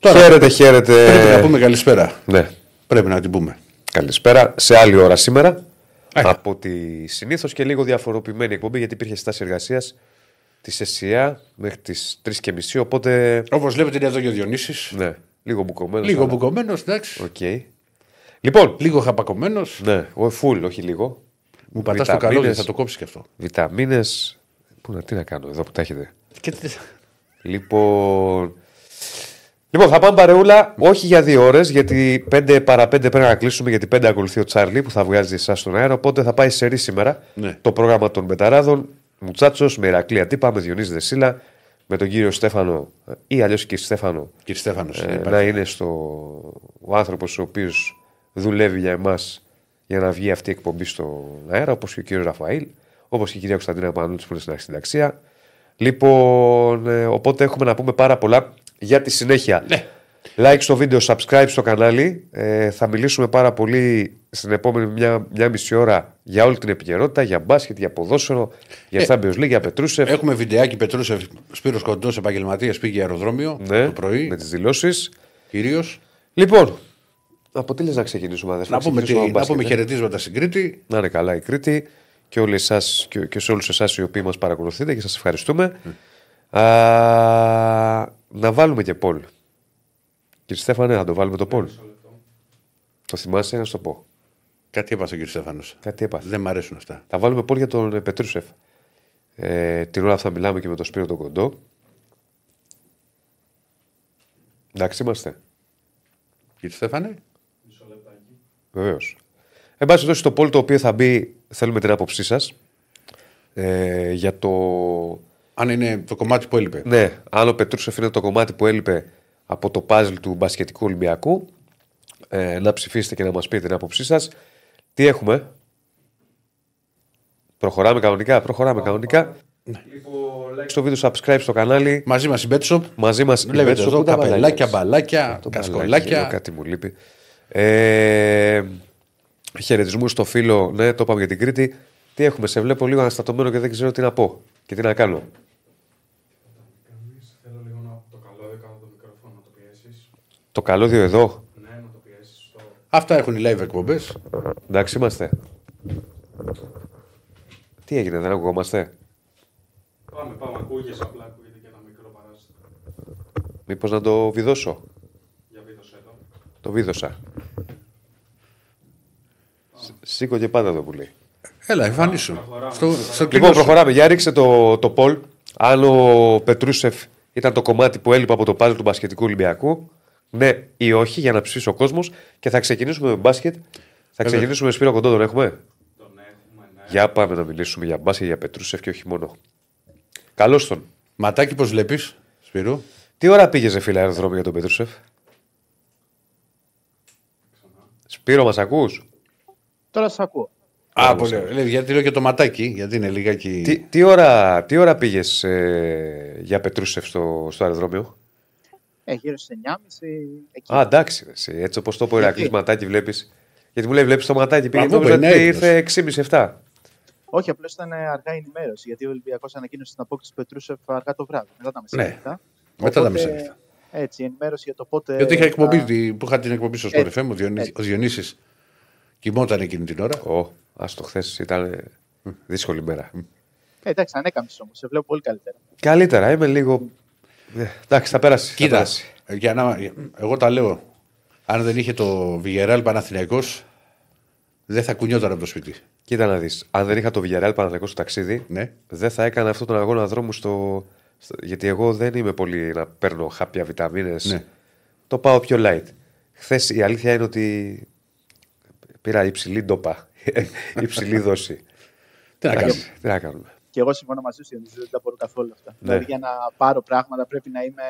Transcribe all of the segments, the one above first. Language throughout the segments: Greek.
Τώρα, Χαίρετε, χαίρετε. Πρέπει να πούμε καλησπέρα. Ναι. Πρέπει να την πούμε. Καλησπέρα. Σε άλλη ώρα σήμερα. Α. Από τη συνήθως και λίγο διαφοροποιημένη εκπομπή γιατί υπήρχε στάση εργασίας της ΕΣΗΕΑ μέχρι τις 3.30. Οπότε. Όπως βλέπετε είναι εδώ και ο Διονύσης. Ναι, λίγο μπουκωμένος. Λίγο μπουκωμένος, εντάξει. Οκ. Λοιπόν, Λίγο χαπακωμένος. ναι, ο φουλ, όχι λίγο. Μου πατάς το καλό, θα το κόψεις και αυτό. Βιταμίνες. Πού να, τι να κάνω εδώ που τα έχετε; Και τι- Λοιπόν. Λοιπόν, θα πάμε παρεούλα, όχι για δύο ώρες, γιατί 5 παρα 5 πρέπει να κλείσουμε, γιατί 5 ακολουθεί ο Τσάρλι που θα βγάζει εσάς στον αέρα. Οπότε θα πάει σε ρί σήμερα Ναι. το πρόγραμμα των Μπεταράδων. Μουτσάτσος, με Ηρακλή Αντίπα, με Διονύση Δεσίλα, με τον κύριο Στέφανο ή αλλιώς και Στέφανο Κύριε Στέφανος. ε, να είναι στο, ο άνθρωπος ο οποίος δουλεύει για εμάς για να βγει αυτή η εκπομπή στον αέρα, όπως και ο κύριος Ραφαήλ, όπως και η κυρία Κωνσταντίνα Πανούτση που είναι στην συνταξία. Λοιπόν, ε, οπότε έχουμε να πούμε πάρα πολλά για τη συνέχεια. Ναι. Like στο βίντεο, subscribe στο κανάλι. Ε, θα μιλήσουμε πάρα πολύ στην επόμενη μια, μια μισή ώρα για όλη την επικαιρότητα, για μπάσκετ, για ποδόσφαιρο, για Ε, Champions League, για Πετρούσεφ. Έχουμε βιντεάκι Πετρούσεφ Σπύρος Κοντός επαγγελματίας πήγε για αεροδρόμιο ναι, το πρωί. με τις δηλώσεις. Κυρίως. Λοιπόν, από τι λες να ξεκινήσουμε, αδερφέ. Να, πούμε, τι, ξεκινήσουμε να από πούμε μπάσκετ, ε; χαιρετίσματα στην Κρήτη. Να είναι καλά η Κρήτη και, όλοι εσάς, και, και σε όλους εσάς οι οποίοι μας παρακολουθείτε και σας ευχαριστούμε. Α, να βάλουμε και Πολ. Κύριε Στέφανε, να το βάλουμε το Πολ. Το θυμάσαι, να σου το πω. Κάτι έπαθε ο κύριο Στέφανος. Κάτι έπαθε. Δεν μ' αρέσουν αυτά. Θα βάλουμε Πολ για τον ε, Πετρούσεφ. Ε, την ώρα αυτά μιλάμε και με τον Σπύρο τον Κοντό. Εντάξει είμαστε. Κύριε Στέφανε; Βεβαίως. Εν πάση περιπτώσει, το πόλ το οποίο θα μπει, θέλουμε την άποψή σας. Ε, για το. Αν είναι το κομμάτι που έλειπε. Ναι, αν ο Πετρούσεφ είναι το κομμάτι που έλειπε από το παζλ του μπασκετικού Ολυμπιακού. Ε, να ψηφίσετε και να μας πείτε την άποψή σας. Τι έχουμε; Προχωράμε κανονικά. Προχωράμε κανονικά. Λοιπόν, like στο βίντεο, subscribe στο κανάλι. Μαζί μας η Betshop. Μαζί μας Βλέπετε εδώ καπελάκια, μπαλάκια, κασκολάκια. Κάτι μου λείπει. Ε, Χαιρετισμούς στο φίλο. Ναι, το είπαμε για την Κρήτη. Τι έχουμε, σε βλέπω λίγο αναστατωμένο και δεν ξέρω τι να πω και τι να κάνω. Θέλω λίγο να το καλώδιο κάτω από το μικρόφωνο να το πιέσεις. Το καλώδιο εδώ. Ναι, να το πιέσεις στο... Αυτά έχουν οι live εκπομπές. Εντάξει είμαστε. Τι έγινε, δεν ακουγόμαστε; Πάμε, πάμε, ακούγεσαι, απλά ακούγεται και ένα μικρό παράστατο. Μήπως να το βιδώσω; Για βίδωσέ το. Το βίδωσα. Σ- Σήκω και πάντα το πουλί. Έλα, εμφανίσου. Προχωράμε. Στο, στο Λοιπόν, κοινό σου. προχωράμε. Για ρίξε το, το Πολ. Αν ο Πετρούσεφ ήταν το κομμάτι που έλειπε από το πάζλ του μπασκετικού Ολυμπιακού, ναι ή όχι, για να ψηφίσει ο κόσμος. Και θα ξεκινήσουμε με μπάσκετ. Θα ξεκινήσουμε με Σπύρο Κοντό, τον έχουμε; Τον έχουμε, ναι. Για πάμε να μιλήσουμε για μπάσκετ, για Πετρούσεφ και όχι μόνο. Καλώς τον. Ματάκι, πώς βλέπεις, Σπυρού; Τι ώρα πήγες, φίλε, αεροδρόμιο για τον Πετρούσεφ; Σπύρο, μας ακούς; Τώρα σα ακούω. Α, πολύ ωραία. Λέει, Γιατί λέω και το ματάκι, γιατί είναι λιγάκι. Τι, τι ώρα, τι ώρα πήγες ε, για Πετρούσεφ στο, στο αεροδρόμιο; Ε, γύρω στις 9.30 εκεί. Α, εντάξει. ρε, εσύ. Έτσι όπως το είπε ο Ηρακλής Γιατί; ματάκι, βλέπεις. Γιατί μου λέει, βλέπεις το ματάκι. Πήγε, Μα, νόμιζα είναι ότι έτοιμος. ήρθε 6,5-7. Όχι, απλώς ήταν αργά η ενημέρωση. Γιατί ο Ολυμπιακός ανακοίνωσε την απόκτηση του Πετρούσεφ αργά το βράδυ, μετά τα μεσάνυχτα. Ναι. Μετά τα Οπότε, μεσάνυχτα. Έτσι, η ενημέρωση για το πότε. Γιατί είχα εκπομπή, θα- τη- που είχα την εκπομπή στο Sport Έτσι, FM, ο, Διονύσης, έτσι. ο Διονύσης κοιμόταν εκείνη την ώρα. Ω, ας το χθες ήταν δύσκολη μέρα. Ε, εντάξει, ανέκαμψες όμως. Σε βλέπω πολύ καλύτερα. Καλύτερα, είμαι λίγο. Ε, εντάξει, θα πέρασει. θα Κοίτα, πέρασει. για να, εγώ τα λέω. Αν δεν είχε το Βιγεράλ Παναθηναϊκός, δεν θα κουνιόταν από το σπίτι. Κοίτα να δεις. Αν δεν είχα το Villarreal Παναθηναϊκός στο ταξίδι, Ναι. δεν θα έκανα αυτόν τον αγώνα δρόμου στο. στο- Γιατί εγώ δεν είμαι πολύ να παίρνω χάπια βιταμίνες. Ναι. Το πάω πιο light. Χθες η αλήθεια είναι ότι πήρα υψηλή ντόπα. υψηλή δόση. Τι να Εντάξει, κάνουμε. Τι να κάνουμε. Και εγώ συμφωνώ μαζί σου, Διονύση, δεν τα μπορώ καθόλου αυτά. Ναι. Δηλαδή, για να πάρω πράγματα πρέπει να είμαι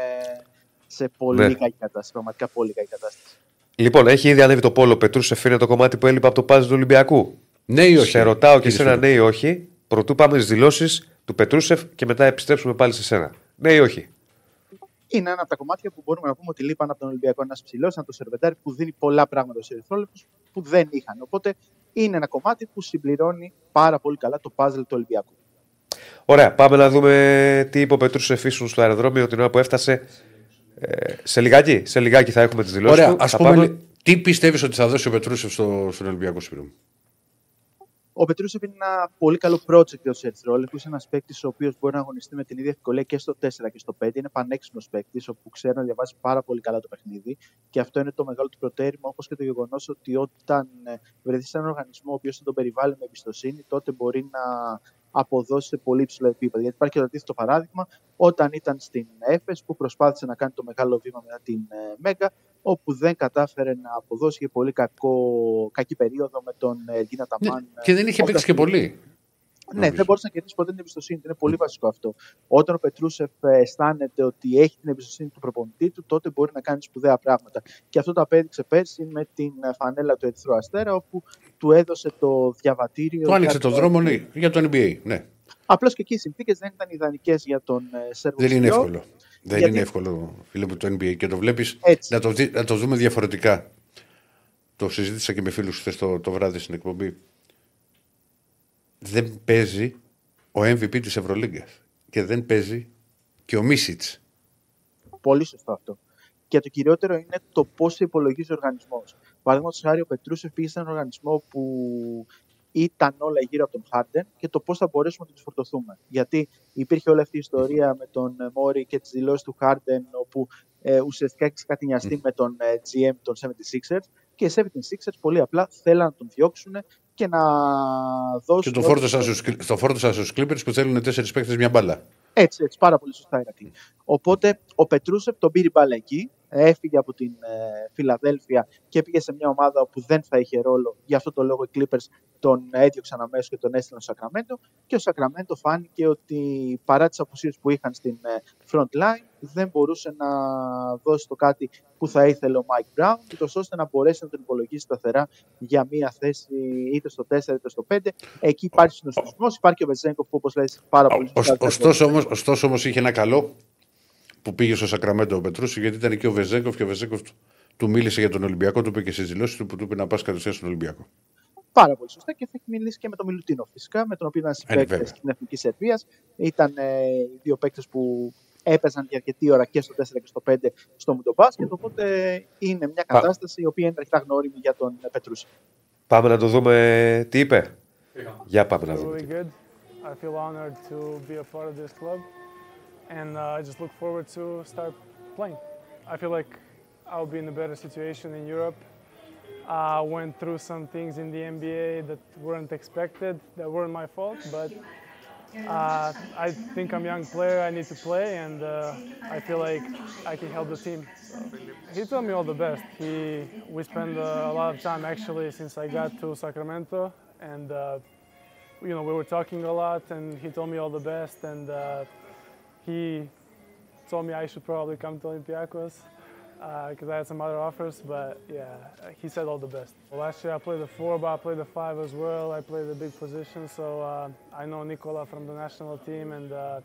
σε πολύ Ναι. κακή κατάσταση. Πραγματικά πολύ κακή κατάσταση. Λοιπόν, έχει ήδη ανέβει το πόλο Πετρούσεφ είναι το κομμάτι που έλειπε από το πάζι του Ολυμπιακού. Ναι ή όχι; Σε ρωτάω και κύριε εσένα Σπύρο. ναι ή όχι. Πρωτού πάμε στις δηλώσεις του Πετρούσεφ και μετά επιστρέψουμε πάλι σε σένα. Ναι ή όχι; Είναι ένα από τα κομμάτια που μπορούμε να πούμε ότι λείπαν από τον Ολυμπιακό. Ένας ψηλός, ένα το Σερβεντάρι που δίνει πολλά πράγματα στους Ερυθρόλεπτους που δεν είχαν. Οπότε είναι ένα κομμάτι που συμπληρώνει πάρα πολύ καλά το puzzle του Ολυμπιακού. Ωραία, πάμε να δούμε τι είπε ο Πετρούσεφ ήσουν στο αεροδρόμιο την ώρα που έφτασε. Ε, σε λιγάκι, σε λιγάκι θα έχουμε τις δηλώσεις. Ωραία, του. ας Θα πούμε, πάμε- τι πιστεύεις ότι θα δώσει ο Πετρούσεφ στο, στον Ολυμπιακό Σπύρο; Ο Πετρούσεφ είναι ένα πολύ καλό project για του Ερυθρόλεπτου. Είναι ένας παίκτης ο οποίος μπορεί να αγωνιστεί με την ίδια ευκολία και στο 4 και στο 5. Είναι πανέξυπνος παίκτης, όπου ξέρει να διαβάζει πάρα πολύ καλά το παιχνίδι. Και αυτό είναι το μεγάλο του προτέρημα, όπως και το γεγονός ότι όταν ε, βρεθεί σε έναν οργανισμό ο οποίος τον περιβάλλει με εμπιστοσύνη, τότε μπορεί να αποδώσει σε πολύ υψηλό επίπεδο. Γιατί υπάρχει και το αντίθετο παράδειγμα, όταν ήταν στην ΕΦΕΣ που προσπάθησε να κάνει το μεγάλο βήμα μετά την ε, Μέγα, όπου δεν κατάφερε να αποδώσει και πολύ κακό, κακή περίοδο με τον Εργίνα Ταμάν. Ναι, και δεν είχε παίξει και πολύ. Ναι, νομίζω. δεν μπορούσε να κερδίσεις ποτέ την εμπιστοσύνη του. Είναι πολύ βασικό αυτό. Όταν ο Πετρούσεφ ε, αισθάνεται ότι έχει την εμπιστοσύνη του προπονητή του, τότε μπορεί να κάνεις σπουδαία πράγματα. Και αυτό το απέδειξε πέρσι με την ε, φανέλα του Ερυθρού Αστέρα, όπου του έδωσε το διαβατήριο. Του άνοιξε για το δρόμο ναι, για το NBA. Ναι. Απλώς και εκεί οι συνθήκες δεν ήταν ιδανικές για τον ε, Σέρβο. Δεν είναι Σιριό. εύκολο. Δεν Γιατί- είναι εύκολο, φίλε μου, το NBA και το βλέπεις Έτσι. να, το δει- να το δούμε διαφορετικά. Το συζήτησα και με φίλους χθες το, το βράδυ στην εκπομπή. Δεν παίζει ο MVP της Ευρωλίγκας και δεν παίζει και ο Μίσιτς. Πολύ σωστό αυτό. Και το κυριότερο είναι το πώς υπολογίζει ο οργανισμός. Παραδείγματος χάρη, ο Πετρούσεφ πήγε σε έναν οργανισμό που ήταν όλα γύρω από τον Χάρντεν και το πώς θα μπορέσουμε να τους φορτωθούμε. Γιατί υπήρχε όλη αυτή η ιστορία με τον ε, Μόρι και τις δηλώσεις του Χάρντεν, όπου ε, ουσιαστικά έχει ξεκατηνιαστεί με τον ε, GM των 76ers και οι 76ers πολύ απλά θέλαν να τον διώξουν και να δώσουν. Και το φόρτωσαν στους, το φόρτωσαν στους Clippers που θέλουν τέσσερις παίχτε μια μπάλα. Έτσι, έτσι, πάρα πολύ σωστά, Ηρακλή. Οπότε ο Πετρούσεφ τον πήρε η μπάλα εκεί, έφυγε από την ε, Φιλαδέλφια και πήγε σε μια ομάδα όπου δεν θα είχε ρόλο. Γι' αυτό το λόγο οι Clippers τον έδιωξαν αμέσως και τον έστειλαν στο Σακραμέντο. Και ο Σακραμέντο φάνηκε ότι παρά τις απουσίες που είχαν στην ε, front line, δεν μπορούσε να δώσει το κάτι που θα ήθελε ο Mike Brown, ούτως ώστε να μπορέσει να τον υπολογίσει σταθερά για μια θέση είτε στο 4 είτε στο 5. Εκεί υπάρχει συνοστισμός, υπάρχει και ο Βεζέγκοφ που όπως λέει πάρα πολύ Ο- σωστά, Ωστόσο όμως ωστόσο όμως είχε ένα καλό που πήγε στο Σακραμέντο ο Πετρούσης γιατί ήταν εκεί ο Βεζέγκοφ και ο Βεζέγκοφ του, του μίλησε για τον Ολυμπιακό, του είπε και στις δηλώσεις του που του είπε να πας κατευθείαν στον Ολυμπιακό. Πάρα πολύ σωστά και θα έχει μιλήσει και με τον Μιλουτίνο φυσικά, με τον οποίο ήταν Ε, ναι, συμπαίκτες βέβαια. στην Εθνικής Σερβίας. Ήταν ε, οι δύο παίκτες που έπαιζαν για αρκετή ώρα και στο 4 και στο 5 στο Μουντομπάσκετ. Οπότε είναι μια Πα- κατάσταση η οποία είναι αρκετά γνώριμη για τον ε, Πετρούση. Πάμε να το δούμε τι είπε; Πήγαμε. Για πάμε να δούμε. I feel honored to be a part of this club, and uh, I just look forward to start playing. I feel like I'll be in a better situation in Europe. I went through some things in the NBA that weren't expected, that weren't my fault, but uh, I think I'm a young player. I need to play, and uh, I feel like I can help the team. He told me all the best. He, we spent uh, a lot of time actually since I got to Sacramento, and uh, you know we were talking a lot, and he told me all the best, and uh, he told me I should probably come to Olympiacos because I had some other offers, but yeah, he said all the best. Well, last year I played the four, but I played the five as well. I played the big position, so uh, I know Nicola from the national team, and uh,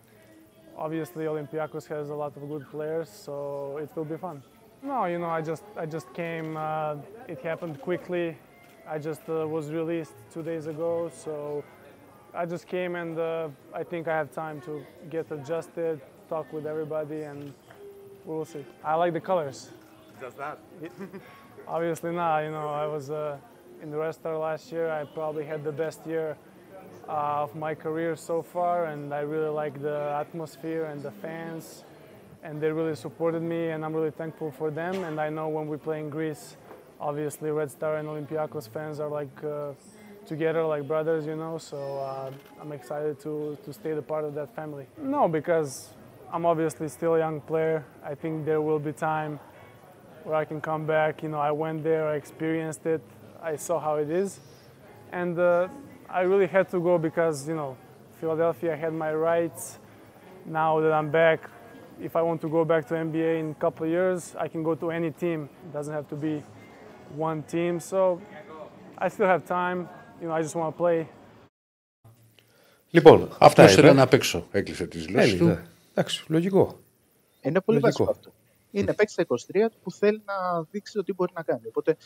obviously Olympiacos has a lot of good players, so it will be fun. No, you know, I just I just came. Uh, it happened quickly. I just uh, was released two days ago, so I just came and uh, I think I have time to get adjusted, talk with everybody, and we will see. I like the colors. Just that. Obviously not. You know, I was uh, in the Red Star last year. I probably had the best year uh, of my career so far, and I really like the atmosphere and the fans, and they really supported me, and I'm really thankful for them. And I know when we play in Greece, obviously Red Star and Olympiacos fans are like uh, together, like brothers, you know. So uh, I'm excited to to stay the part of that family. No, because I'm obviously still a young player. I think there will be time where I can come back. You know, I went there, I experienced it, I saw how it is, and uh, I really had to go because you know, Philadelphia had my rights. Now that I'm back, if I want to go back to NBA in a couple of years, I can go to any team. It doesn't have to be one team. So I still have time. You know, I just want to play. Λοιπόν, αυτά Αυτό ήθελε είναι. να παίξω. Έκλεισε τις δηλώσει Έλει, του. ναι. Εντάξει, λογικό. Είναι πολύ Λογικό. βασικό αυτό. Είναι παίκτης στα 23 του που θέλει να δείξει το τι μπορεί να κάνει. Οπότε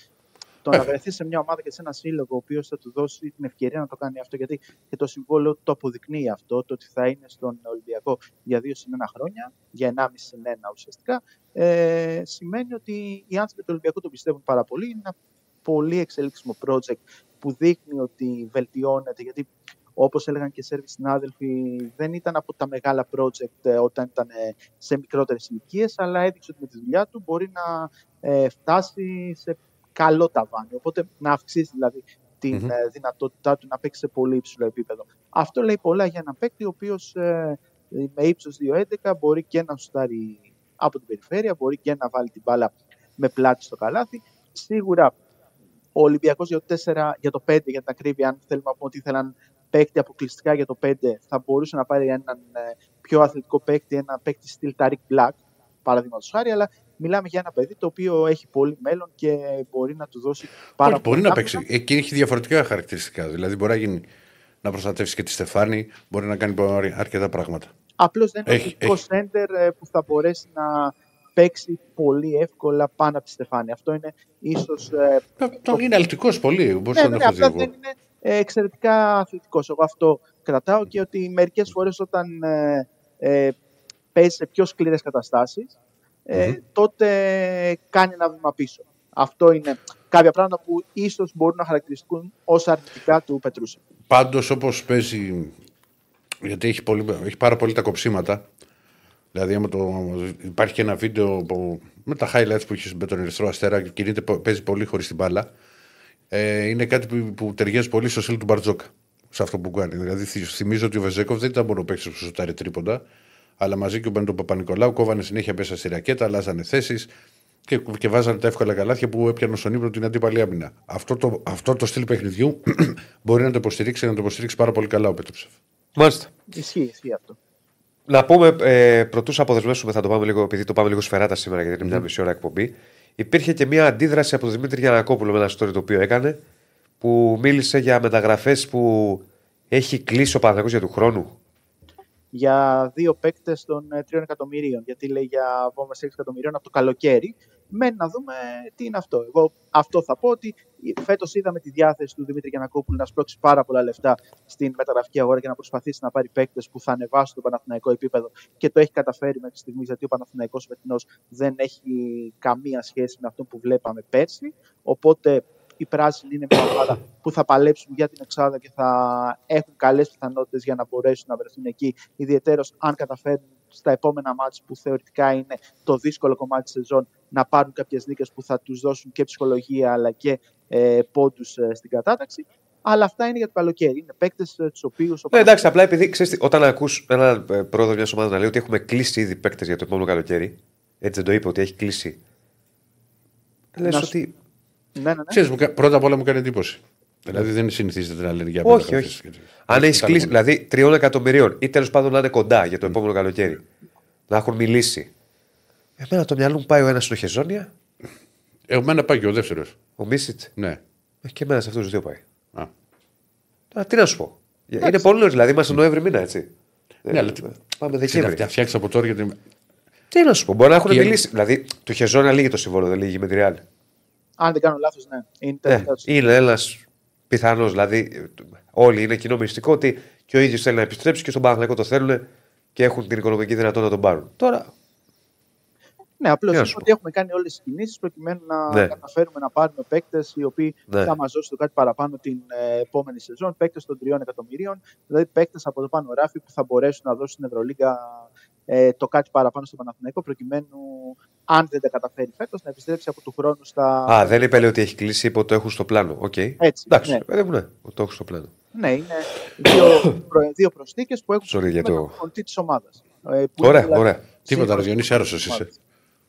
Το να βρεθεί σε μια ομάδα και σε ένα σύλλογο ο οποίος θα του δώσει την ευκαιρία να το κάνει αυτό, γιατί και το συμβόλαιο το αποδεικνύει αυτό, το ότι θα είναι στον Ολυμπιακό για δύο συν ένα χρόνια, για 1,5 συν ένα ουσιαστικά, ε, σημαίνει ότι οι άνθρωποι του Ολυμπιακού το πιστεύουν πάρα πολύ. Είναι ένα πολύ εξελίξιμο project που δείχνει ότι βελτιώνεται, γιατί όπως έλεγαν και οι Σέρβοι συνάδελφοι, δεν ήταν από τα μεγάλα project ε, όταν ήταν ε, σε μικρότερες ηλικίες, αλλά έδειξε ότι με τη δουλειά του μπορεί να ε, φτάσει σε καλό ταβάνι. Οπότε να αυξήσει δηλαδή την mm-hmm. δυνατότητά του να παίξει σε πολύ υψηλό επίπεδο. Αυτό λέει πολλά για έναν παίκτη, ο οποίος με ύψος 2-11 μπορεί και να σουτάρει από την περιφέρεια, μπορεί και να βάλει την μπάλα με πλάτη στο καλάθι. Σίγουρα ο Ολυμπιακός για, το 4, για το 5, για την ακρίβεια, αν θέλουμε να πούμε ότι ήθελαν παίκτη αποκλειστικά για το 5, θα μπορούσε να πάρει έναν ε, πιο αθλητικό παίκτη, ένα παίκτη στυλ Tariq Black, παραδείγματος χάρη, αλλά μιλάμε για ένα παιδί το οποίο έχει πολύ μέλλον και μπορεί να του δώσει πάρα πολύ. Μπορεί να παίξει. Εκεί έχει διαφορετικά χαρακτηριστικά. Δηλαδή μπορεί να, γίνει, να προστατεύσει και τη Στεφάνη, μπορεί να κάνει αρκετά πράγματα. Απλώς δεν είναι ο σέντερ ε, που θα μπορέσει να παίξει πολύ εύκολα πάνω από τη Στεφάνη. Αυτό είναι ίσως. Ε, το... Είναι αλτικός πολύ. Μπορείς ναι, να ναι, δεν είναι ε, εξαιρετικά αθλητικός. Εγώ αυτό κρατάω και ότι μερικές φορές όταν ε, ε, παίζει σε πιο σκληρές καταστάσεις, ε, τότε κάνει ένα βήμα πίσω. Αυτό είναι κάποια πράγματα που ίσως μπορούν να χαρακτηριστούν ως αρνητικά του Πετρούσεφ. Πάντως όπως παίζει, γιατί έχει, πολύ, έχει πάρα πολύ τα κοψίματα, Δηλαδή, το, υπάρχει και ένα βίντεο που, με τα highlights που έχεις με τον Ερυθρό Αστέρα και κινείται, παίζει πολύ χωρίς την μπάλα ε, είναι κάτι που, που ταιριάζει πολύ στο στυλ του Μπαρτζόκα. Σε αυτό που κάνει. Δηλαδή, θυμίζω ότι ο Βεζέκοφ δεν ήταν μόνο παίκτης που σουτάρει τρίποντα, αλλά μαζί και ο Μπέντο Παπα-Νικολάου κόβανε συνέχεια μέσα στη ρακέτα, αλλάζανε θέσεις και, και βάζανε τα εύκολα καλάθια που έπιανε στον ύπνο την αντίπαλη άμυνα. Αυτό το, αυτό το στυλ παιχνιδιού μπορεί να το υποστηρίξει να το υποστηρίξει πάρα πολύ καλά ο Πέτροψεφ. Μάλιστα. Ισχύει, ισχύει αυτό. Να πούμε, ε, πρωτού αποδεσμεύσουμε, θα το πάμε λίγο, επειδή το πάμε λίγο σφαιράτα σήμερα, γιατί είναι μια μισή ώρα εκπομπή. Υπήρχε και μια αντίδραση από τον Δημήτρη Γιανακόπουλο με ένα story το οποίο έκανε, που μίλησε για μεταγραφές που έχει κλείσει ο Παναγιώτης για του χρόνου. Για δύο παίκτες των 3 ε, εκατομμυρίων. Γιατί λέει για βόμβα 6 εκατομμυρίων από το καλοκαίρι. Μένει να δούμε τι είναι αυτό. Εγώ αυτό θα πω ότι φέτος είδαμε τη διάθεση του Δημήτρη Γιανακόπουλου να σπρώξει πάρα πολλά λεφτά στην μεταγραφική αγορά και να προσπαθήσει να πάρει παίκτες που θα ανεβάσουν το Παναθηναϊκό επίπεδο και το έχει καταφέρει μέχρι στιγμής γιατί ο Παναθηναϊκός φετινός δεν έχει καμία σχέση με αυτό που βλέπαμε πέρσι. Οπότε οι πράσινοι είναι μια ομάδα που θα παλέψουν για την εξάδα και θα έχουν καλές πιθανότητες για να μπορέσουν να βρεθούν εκεί. Ιδιαίτερω αν καταφέρουν στα επόμενα μάτια που θεωρητικά είναι το δύσκολο κομμάτι της σεζόν να πάρουν κάποιες νίκες που θα τους δώσουν και ψυχολογία αλλά και ε, πόντους ε, στην κατάταξη. Αλλά αυτά είναι για το καλοκαίρι. Είναι παίκτες ε, τους οποίους. Ναι, εντάξει, απλά επειδή ξέρεις, όταν ακούς έναν ε, πρόεδρο μιας ομάδας να λέει ότι έχουμε κλείσει ήδη παίκτες για το επόμενο καλοκαίρι, έτσι δεν το είπε ότι έχει κλείσει. Λες ότι ναι, ναι, ναι. Ξέρεις, πρώτα απ' όλα μου κάνει εντύπωση. Δηλαδή δεν συνηθίζεται να λένε για Όχι, όχι. Αν έχεις κλείσει, δηλαδή τριών εκατομμυρίων ή τέλος πάντων να είναι κοντά για το επόμενο καλοκαίρι, να έχουν μιλήσει. Εμένα το μυαλό μου πάει ο ένας στο Χεζόνια. Εμένα πάει και ο δεύτερος. Ο Μίσιτ. Ναι. Ε, και εμένα σε αυτούς τους δύο πάει. Α. Α, τι να σου πω. Είναι πολύ νωρίς, δηλαδή είμαστε Νοέμβρη μήνα, έτσι. Ναι, αλλά τι... Πάμε Δεκέμβρη. φτιάξει από τώρα γιατί. Τι να σου πω, μπορεί να έχουν μιλήσει. Δηλαδή, το Χεζόνια λύγει το συμβόλαιο, δεν λύγει με τη Ριάλ. Αν δεν κάνω λάθος, ναι. Είναι, ε, είναι ένα πιθανό. Δηλαδή, όλοι είναι κοινό μυστικό ότι και ο ίδιος θέλει να επιστρέψει και στον Παναγενικό το θέλουν και έχουν την οικονομική δυνατότητα να τον πάρουν. Τώρα. Ναι, απλώς είναι ότι έχουμε κάνει όλες τις κινήσεις προκειμένου να ναι. καταφέρουμε να πάρουμε παίκτες οι οποίοι ναι. θα μας δώσουν κάτι παραπάνω την ε, επόμενη σεζόν. Παίκτες των 3 εκατομμυρίων, δηλαδή παίκτες από το πάνω ράφι που θα μπορέσουν να δώσουν στην Ευρωλίγα ε, το κάτι παραπάνω στο Παναθηναϊκό προκειμένου αν δεν τα καταφέρει φέτος να επιστρέψει από του χρόνου στα. Α, δεν είπε ότι έχει κλείσει, είπε ότι το έχουν στο πλάνο. Okay. Έτσι. Εντάξει, ναι. Ε, ναι, το έχουν στο πλάνο. Ναι, είναι δύο, προ, δύο προσθήκες που έχουν Sorry, για το της ομάδας. Ε, ωραία, δηλαδή, ωραία. Τίποτα, ρε Διονύση, άρρωσε είσαι.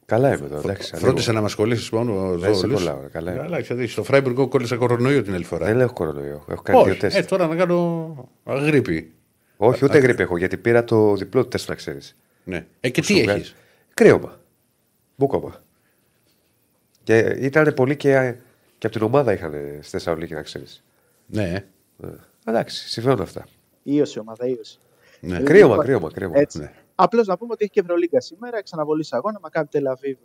Καλά είμαι εδώ. Εντάξει, Φρόντισε να μας κολλήσεις μόνο. Δεν σε κολλάω. Καλά. Καλά, ξέρεις, στο Φράιμπουργκ κόλλησα κορονοϊό την άλλη φορά. Δεν έχω κορονοϊό. Έχω κάνει δύο τεστ. Ε, τώρα να κάνω γρήπη. Όχι, ούτε γρήπη έχω γιατί πήρα το διπλό τεστ να ξέρεις. Ναι. Ε, και τι έχεις; Κρύωμα. Μπούκομα. Και ήταν πολύ και, και από την ομάδα είχαν στη Θεσσαλονίκη, να ξέρεις. Ναι. Ε, εντάξει, συμβαίνουν αυτά. Ήωση ομάδα, ίωση. Ναι. Ε, κρύωμα, κρύωμα, κρύωμα. Έτσι. Ναι. Απλώς να πούμε ότι έχει και Ευρωλίγκα σήμερα. Ξαναβολή αγώνα. Μακάβι Τελαβίβ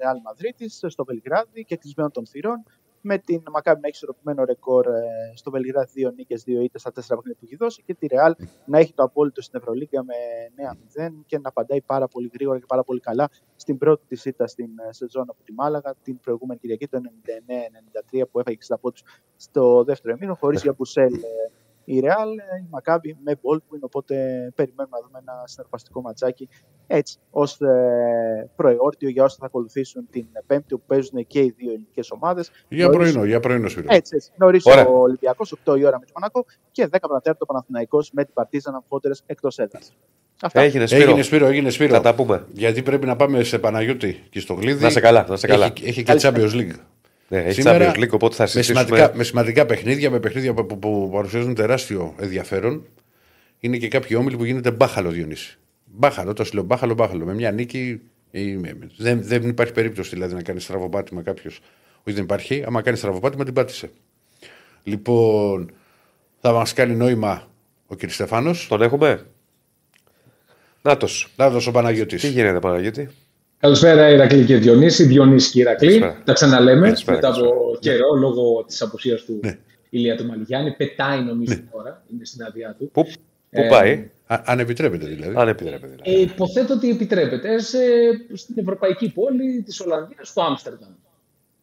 Ρεάλ Μαδρίτη στο Βελιγράδι και κλεισμένο των θυρών. Με την Μακάμπη να έχει ισορροπημένο ρεκόρ ε, στο Βελιγράδι, δύο νίκες, δύο ήττες στα τέσσερα παιχνίδια που έχει δώσει και τη Ρεάλ να έχει το απόλυτο στην Ευρωλίγκα με 9-0 και να απαντάει πάρα πολύ γρήγορα και πάρα πολύ καλά στην πρώτη της ήττα στην ε, σεζόν από τη Μάλαγα την προηγούμενη Κυριακή, το 99-93 που έφαγε 60 πόντους στο δεύτερο εμίρο, χωρίς για Μπουσέλ η Real, η Maccabi με Baldwin, οπότε περιμένουμε να δούμε ένα συναρπαστικό ματσάκι έτσι ως ε, προεόρτιο για όσοι θα ακολουθήσουν την Πέμπτη που παίζουν και οι δύο ελληνικές ομάδες. Για πρωινό, για πρωινό Σπύρο. Έτσι, έτσι. Νωρί Ωραία. ο Ολυμπιακός, 8 η ώρα με το Μονακό και 10 παρατέταρτο Παναθηναϊκός με την Παρτίζαν αμφότερε εκτός έδρας. Αυτά. Έγινε Σπύρο. Έγινε Σπύρο, έγινε Σπύρο. Θα τα πούμε. Γιατί πρέπει να πάμε σε Παναγιώτη και στο Γλίδι. Να σε καλά, να σε καλά. Έχει, έχει και Champions League. Ναι, έχει Σήμερα, Champions League, οπότε θα με συζητήσουμε. σημαντικά, με σημαντικά παιχνίδια, με παιχνίδια που, που, που παρουσιάζουν τεράστιο ενδιαφέρον. Είναι και κάποιοι όμιλοι που γίνεται μπάχαλο Διονύση. Μπάχαλο, το λέω μπάχαλο, μπάχαλο. Με μια νίκη ε, δεν, δεν υπάρχει περίπτωση δηλαδή να κάνεις στραβοπάτημα κάποιος. Όχι, δεν υπάρχει. Άμα κάνεις στραβοπάτημα, την πάτησε. Λοιπόν, θα μας κάνει νόημα ο κ. Στεφάνος. Τον έχουμε. Νάτος. Να δώσω ο Παναγιώτης. Τι γίνεται, Παναγιώτη; Καλησπέρα, Ηρακλή και Διονύση. Διονύση και Ηρακλή. Καλησπέρα. Τα ξαναλέμε Καλησπέρα, μετά από καλησπέρα. καιρό λόγω της απουσίας του Ναι. Ηλία του Μαλιγιάννη. Πετάει νομίζω τώρα, είναι στην άδειά του. Πού, πού Ε, πάει, Α, αν επιτρέπετε δηλαδή. αν επιτρέπετε. δηλαδή. Ε, υποθέτω ότι επιτρέπεται σε, στην ευρωπαϊκή πόλη της Ολλανδίας, στο Άμστερνταμ.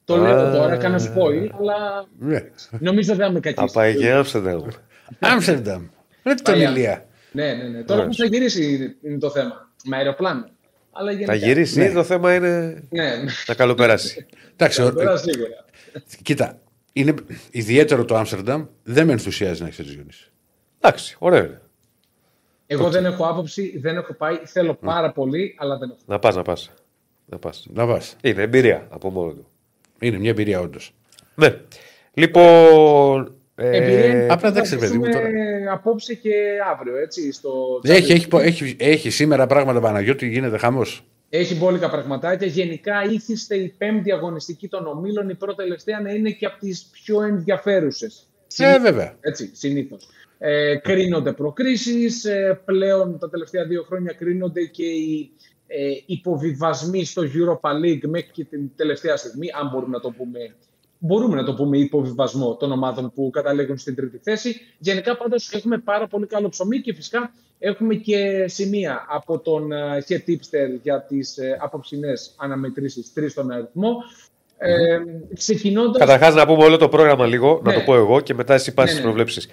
Το Α. λέω τώρα, κάνω spoil, αλλά Ναι. νομίζω δεν θα με Θα κακίσει. πάει και Άμστερνταμ. Άμστερνταμ. Δεν τον Παλιά. ηλία. Ναι, ναι, ναι. Τώρα Ωραία. που θα γυρίσει είναι το θέμα. Με αεροπλάνο. Αλλά γενικά. Θα γυρίσεις. Ναι. Το θέμα είναι Ναι, να καλοπεράσει. Εντάξει, ο- τώρα σίγουρα. κοίτα, είναι ιδιαίτερο το Άμστερνταμ. Δεν με ενθουσιάζει να έχεις τέτοιο Διονύση. Εντάξει, ωραίο είναι. Εγώ δεν έχω άποψη, δεν έχω πάει. Θέλω πάρα πολύ, αλλά δεν έχω. Να πας, να πας. Να πας. Να πας. Είναι εμπειρία από μόνο του. Είναι μια εμπειρία όντως. Ναι. Λοιπόν. Ε, Εμπειρία είναι απλά που θα εντάξει, παιδί μου, ακούσουμε τώρα. απόψε και αύριο, έτσι, στο Έχει, Champions έχει, έχει, έχει σήμερα πράγματα Παναγιώτη, γίνεται χαμός. Έχει μπόλικα πραγματάκια. Γενικά ήθιστε η πέμπτη αγωνιστική των ομίλων, η πρώτη τελευταία να είναι και από τις πιο ενδιαφέρουσες. Ε, βέβαια. Έτσι, συνήθως. Ε, κρίνονται προκρίσεις, ε, πλέον τα τελευταία δύο χρόνια κρίνονται και οι ε, υποβιβασμοί στο Europa League μέχρι και την τελευταία στιγμή, αν μπορούμε να το πούμε μπορούμε να το πούμε υποβιβασμό των ομάδων που καταλήγουν στην τρίτη θέση. Γενικά πάντως έχουμε πάρα πολύ καλό ψωμί και φυσικά έχουμε και σημεία από τον ε, Head Tipster για τις ε, απόψινές αναμετρήσεις τρεις στον αριθμό. Ε, ξεκινώντας... Καταρχάς να πούμε όλο το πρόγραμμα λίγο, να Ναι. το πω εγώ και μετά εσύ πας Ναι, στις ναι. προβλέψεις.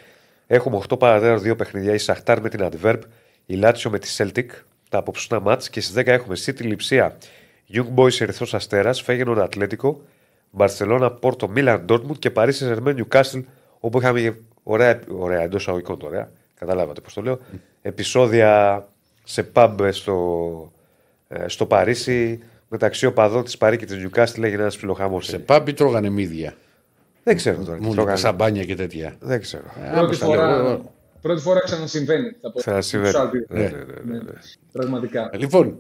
Έχουμε 8 παρατέρα δύο παιχνιδιά. Η Σαχτάρ με την Adverb, η Λάτσιο με τη Celtic, τα απόψουνα μάτς και στις 10 έχουμε City Λιψία, Young Boys Ερυθρός Αστέρας, Φέγενον Ατλέτικο, Μπαρσελόνα, Πόρτο, Μίλαν, Ντόρτμουντ και Παρίσι Ζερμέν Νιουκάστιλ, όπου είχαμε ωραία, ωραία εντός αγωγικών τώρα. Καταλάβατε πώς το λέω. Επισόδια σε pub στο, ε, στο Παρίσι μεταξύ οπαδών της Παρή και της Νιουκάστιλ έγινε ένας ψιλοχάμο. Σε πάμπι τρώγανε μύδια; Δεν ξέρω τώρα. τι Μου τρώγανε. σαμπάνια και τέτοια. Δεν ξέρω. Ε, Πρώτη άμεσα λέω, φορά, εγώ. πρώτη φορά ξανασυμβαίνει. Θα πω. Ξανασυμβαίνει. Στους Άλπιους. Ναι, ναι, ναι, ναι, ναι. Πραγματικά. Λοιπόν,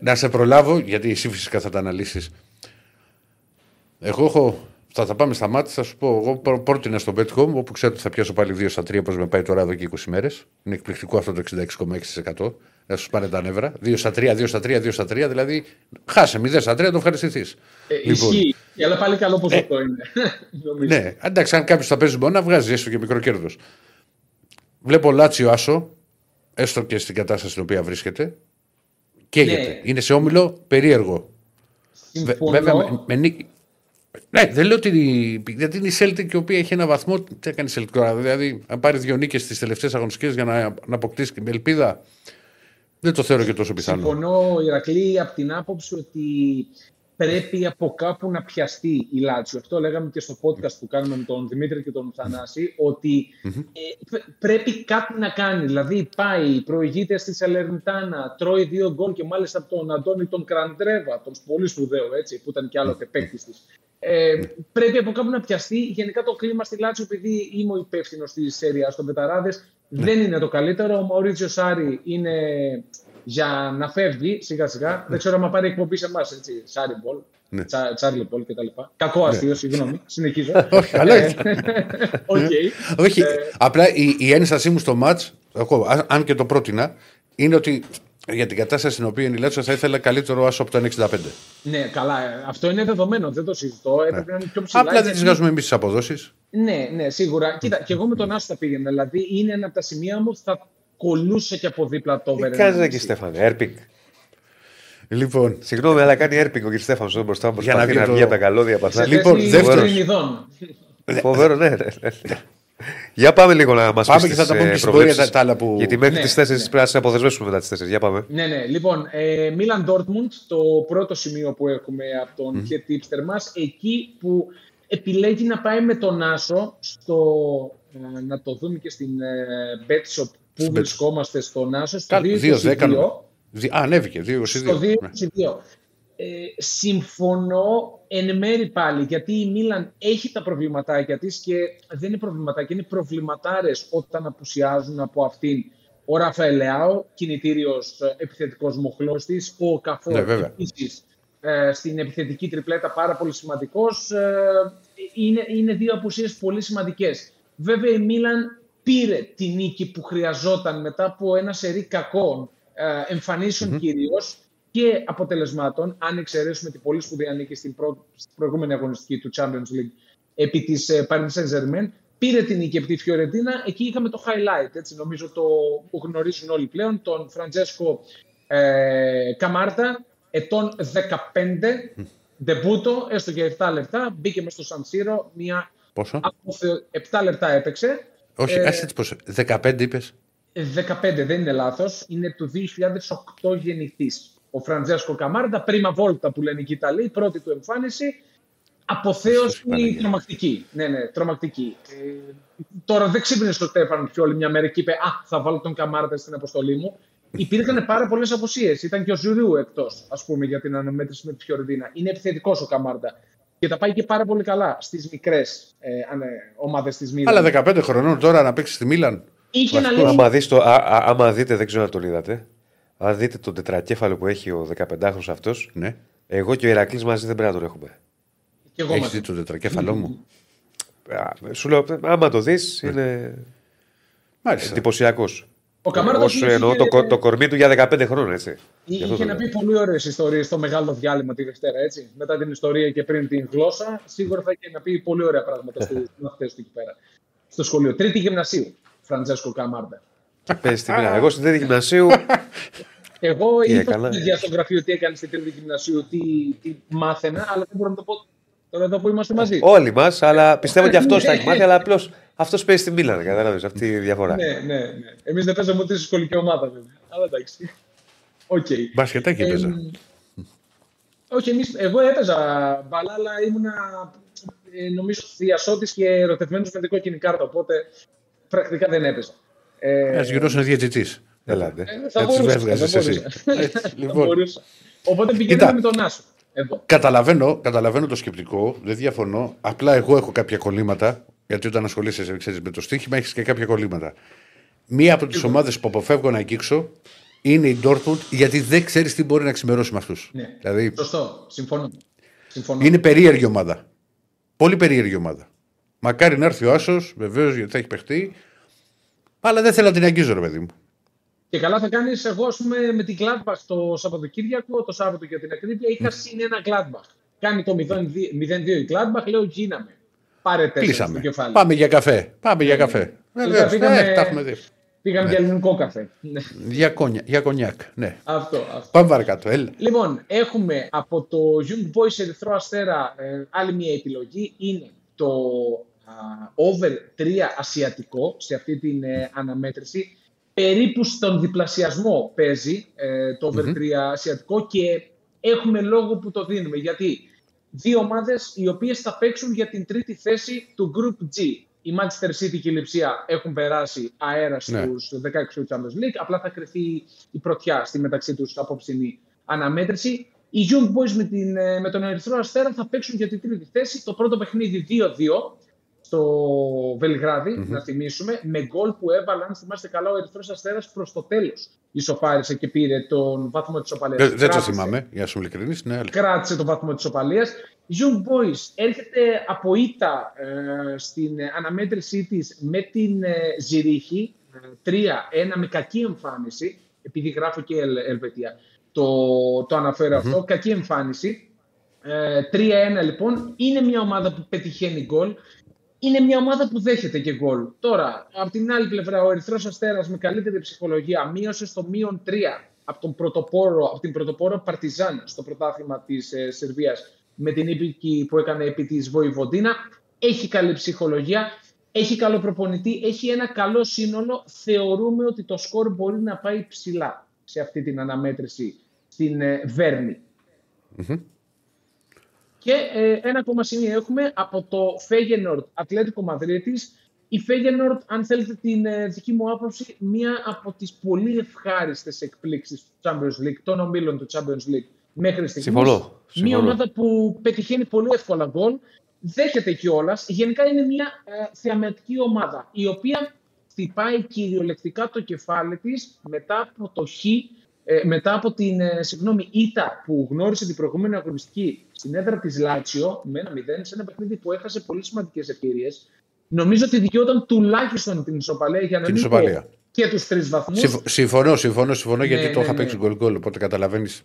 να σε προλάβω, γιατί εσύ φυσικά θα τα αναλύσεις. Εγώ έχω. Θα τα πάμε στα μάτια, θα σου πω. Εγώ πρό- πρότεινα στο Betcom, όπου ξέρω ότι θα πιάσω πάλι 2 στα 3 όπω με πάει τώρα εδώ και 20 μέρες. Είναι εκπληκτικό αυτό το 66,6%. Να σου πάνε τα νεύρα. 2 στα 3, 2 στα 3, 2 στα 3. Δηλαδή, χάσε 0 στα 3, το ευχαριστηθείς. Ε, Ισχύει. Αλλά πάλι καλό ποσοστό είναι. Νομίζω. Ναι, εντάξει, αν κάποιος θα παίζει μπορεί να βγάζει έστω και μικρό κέρδος. Βλέπω Λάτσιο Άσο, έστω και στην κατάσταση στην οποία βρίσκεται. Καίγεται. Ναι. Είναι σε όμιλο περίεργο. Βε- Συμφωνώ. Βέβαια, με, με νίκη. Ναι, δεν λέω ότι. Γιατί είναι η Celtic η οποία έχει ένα βαθμό. Τι έκανε η Celtic τώρα. Δηλαδή, αν πάρεις δύο νίκες στις τελευταίες αγωνιστικές για να, να αποκτήσεις την ελπίδα, δεν το θεωρώ και τόσο πιθανό. Συμφωνώ, Ηρακλή, από την άποψη ότι πρέπει από κάπου να πιαστεί η Λάτσιο. Αυτό λέγαμε και στο podcast που κάνουμε με τον Δημήτρη και τον Θανάση, ότι ε, π- πρέπει κάτι να κάνει. Δηλαδή πάει, προηγείται στη Σαλερνιτάνα, τρώει δύο γκολ και μάλιστα από τον Αντώνη τον Κραντρέβα, τον πολύ σπουδαίο έτσι, που ήταν και άλλοτε παίκτη της. Ε, πρέπει από κάπου να πιαστεί. Γενικά το κλίμα στη Λάτσιο, επειδή είμαι ο υπεύθυνος της Σέρια των Πεταράδες, δεν είναι το καλύτερο. Ο Μαουρίτσιο Σάρι είναι για να φεύγει σιγά σιγά. Δεν ξέρω αν πάρει εκπομπή σε εμάς, έτσι. Σάρι ball, Ναι. Τσα- Τσάρλι ball κτλ. Κακό αστείο, συγγνώμη. Συνεχίζω. Όχι, καλό Ε, είναι. Οκ. Όχι, Ε, απλά η, η ένστασή μου στο ματς, αν, αν και το πρότεινα, είναι ότι Για την κατάσταση στην οποία είναι η Λάτσιο θα ήθελα καλύτερο άσο από το 1,65. Ναι, καλά. ε, Αυτό είναι δεδομένο. Δεν το συζητώ. Έπρεπε να είναι πιο ψηλά. Απλά δεν γιατί- τις βγάζουμε εμείς τις αποδόσεις. Ναι, ναι, σίγουρα. Κοίτα, και εγώ με τον άσο θα πήγαινα. Δηλαδή είναι ένα από τα σημεία μου που θα κολούσε και από δίπλα το Τι over. κάνει εκεί, Στέφανε, έρπινγκ. Λοιπόν, Συγγνώμη, αλλά κάνει έρπινγκ ο κ. Στέφανος εδώ μπροστά μου. Για να Προσπαθεί βγει να το- βγει από τα καλώδια από αυτά. Λοιπόν, δεύτερος. Φοβερός, ναι. ναι, ναι. Για πάμε λίγο να μας Πάμε και θα τα πούμε και στην πορεία τα- τα άλλα που- Γιατί μέχρι Ναι, τις 4 ναι. πρέπει να σε αποδεσμεύσουμε μετά τις 4. Για πάμε. Ναι, ναι. Λοιπόν, Μίλαν Ντόρτμουντ, το πρώτο σημείο που έχουμε από τον mm. tipster μας, εκεί που επιλέγει να πάει με τον Άσο στο, ε, να το δούμε και στην ε, Bet Shop που Bet- βρισκόμαστε στον Άσο, στο 2-10. 2-22. Α, ανέβηκε. 2-22. Στο 2-22. Ε, συμφωνώ εν μέρη πάλι, γιατί η Μίλαν έχει τα προβληματάκια της και δεν είναι προβληματάκια, είναι προβληματάρες όταν απουσιάζουν από αυτήν ο Ραφαέλ Λεάο, κινητήριος ε, επιθετικός μοχλός της, ο Καφόρ Ναι, βέβαια. επίσης ε, στην επιθετική τριπλέτα πάρα πολύ σημαντικός. Ε, είναι, είναι δύο απουσίες πολύ σημαντικές. Βέβαια η Μίλαν πήρε τη νίκη που χρειαζόταν μετά από ένα σερί κακών ε, εμφανίσεων κυρίως και αποτελεσμάτων, αν εξαιρέσουμε την πολύ σπουδαία νίκη στην, προ... στην προηγούμενη αγωνιστική του Champions League επί της ε, Paris Saint-Germain, πήρε την νίκη από τη Φιωρεντίνα, εκεί είχαμε το highlight, έτσι, νομίζω το που γνωρίζουν όλοι πλέον, τον Φραντζέσκο ε, Καμάρτα, ετών 15, ντεμπούτο, έστω και 7 λεπτά, μπήκε μέσα στο San Siro, μια Πόσο; αποθε... 7 λεπτά έπαιξε, Όχι, ε, άσε έτσι πόσο. 15 είπες. 15 δεν είναι λάθος, είναι του 2008 γεννηθής. Ο Φραντζέσκο Καμάρντα, πρίμα βόλτα που λένε και οι Ιταλοί, πρώτη του εμφάνιση, αποθέωση Παναγία. τρομακτική. Ναι, ναι, τρομακτική. Ε, τώρα δεν ξύπνησε ο Στέφαν και όλη μια μέρα και είπε Α, θα βάλω τον Καμάρντα στην αποστολή μου. Υπήρχαν πάρα πολλές αποσίε. Ήταν και ο Ζουρίου εκτός, ας πούμε, για την αναμέτρηση με τη Φιωρεντίνα. Είναι επιθετικός ο Καμάρντα. Και τα πάει και πάρα πολύ καλά στις μικρές ε, ομάδες της Μίλαν. Αλλά 15 χρονών τώρα να παίξει στη Μίλαν. Είχε να Αυτό, λέει. Άμα, δεις το, α, α, άμα δείτε, δεν ξέρω αν το είδατε, αν δείτε τον τετρακέφαλο που έχει ο 15χρονο αυτός, Ναι. εγώ και ο Ηρακλής μαζί δεν πρέπει να τον έχουμε. Και εγώ Έχεις μαζί. δει το τετρακέφαλό μου; Α, Σου λέω, άμα το δεις, είναι Μάλιστα. εντυπωσιακός. Ο Καμάρτας Όσο εννοώ το, κο- το κορμί του για 15 χρόνια, έτσι. Γι' αυτό Είχε το να λέω. πει πολύ ωραίες ιστορίες στο μεγάλο διάλειμμα τη Δευτέρα, έτσι. Μετά την ιστορία και πριν την γλώσσα, σίγουρα θα είχε να πει πολύ ωραία πράγματα στου μαθητέ του εκεί πέρα. Στο σχολείο. Τρίτη γυμνασίου, Φραντζέσκο Καμάρντα. Πες τη μοίρα. Εγώ στην τρίτη γυμνασίου. Εγώ Τι είπα έκανα; στην ίδια στο γραφείο τι έκανε στην τρίτη γυμνασίου, τι, τι μάθαινα, αλλά δεν μπορώ να το πω τώρα εδώ που είμαστε μαζί. όλοι μας, αλλά πιστεύω και αυτό θα έχει μάθει, αλλά απλώς αυτός παίζει στη Μίλαν. Κατάλαβες αυτή η διαφορά. Ναι, ναι, ναι. Εμείς δεν παίζαμε ούτε στη σχολική ομάδα, βέβαια. Αλλά εντάξει. Οκ. Μπασκετάκι Ε, έπαιζα. όχι, εμείς, εγώ έπαιζα μπάλα, αλλά ήμουνα ε, νομίζω θιασώτης και ερωτευμένος με την κόκκινη κάρτα. Οπότε πρακτικά δεν έπαιζα. Ε, Ένα γυρό είναι διαιτητή. Ελάτε. ε, θα έτσι μπορούσα, έβγαζες θα εσύ. μπορούσα. Έτσι, Θα λοιπόν. μπορούσα. Οπότε πηγαίνουμε Κοίτα. με τον Άσο. Εδώ. Καταλαβαίνω, καταλαβαίνω το σκεπτικό, δεν διαφωνώ. Απλά εγώ έχω κάποια κολλήματα. Γιατί όταν ασχολείσαι ξέρεις, με το στοίχημα, έχεις και κάποια κολλήματα. Μία από τις ομάδες που αποφεύγω να αγγίξω είναι η Dortmund, γιατί δεν ξέρεις τι μπορεί να ξημερώσει με αυτούς. Ναι. Δηλαδή Σωστό. Συμφωνώ. Συμφωνώ. είναι περίεργη ομάδα. Πολύ περίεργη ομάδα. Μακάρι να έρθει ο Άσος, βεβαίως γιατί θα έχει παιχτεί. Αλλά δεν θέλω να την αγγίζω, ρε παιδί μου. Και καλά θα κάνεις, εγώ ας πούμε, με την Gladbach το Σαββατοκύριακο, το Σάββατο για την ακρίβεια, είχα συν ένα Gladbach. Κάνει το 0-2 0-2 η Gladbach, λέω γίναμε. Πάρε τέσσερα στο Κλείσαμε. κεφάλι. Πάμε για καφέ. Πάμε για καφέ. Βεβαίως. πήγαμε- Ε, τα έχουμε δει. Πήγαμε για ελληνικό καφέ. Ναι, Για, κόνια, για κονιάκ. Ναι. αυτό, αυτό. Πάμε παρακάτω. Έλα. Λοιπόν, έχουμε από το Young Boys Ερυθρό Αστέρα ε, άλλη μια επιλογή. Είναι το α, over 3 ασιατικό σε αυτή την ε, αναμέτρηση. Περίπου στον διπλασιασμό παίζει ε, το over 3 ασιατικό και έχουμε λόγο που το δίνουμε. Γιατί δύο ομάδες οι οποίες θα παίξουν για την τρίτη θέση του Group G. Η Manchester City και η Λιψία έχουν περάσει αέρα Ναι. στους 16 του Champions League. Απλά θα κρυθεί η πρωτιά στη μεταξύ τους απόψινή αναμέτρηση. Οι Young Boys με, την, ε, με τον Ερυθρό Αστέρα θα παίξουν για την τρίτη θέση. Το πρώτο παιχνίδι 2-2 στο βελιγραδι να θυμίσουμε, με γκολ που έβαλε, αν θυμάστε καλά, ο Ερυθρός Αστέρας προς το τέλος. Ισοφάρισε και πήρε τον βαθμό της οπαλίας. Ε, δεν το Κράτησε- θυμάμαι, για να σου ειλικρινής. Ναι, αλλά. κράτησε τον βαθμό της οπαλίας. Η Young Boys έρχεται από ήττα ε, στην ε, αναμέτρησή της με την ε, Ζηρίχη, 3-1 με κακή εμφάνιση. επειδή γράφω και Ελ, Ελβετία, το, το αναφέρω αυτό. Κακή εμφάνιση. Ε, 3-1 λοιπόν. Είναι μια ομάδα που πετυχαίνει γκολ. Είναι μια ομάδα που δέχεται και γκολ. Τώρα, από την άλλη πλευρά, ο Ερυθρός Αστέρας με καλύτερη ψυχολογία μείωσε στο μείον 3 από, τον πρωτοπόρο, από την πρωτοπόρο Παρτιζάν στο πρωτάθλημα της ε, Σερβίας με την ύπηκη που έκανε επί της Βοηβοντίνα. Έχει καλή ψυχολογία. Έχει καλό προπονητή, έχει ένα καλό σύνολο. Θεωρούμε ότι το σκορ μπορεί να πάει ψηλά σε αυτή την αναμέτρηση στην ε, βερνη Και ε, ένα ακόμα σημείο έχουμε από το Φέγενορτ Ατλέτικο Μαδρίτης. Η Φέγενορτ, αν θέλετε την ε, δική μου άποψη, μία από τις πολύ ευχάριστες εκπλήξεις του Champions League, των ομίλων του Champions League μέχρι στιγμής. Συμφωνώ. Μία ομάδα που πετυχαίνει πολύ εύκολα γκολ, δέχεται κιόλας. Γενικά είναι μια ε, θεαματική ομάδα, η οποία χτυπάει κυριολεκτικά το κεφάλι της μετά από το χ, ε, μετά από την ε, συγγνώμη, ήττα που γνώρισε την προηγούμενη αγωνιστική στην έδρα της Λάτσιο με ένα 0 σε ένα παιχνίδι που έχασε πολύ σημαντικές ευκαιρίες. Νομίζω ότι δικαιόταν τουλάχιστον την ισοπαλία για να Την μην ισοπαλία. πω και τους τρεις βαθμούς. Συμφ- Συμφωνώ, συμφωνώ, συμφωνώ γιατί Ναι, το ναι, είχα ναι. παίξει γκολ γκολ, οπότε καταλαβαίνεις.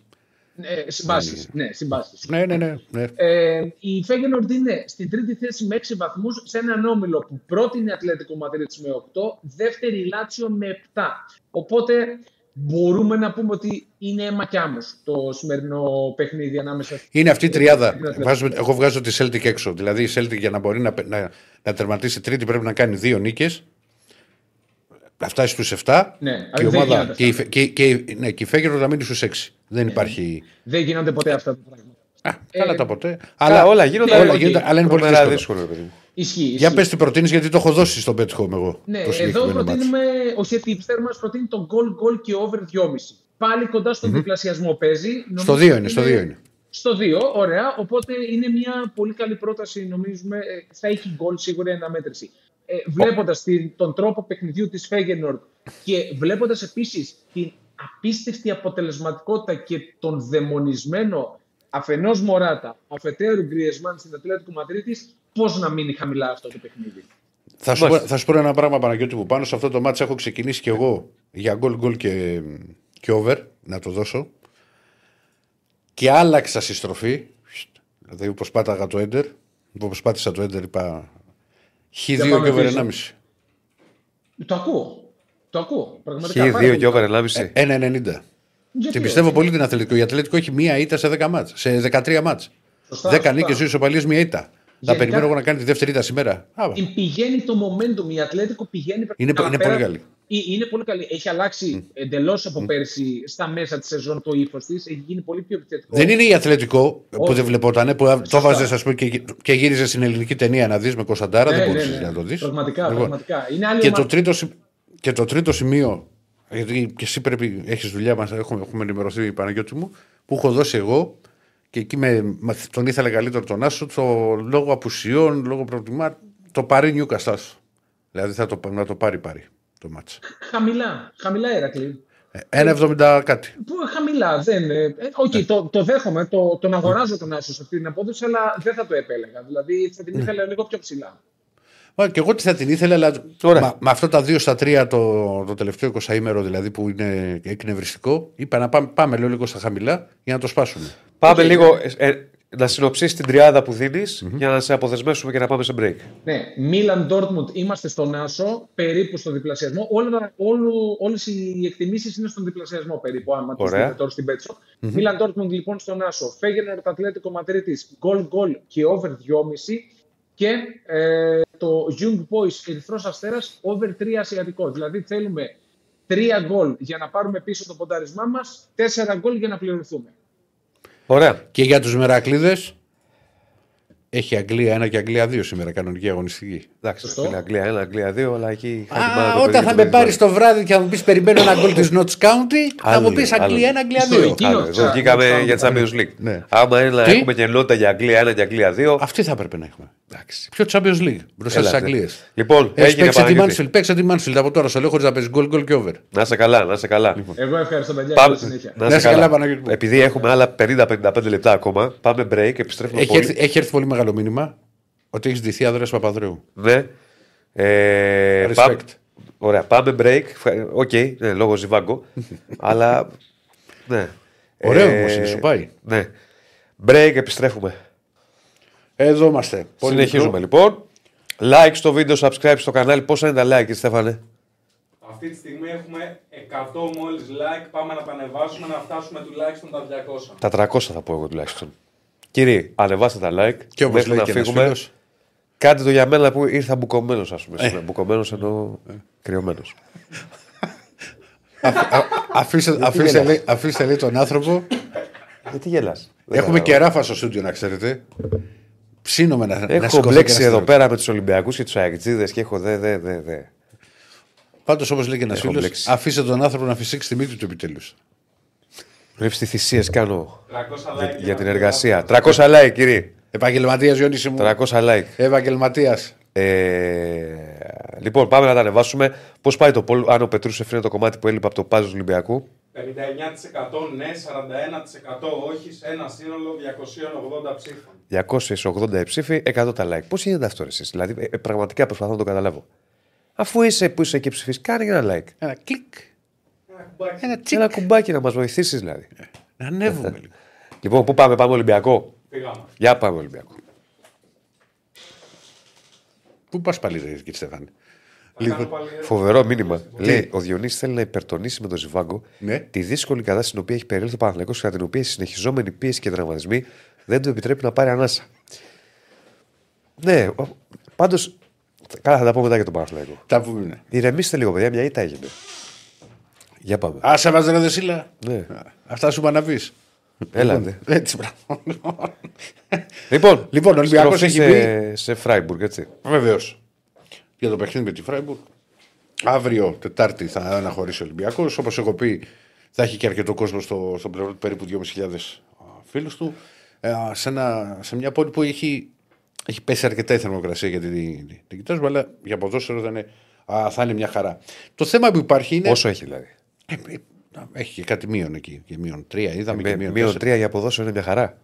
Ε, συμπάσεις, ναι, συμπάσεις. Ναι, ναι, ναι. ναι. Ε, η Φέγενορντ είναι στην τρίτη θέση με 6 βαθμούς σε έναν όμιλο που πρώτη είναι Ατλέτικο Μαδρίτη με 8, δεύτερη η Λάτσιο με 7. Οπότε μπορούμε να πούμε ότι είναι αίμα κι άμμος το σημερινό παιχνίδι ανάμεσα Είναι αυτή η τριάδα. Την Ατλέτικο. Βάζουμε, εγώ βγάζω τη Celtic έξω. Δηλαδή η Celtic για να μπορεί να, να, να τερματίσει τρίτη πρέπει να κάνει δύο νίκες. Να φτάσει στους 7. Ναι, και η δεν ομάδα. γίνεται Και, η, Φε- και, και, ναι, και η Φέγενορντ να μείνει στους 6. Δεν υπάρχει. Δεν γίνονται ποτέ αυτά τα πράγματα. Α, καλά τα ποτέ. Αλλά Αλλά όλα γίνονται. όλα οκ. γίνονται, αλλά είναι πολύ Τρομερά δύσκολο. δύσκολο, ρε παιδί μου. Ισχύει. Για ισχύει. πες τι προτείνεις, γιατί το έχω δώσει στο Bet Home εγώ. Ναι, το εδώ συγκεκριμένο μάτσο. προτείνουμε, ο Σετίπστερ μας προτείνει το goal goal και over 2,5. Πάλι κοντά στον διπλασιασμό παίζει. Στο Νομίζω 2 είναι, στο 2 είναι. Στο 2, ωραία. Οπότε είναι μια πολύ καλή πρόταση, νομίζουμε. Ε, Θα έχει γκολ σίγουρα η αναμέτρηση. Ε, βλέποντας τον τρόπο παιχνιδιού της Φέγενορντ και βλέποντας επίσης την απίστευτη αποτελεσματικότητα και τον δαιμονισμένο αφενός Μωράτα, αφετέρου Γκριεσμάν στην Ατλέτικο Μαδρίτης, πώς να μείνει χαμηλά αυτό το παιχνίδι; Θα σου, πω, Μάλιστα. θα σου πω ένα πράγμα Παναγιώτη που πάνω σε αυτό το μάτσο έχω ξεκινήσει και εγώ για γκολ γκολ και, και over να το δώσω και άλλαξα συστροφή δηλαδή όπως πάταγα το έντερ όπως πάτησα το έντερ είπα χ2 Για και πάμε over πίσω. 1,5 Το ακούω. Το ακούω. Πραγματικά. Χ2 πάρα και πολύ. over 1,5. 1,90 Γιατί την πιστεύω όχι. πολύ την Αθλητικό. Η Αθλητικό έχει μία ήττα σε 10 μάτς, σε 13 μάτς. Σωστά, 10 σωστά. νίκες, δύο ισοπαλίες, μία ήττα. Θα Γενικά- περιμένω εγώ να κάνει τη δεύτερη ήττα σήμερα. Α, Την πηγαίνει το momentum. Η Ατλέτικο πηγαίνει Είναι- πραγματικά είναι πέρα- πολύ καλή. Ε, Είναι πολύ καλή. Έχει αλλάξει εντελώς από πέρσι στα μέσα της σεζόν το ύφος της. Έχει γίνει πολύ πιο επιθετικό. Δεν είναι η Αθλητικό που Όχι. δεν βλεπότανε, που το βάζε ας πούμε, και, και γύριζες στην ελληνική ταινία να δεις με Κωνσταντάρα. Ναι, δεν ναι, μπορούσε ναι. να το δεις. Πραγματικά, πραγματικά. Είναι άλλη και, ομάδα. το τρίτο, σι- και το τρίτο σημείο, γιατί και εσύ πρέπει, έχεις δουλειά, μας, έχουμε, έχουμε ενημερωθεί Παναγιώτη μου, που έχω δώσει εγώ και εκεί με, με- τον ήθελα καλύτερο τον Άσο, το λόγω απουσιών, λόγω προβλημάτων, το πάρει Νιούκαστλ Δηλαδή θα το, να το πάρει πάρει το μάτς. Χαμηλά. Χαμηλά, Ερακλή. Ε, 1,70 κάτι. Που χαμηλά. Δεν, ε, ε, Οκ, το, το δέχομαι. Το, τον αγοράζω τον Άσο σε αυτή την απόδοση, αλλά δεν θα το επέλεγα. Δηλαδή θα την ήθελα λίγο πιο ψηλά. Μα και εγώ τι θα την ήθελα, αλλά Ωραία. μα- με αυτά τα δύο στα τρία το, το τελευταίο 20 ημέρο δηλαδή που είναι εκνευριστικό, είπα να πάμε, πάμε λέω, λίγο στα χαμηλά για να το σπάσουμε. Πάμε Οκ. λίγο ε, ε, να συνοψίσεις την τριάδα που δίνεις για να σε αποδεσμεύσουμε και να πάμε σε break. Ναι, Μίλαν Ντόρτμουντ είμαστε στον Άσο, περίπου στον διπλασιασμό. Όλα, όλο, όλες οι εκτιμήσεις είναι στον διπλασιασμό περίπου, άμα τις Ωραία. δείτε τώρα στην Betsson. Μίλαν Ντόρτμουντ λοιπόν στον Άσο. Φέγενορντ Ατλέτικο Μαδρίτης, γκολ γκολ και over 2,5. Και ε, το Young Boys Ερυθρός Αστέρας, over 3 ασιατικό. Δηλαδή θέλουμε 3 γκολ για να πάρουμε πίσω το ποντάρισμά μας, 4 γκολ για να πληρωθούμε. Ωραία. Και για τους Μερακλείδες; Έχει Αγγλία 1 και Αγγλία 2 σήμερα, κανονική αγωνιστική. Εντάξει, Σωστό. φίλε, Αγγλία 1, Αγγλία 2, αλλά εκεί. χάνει Α, μάνα το όταν παιδί θα και με το πάρεις παιδί. το βράδυ και θα μου πεις Περιμένω ένα γκολ της Notts County, θα Άλλο μου πεις λίγο, Αγγλία 1, άλλο Αγγλία Στο 2. εκεί- Άλλο, Εκείνο, Εδώ βγήκαμε τσα- για τσα- Champions League. Ναι. Άμα είναι να Τι; έχουμε και νότα για Αγγλία 1 και Αγγλία 2. Αυτή θα έπρεπε να έχουμε. Εντάξει. Ποιο Champions League μπροστά Έλα, στις ναι. Αγγλίες. Λοιπόν, Έχει έγινε παίξει τη Παναγιώτη. Mansfield, παίξε τη Mansfield από τώρα. Στο λέω χωρίς να παίζει γκολ, γκολ και over. Να είσαι καλά, να είσαι καλά. Εγώ ευχαριστώ παιδιά. Πάμε, Καλή συνέχεια. να είσαι είσαι καλά, καλά. Παναγιώτη μου. Επειδή έχουμε άλλα 50-55 λεπτά ακόμα, πάμε break, επιστρέφουμε Έχει πολύ. έρθει, έχει έρθει πολύ μεγάλο μήνυμα ότι έχεις ντυθεί Αντρέα Παπανδρέου. Ναι. Ε, Respect. πάμε, Ωραία, πάμε break. Φα- Οκ, ναι, λόγω Ζιβάγκο. αλλά. Ναι. Ωραίο όμως είναι, σου πάει. Ναι. Break, επιστρέφουμε. Εδώ είμαστε. Πολύ Συνεχίζουμε μικρό. λοιπόν. Like στο βίντεο, subscribe στο κανάλι. Πόσα είναι τα like, κύριε Στέφανε; Αυτή τη στιγμή έχουμε 100 μόλις like. Πάμε να τα ανεβάσουμε να φτάσουμε τουλάχιστον τα 200. Τα 300 θα πω εγώ τουλάχιστον. Κύριοι, ανεβάστε τα like. Και όπως Μέχρι λέει να και ένας φύγουμε. φίλος, Κάντε το για μένα που ήρθα μπουκωμένος, ας πούμε. Ε. σήμερα. Μπουκωμένος εννοώ κρυωμένος. αφήστε, αφήστε, λέει, αφήστε λέει τον άνθρωπο. Γιατί γελάς; Έχουμε και ράφα στο στούντιο να ξέρετε. Ψήνομαι να, να Έχω σηκωθώ μπλέξει και να εδώ στείλω. πέρα με τους Ολυμπιακούς και τους Αεκτζίδε και έχω δε, δε, δε, δε. Πάντως, όπως λέει και ένας Έχω φίλος, μπλέξει. αφήστε τον άνθρωπο να φυσήξει τη μύτη του επιτέλους. Πρέπει τι θυσίε κάνω 300 για, like. για να την το εργασία. ανεβάσουμε. 300 like, κύριε. Επαγγελματίας Γιόνιση μου. 300 like. Επαγγελματίας. Ε, λοιπόν, πάμε να τα ανεβάσουμε. Πώς πάει το πόλ, αν ο Πετρούσεφ είναι το κομμάτι που έλειπε από το πάζος του Ολυμπιακού. 59% ναι, 41% όχι σε ένα σύνολο 280 ψήφων. 280 ψήφοι, 100 τα like. Πώς γίνεται αυτό, εσείς; Δηλαδή, ε, ε, πραγματικά προσπαθώ να το καταλάβω. Αφού είσαι που είσαι και ψηφίσεις, κάνε ένα like. Ένα κλικ. Ένα κουμπάκι. Ένα τσικ. Ένα κουμπάκι να μας βοηθήσεις, δηλαδή. Να ανέβουμε λίγο. Λοιπόν, πού πάμε, πάμε Ολυμπιακό; Πήγαμε. Για πάμε Ολυμπιακό. Πού πας πάλι, ρε, κύριε Στέφανε. Θα κάνω πάλι- Φοβερό μήνυμα. Λέει: Ο Διονύσης θέλει να υπερτονίσει με τον Ζιβάγκο Ναι. τη δύσκολη κατάσταση στην οποία έχει περιέλθει ο Παναθλαϊκό και κατά την οποία η συνεχιζόμενη πίεση και τραυματισμοί δεν του επιτρέπει να πάρει ανάσα. Ναι, πάντως. Καλά, θα τα πω μετά για τον Παναθλαϊκό. Τα πούμε. ναι. Ηρεμήστε λίγο, παιδιά, μια ήττα έγινε. Για πάμε. Άσε μα ρε Δεσίλα. Ναι. Αυτά σου είπα να πεις. Έλατε. Έτσι, μπράβο. Λοιπόν, Λοιπόν, ο Ολυμπιακός στροφή έχει σε, σε Φράιμπουργκ, έτσι. Βεβαίως. Για το παιχνίδι με τη Φράιμπουργκ. Αύριο, Τετάρτη, θα αναχωρήσει ο Ολυμπιακός. Όπως έχω πει, θα έχει και αρκετό κόσμο στο, στο πλευρό του, περίπου 2.500 φίλους του. Ε, σε, ένα, σε μια πόλη που έχει, έχει πέσει αρκετά η θερμοκρασία για την, την, την κοιτάζουμε, αλλά για ποδόσφαιρο θα είναι, α, θα είναι μια χαρά. Το θέμα που υπάρχει είναι. Όσο έχει δηλαδή; Ε, ε, έχει και κάτι μείον εκεί. Και μείον τρία, είδαμε και Με, μείον μείον τέσσερα. τρία για ποδόσφαιρο είναι μια χαρά.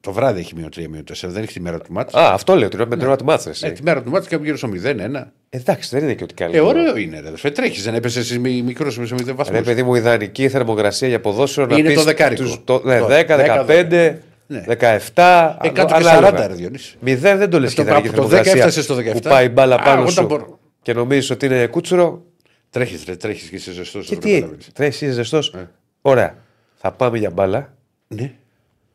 Το βράδυ έχει μείον τρία, μείον τέσσερα. Δεν έχει τη μέρα του μάτς. Α, αυτό λέω, την ώρα με την ώρα του μάτσα. Ε, τη μέρα του μάτς και γύρω στο 0-1. Εντάξει, δεν είναι και ότι κάνει. Ε, ωραίο είναι. Ρε. Τρέχεις, δεν έπεσε εσύ μικρός σε 0 Ρε βαθμού. παιδί μου, ιδανική θερμοκρασία για ποδόσφαιρο να Είναι πεις το δεκάρικο. τους- το, ναι, Το 10, 15, Ναι. 17. Ε, κάτω και ανάλογα. 40, ρε Διονύση. Μηδέν δεν το λες Αυτό και ιδανική από το 10 θερμοκρασία. έφτασε στο 17. Που πάει η μπάλα Α, πάνω όταν σου μπορώ. και νομίζεις ότι είναι κούτσουρο. Τρέχεις, ρε, τρέχεις και είσαι ζεστός. Και τι, τρέχεις, είσαι ζεστός; Ωραία. Θα πάμε για μπάλα. Ναι.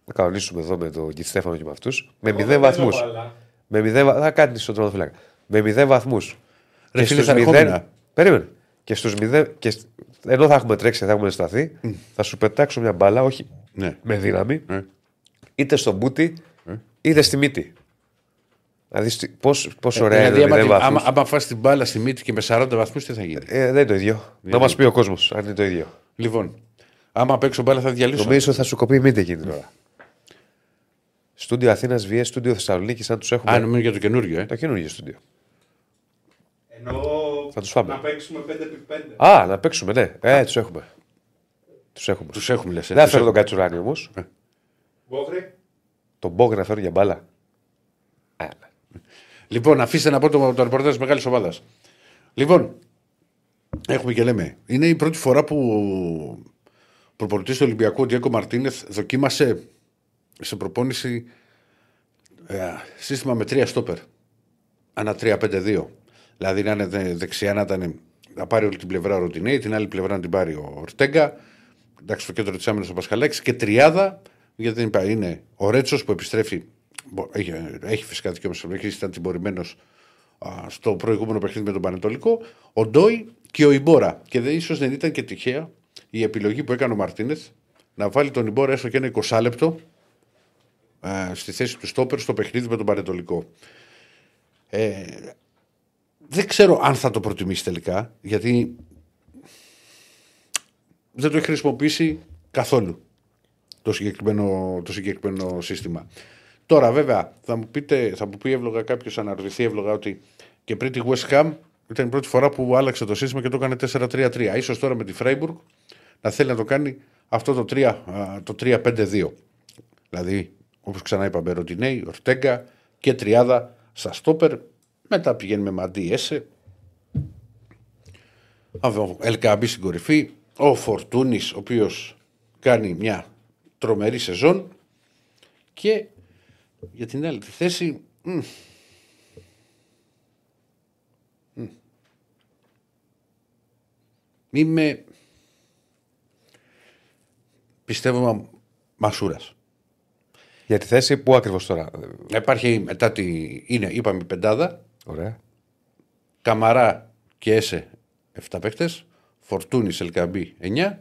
Θα κανονίσουμε εδώ με τον Κιτ Στέφανο και με αυτούς. Με Εγώ 0 δεν βαθμούς. παίζω μπάλα. Με 0 βα- Θα κάνεις στον τροματοφυλάκα. Με 0 βαθμούς. Ρε φίλε, στα ερχόμενα. Περίμενε. Και στους 0. Και... σ- Ενώ θα έχουμε τρέξει, θα έχουμε σταθεί, θα σου πετάξω μια μπάλα, όχι Ναι. με δύναμη, Ε. είτε στο μπούτι, είτε στη μύτη. Να δεις πόσο ωραία Δηλαδή, είναι άμα, 0 την- άμα, βαθμού. άμα φας την μπάλα στη μύτη και με 40 βαθμούς, τι θα γίνει; Ε, δεν είναι το ίδιο. Να μας πει ο κόσμος αν είναι το ίδιο. Λοιπόν, άμα παίξω μπάλα θα διαλύσω. Νομίζω ότι θα σου κοπεί η μύτη εκείνη την ώρα. Στούντιο Αθήνας Βιέ, στούντιο Θεσσαλονίκης, αν τους έχουμε. Αν είναι για το καινούριο, ε. Το καινούργιο στούντιο. Ενώ Θα τους φάμε. να παίξουμε 5x5. Α, να παίξουμε, ναι. Ε, τους έχουμε. Τους έχουμε. Τους έχουμε λες. Δεν θα φέρω τον Κατσουράνη όμως. Μπόγρι. Τον Μπόγκ να φέρω για μπάλα. Α, ναι. Λοιπόν, αφήστε να πω το, το ρεπορτάζ της μεγάλης ομάδας. Λοιπόν, έχουμε και λέμε. Είναι η πρώτη φορά που ο προπονητής του Ολυμπιακού, ο Ντιέκο Μαρτίνεθ, δοκίμασε σε προπόνηση ε, σύστημα με τρία στόπερ. Ένα 3-5-2. Δηλαδή να είναι δε- δεξιά να, ήταν, να πάρει όλη την πλευρά ο Ροτινέη, την άλλη πλευρά να την πάρει ο Ορτέγκα. Εντάξει, στο κέντρο της άμυνας ο Πασχαλάκης και τριάδα, γιατί δεν είπα, είναι ο Ρέτσος που επιστρέφει. Μπο- Έχει, έχει φυσικά δικαίωμα στο παιχνίδι, ήταν τιμωρημένος στο προηγούμενο παιχνίδι με τον Πανετολικό. Ο Ντόι και ο Ιμπόρα. Και δεν, ίσως δεν ήταν και τυχαία η επιλογή που έκανε ο Μαρτίνεθ να βάλει τον Ιμπόρα έστω και ένα 20 λεπτό ε, στη θέση του στόπερ στο παιχνίδι με τον Πανετολικό. Ε, δεν ξέρω αν θα το προτιμήσει τελικά, γιατί δεν το έχει χρησιμοποιήσει καθόλου το συγκεκριμένο, το συγκεκριμένο σύστημα. Τώρα, βέβαια, θα μου, πείτε, θα μου πει εύλογα κάποιος, αναρωτηθεί εύλογα ότι και πριν τη West Ham ήταν η πρώτη φορά που άλλαξε το σύστημα και το έκανε 4-3-3. Ίσως τώρα με τη Freiburg να θέλει να το κάνει αυτό το 3, α, το 3-5-2. Δηλαδή, όπως ξανά είπαμε, Ροντινέη, Ορτέγκα και τριάδα στα στόπερ. Μετά πηγαίνει με Μαντί Έσε. Ο Ελκαμπή στην κορυφή. Ο Φορτούνης, ο οποίος κάνει μια τρομερή σεζόν. Και για την άλλη τη θέση. μ, μ. Είμαι. Πιστεύω μα, Μασούρας. Για τη θέση, πού ακριβώς τώρα; Υπάρχει μετά τη. Είναι, είπαμε, η πεντάδα. Ωραία. Καμαρά και Έσε 7 παίχτε. Φορτούνης, Ελκαμπή 9.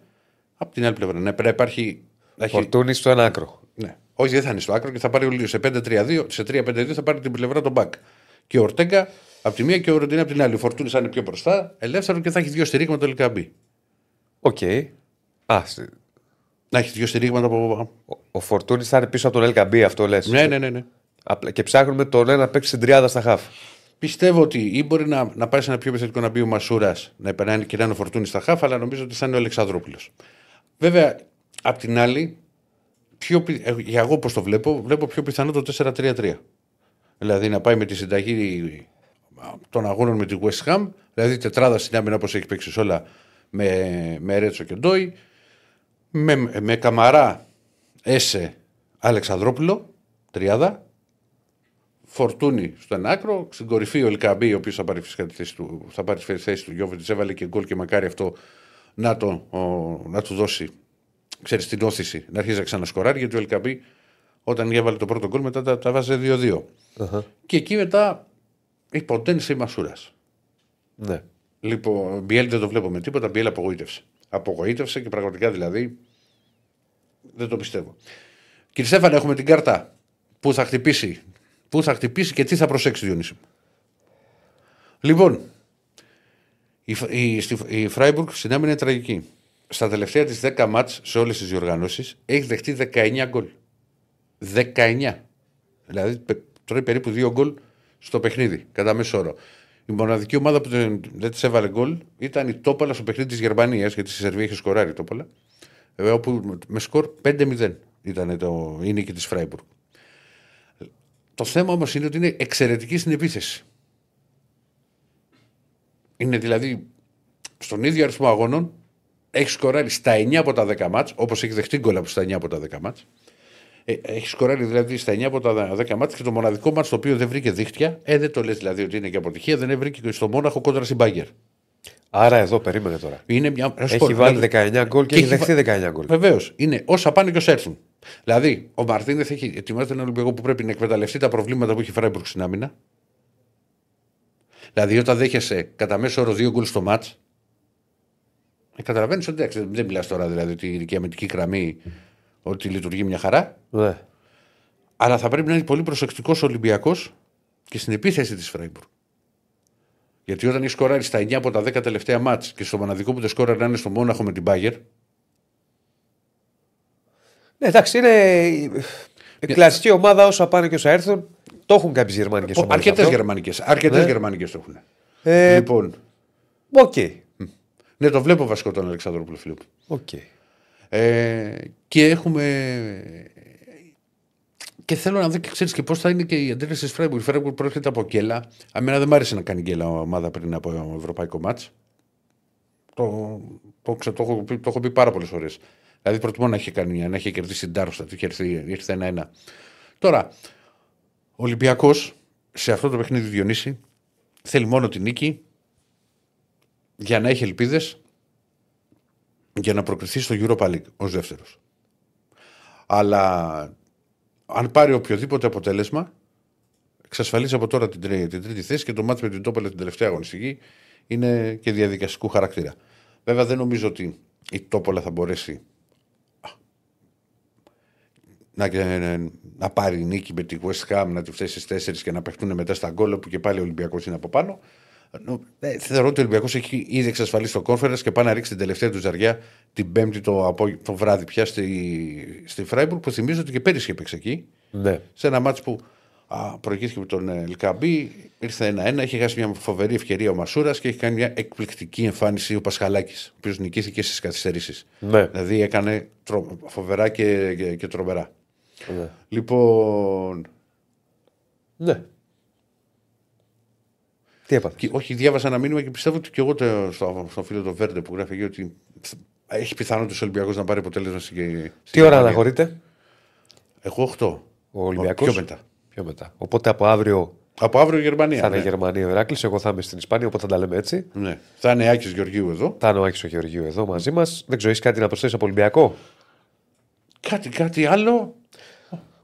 Από την άλλη πλευρά. Ναι, πρέπει να υπάρχει. να έχει- Φορτούνης στο ένα άκρο. Ναι. Όχι, δεν θα είναι στο άκρο και θα πάρει ο σε 5-3-2, σε 3-5-2 θα πάρει την πλευρά τον μπακ. Και ο Ορτέγκα από τη μία και ο Ροντινέι από την άλλη. Ο Φορτούνης θα είναι πιο μπροστά, ελεύθερο και θα έχει δύο στηρίγματα το Ελ Κααμπί. Οκ. Α, σ- Να έχει δύο στηρίγματα από. ο- ο Φορτούνης θα είναι πίσω από τον Ελ Κααμπί, αυτό λες. Ναι, ναι, ναι. ναι. Και ψάχνουμε τον ένα να παίξει στην τριάδα στα χαφ. Πιστεύω ότι ή μπορεί να, να πάει σε ένα πιο επιθετικό να μπει ο Μασούρας να περνάει και να είναι ο Φορτούνης στα χάφ, αλλά νομίζω ότι θα είναι ο Αλεξανδρόπουλος. Βέβαια, απ' την άλλη, πιο, πι- ε, για εγώ πώς το βλέπω, βλέπω πιο πιθανό το 4-3-3. Δηλαδή να πάει με τη συνταγή των αγώνων με τη West Ham, δηλαδή τετράδα στην άμυνα όπως έχει παίξει σε όλα με, με Ρέτσο και Ντόι, με, με Καμαρά, Έσε, Αλεξανδρόπουλο, τριάδα, Φορτούνη στο ένα άκρο, στην κορυφή ο Ελκαμπή, ο οποίος θα πάρει φυσικά τη θέση του, θα πάρει τη θέση του Γιώβετ, έβαλε και γκολ και μακάρι αυτό να, το, ο, να του δώσει ξέρεις, την όθηση να αρχίσει να ξανασκοράρει, γιατί ο Ελκαμπή όταν έβαλε το πρώτο γκολ μετά τα, τα βάζε 2-2. Και εκεί μετά υποτένισε η Μασούρας. Ναι. Λοιπόν, Μπιέλ δεν το βλέπω με τίποτα, Μπιέλ απογοήτευσε. Απογοήτευσε και πραγματικά δηλαδή δεν το πιστεύω. Κύριε Στέφανε, έχουμε την κάρτα που θα χτυπήσει. Πού θα χτυπήσει και τι θα προσέξει Διονύση. μου. Λοιπόν, η, Φ- η, στη- η Φράιμπουργκ στην άμυνα είναι τραγική. Στα τελευταία της 10 μάτς σε όλες τις διοργανώσεις έχει δεχτεί 19 γκολ. 19. Δηλαδή πε- τρώει περίπου 2 γκολ στο παιχνίδι, κατά μέσο όρο. Η μοναδική ομάδα που δεν, δεν της έβαλε γκολ ήταν η Τόπολα στο παιχνίδι της Γερμανίας, γιατί στη Σερβία είχε σκοράρει η Τόπολα. Ε, όπου με σκορ 5-0 ήταν το, η νίκη της Φράιμπουργκ. Το θέμα όμως είναι ότι είναι εξαιρετική στην επίθεση. Είναι δηλαδή στον ίδιο αριθμό αγώνων έχει σκοράρει στα 9 από τα 10 μάτς, όπως έχει δεχτεί γκολ από στα 9 από τα 10 μάτς. Ε, έχει σκοράρει δηλαδή στα 9 από τα 10 μάτς και το μοναδικό μάτς το οποίο δεν βρήκε δίχτυα, ε, δεν το λες δηλαδή ότι είναι και αποτυχία, δεν βρήκε και στο Μόναχο κόντρα στην Μπάγκερ. Άρα εδώ περίμενε τώρα. Είναι μια. να σου Έχει πω, βάλει δηλαδή- 19 γκολ και, και έχει έχει δεχθεί 19 γκολ. Βεβαίως. Είναι όσα πάνε και όσα έρθουν. Δηλαδή, ο Μαρτίνεθ έχει ετοιμάσει έναν Ολυμπιακό που πρέπει να εκμεταλλευτεί τα προβλήματα που έχει η Φράιμπουργκ στην άμυνα. Δηλαδή, όταν δέχεσαι κατά μέσο όρο δύο γκολ στο μάτς, ε, καταλαβαίνεις ότι εντάξει, δεν μιλάς τώρα δηλαδή ότι η δικαιωματική γραμμή ότι λειτουργεί μια χαρά. Ναι. Αλλά θα πρέπει να είναι πολύ προσεκτικός ο Ολυμπιακός και στην επίθεση της Φράιμπουργκ. Γιατί όταν έχει σκοράρει στα 9 από τα 10 τελευταία μάτς και στο μοναδικό που δεν σκόραρε να είναι στο Μόναχο με την Μπάγκερ, Ναι, εντάξει, είναι η κλασική ομάδα όσα πάνε και όσα έρθουν. Το έχουν κάποιες γερμανικές ομάδες. Αρκετές γερμανικές. Αρκετές Ναι. γερμανικές το έχουν. Ε, λοιπόν, Οκ. Ναι, το βλέπω βασικό τον Αλεξανδρόπουλο Φιλίπ. Οκ. Ε, και έχουμε. Και θέλω να δω και ξέρεις και πώς θα είναι και η αντίδραση της Φράιμπουργκ. Η Φράιμπουργκ προέρχεται από γκέλα. Εμένα δεν μ' άρεσε να κάνει γκέλα ομάδα πριν από ευρωπαϊκό μάτς. Το, το, ξε- το, έχω πει, το έχω πει πάρα πολλές φορές. Δηλαδή προτιμώ να είχε, κάνει, να είχε κερδίσει την Ντάρμσταντ και ήρθε, ήρθε ένα-ένα. Τώρα, ο Ολυμπιακός σε αυτό το παιχνίδι Διονύση θέλει μόνο την νίκη για να έχει ελπίδες για να προκριθεί στο Europa League ως δεύτερος. Αλλά αν πάρει οποιοδήποτε αποτέλεσμα, εξασφαλίζει από τώρα την, τρί- την τρίτη θέση και το μάτι με την Τόπολα την τελευταία αγωνιστική είναι και διαδικαστικού χαρακτήρα. Βέβαια δεν νομίζω ότι η Τόπολα θα μπορέσει να, να πάρει νίκη με τη West Ham, να τη φτάσει στις 4 και να παιχτούν μετά στα γκολ που και πάλι ο Ολυμπιακός είναι από πάνω. Ε, θεωρώ ότι ο Ολυμπιακός έχει ήδη εξασφαλίσει το conference και πάει να ρίξει την τελευταία του ζαριά την Πέμπτη το, απο... το βράδυ πια στη, στη Φράιμπουργκ που θυμίζω ότι και πέρυσι έπαιξε εκεί. Ναι. Σε ένα μάτσο που α, προηγήθηκε με τον ε, Ελκαμπή, ήρθε ένα-ένα, είχε χάσει μια φοβερή ευκαιρία ο Μασούρας και έχει κάνει μια εκπληκτική εμφάνιση ο Πασχαλάκης, ο οποίος νικήθηκε στις καθυστερήσεις. Ναι. Δηλαδή έκανε τρο... φοβερά και, και, και τρομερά. ναι. Λοιπόν, Ναι. Τι έπαθε. Και, όχι, διάβασα ένα μήνυμα και πιστεύω ότι και εγώ το, στο, στο φίλο του Βέρντε που γράφει εκεί ότι έχει πιθανότητα ο Ολυμπιακός να πάρει αποτέλεσμα στην Τι στην ώρα Γερμανία. αναχωρείται Εγώ 8. ο Ολυμπιακός; Πιο μετά. Πιο μετά. Οπότε από αύριο Από αύριο Γερμανία. θα είναι ναι. Γερμανία ο Ηράκλη. Εγώ θα είμαι στην Ισπανία, οπότε θα τα λέμε έτσι. Ναι. Θα είναι Άκης Γεωργίου εδώ. Θα είναι ο Άκης ο Γεωργίου εδώ μαζί μας. Δεν ξέρω, έχεις κάτι να προσθέσεις από Ολυμπιακό; Κάτι, κάτι άλλο.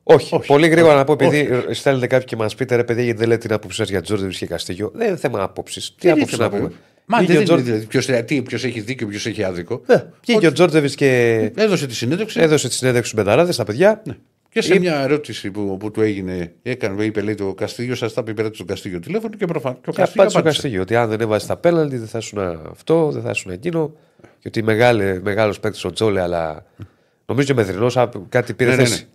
Όχι. Όχι. Πολύ γρήγορα Όχι. να πω, επειδή στέλνετε κάποιοι και μας πείτε ρε παιδί, γιατί δεν λέτε την άποψη σας για Τζόρντερ και Καστίγιο. Δεν είναι θέμα άποψης. Τι είναι άποψη θέμα, να πούμε. βέβαια. Μα Βγήκε δεν ο είναι Τζόρ- δηλαδή ποιος, τι, ποιος έχει δίκιο, ποιος έχει άδικο. Ναι, Βγήκε ο Τζόρτζεβιτ και Έδωσε τη συνέντευξη. έδωσε τη συνέντευξη στους μεταράδε στα παιδιά. Και σε Ή- μια ερώτηση που, που του έγινε, έκανε, είπε λέει το Καστίγιο, σας τα πει πέρα του Καστίγιο τηλέφωνο και προφανώ. Και ο Και Καστίγιο απάντησε ο απάντησε. Καστίγιο ότι αν δεν έβαζε τα πέναλτι δεν θα ήσουν αυτό, δεν θα ήσουν εκείνο. Και ότι μεγάλος παίκτης ο Τζόλε, αλλά νομίζω και ο Μεδρινό κάτι πήρε Ναι, ναι, θέση.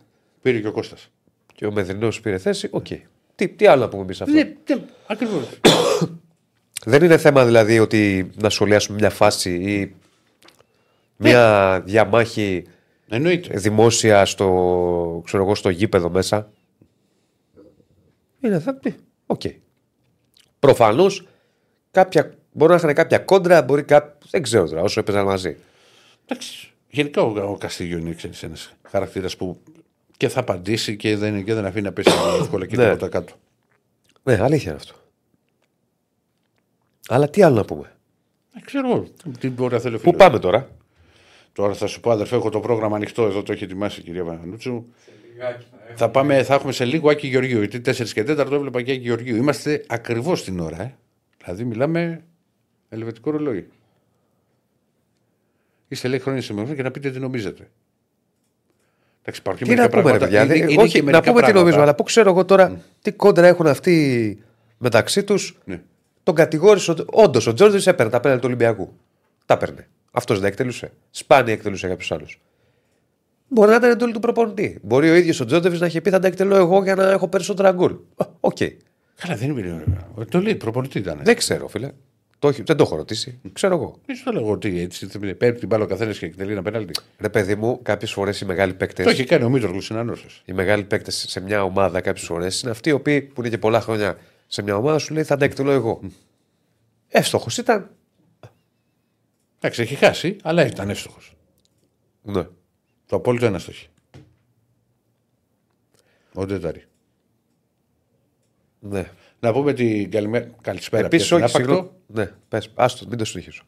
Ναι. Πήρε και ο Κώστας. Και ο Μεδρινός πήρε θέση. Οκ. Τι, τι άλλο να πούμε εμείς αυτό; Ναι, ναι, ακριβώς. Δεν είναι θέμα δηλαδή ότι να σχολιάσουμε μια φάση ή μια διαμάχη Εννοείται. δημόσια στο, ξέρω εγώ, στο γήπεδο μέσα. Είναι θέμα. ναι, Οκ. Προφανώς κάποια, μπορεί να είχαν κάποια κόντρα, μπορεί κάποια. Δεν ξέρω τώρα, όσο έπαιζαν μαζί. Εντάξει. Γενικά ο, ο Καστίγιο είναι ένας χαρακτήρας που και θα απαντήσει και δεν, και δεν αφήνει να πέσει εύκολα και Ναι. τίποτα κάτω. Ναι, αλήθεια είναι αυτό. Αλλά τι άλλο να πούμε; Δεν ξέρω εγώ. Τι μπορεί να θέλει ο Πού φίλος. πάμε τώρα; Τώρα θα σου πω, αδερφέ, έχω το πρόγραμμα ανοιχτό εδώ, το έχει ετοιμάσει η κυρία Βανούτσου. Λιγάκι θα έχω. Θα, πάμε, θα έχουμε σε λίγο Άκη Γεωργίου. Γιατί 4 και 4 το έβλεπα και Άκη Γεωργίου. Είμαστε ακριβώς την ώρα. Ε. Δηλαδή μιλάμε ελβετικό ρολόι. Είστε λέει χρόνια σημερινό και να πείτε τι νομίζετε. Εντάξει, υπάρχουν και Τι να μερικά πούμε, ρε πράγματα- παιδιά. είναι- δεν- είναι όχι, και να μερικά πούμε τι πράγματα. νομίζουμε, αλλά πού ξέρω εγώ τώρα τι κόντρα έχουν αυτοί μεταξύ τους. Ναι. Τον κατηγόρησε ότι όντως ο Τζόρντι έπαιρνε τα πέναλτι του Ολυμπιακού. Τα έπαιρνε. Αυτός δεν εκτελούσε. Σπάνια εκτελούσε κάποιος άλλος. Μπορεί να ήταν εντολή του προπονητή. Μπορεί ο ίδιος ο Τζόρντι να είχε πει θα τα εκτελώ εγώ για να έχω περισσότερα γκολ. Α, Οκ. Καλά, δεν είναι. Το λέει, προπονητή ήταν. Δεν ξέρω, φίλε. Το, έχει- δεν το έχω ρωτήσει. Ξέρω εγώ. Δεν σου το λέω ότι έτσι. Παίρνει την μπάλα ο καθένας και εκτελεί ένα πέναλτι. Ρε παιδί μου, κάποιες φορές οι μεγάλοι παίκτε. Το έχει κάνει ο Μήτρογλου συνανό σα. οι μεγάλοι παίκτες σε μια ομάδα κάποιες φορές είναι αυτοί οι οποίοι που είναι και πολλά χρόνια σε μια ομάδα σου λέει θα τα εκτελώ εγώ. Εύστοχος ήταν. Εντάξει, έχει χάσει, αλλά ήταν εύστοχος. Ναι. Το απόλυτο ένα στόχο. Ο Ντετάρη. ναι. Να πούμε την καλημέρα. Καλησπέρα. Επίσης, πια όχι, στην Άπακτο. συγγνώμη. Ναι, πες, άστο, μην το συνεχίσω.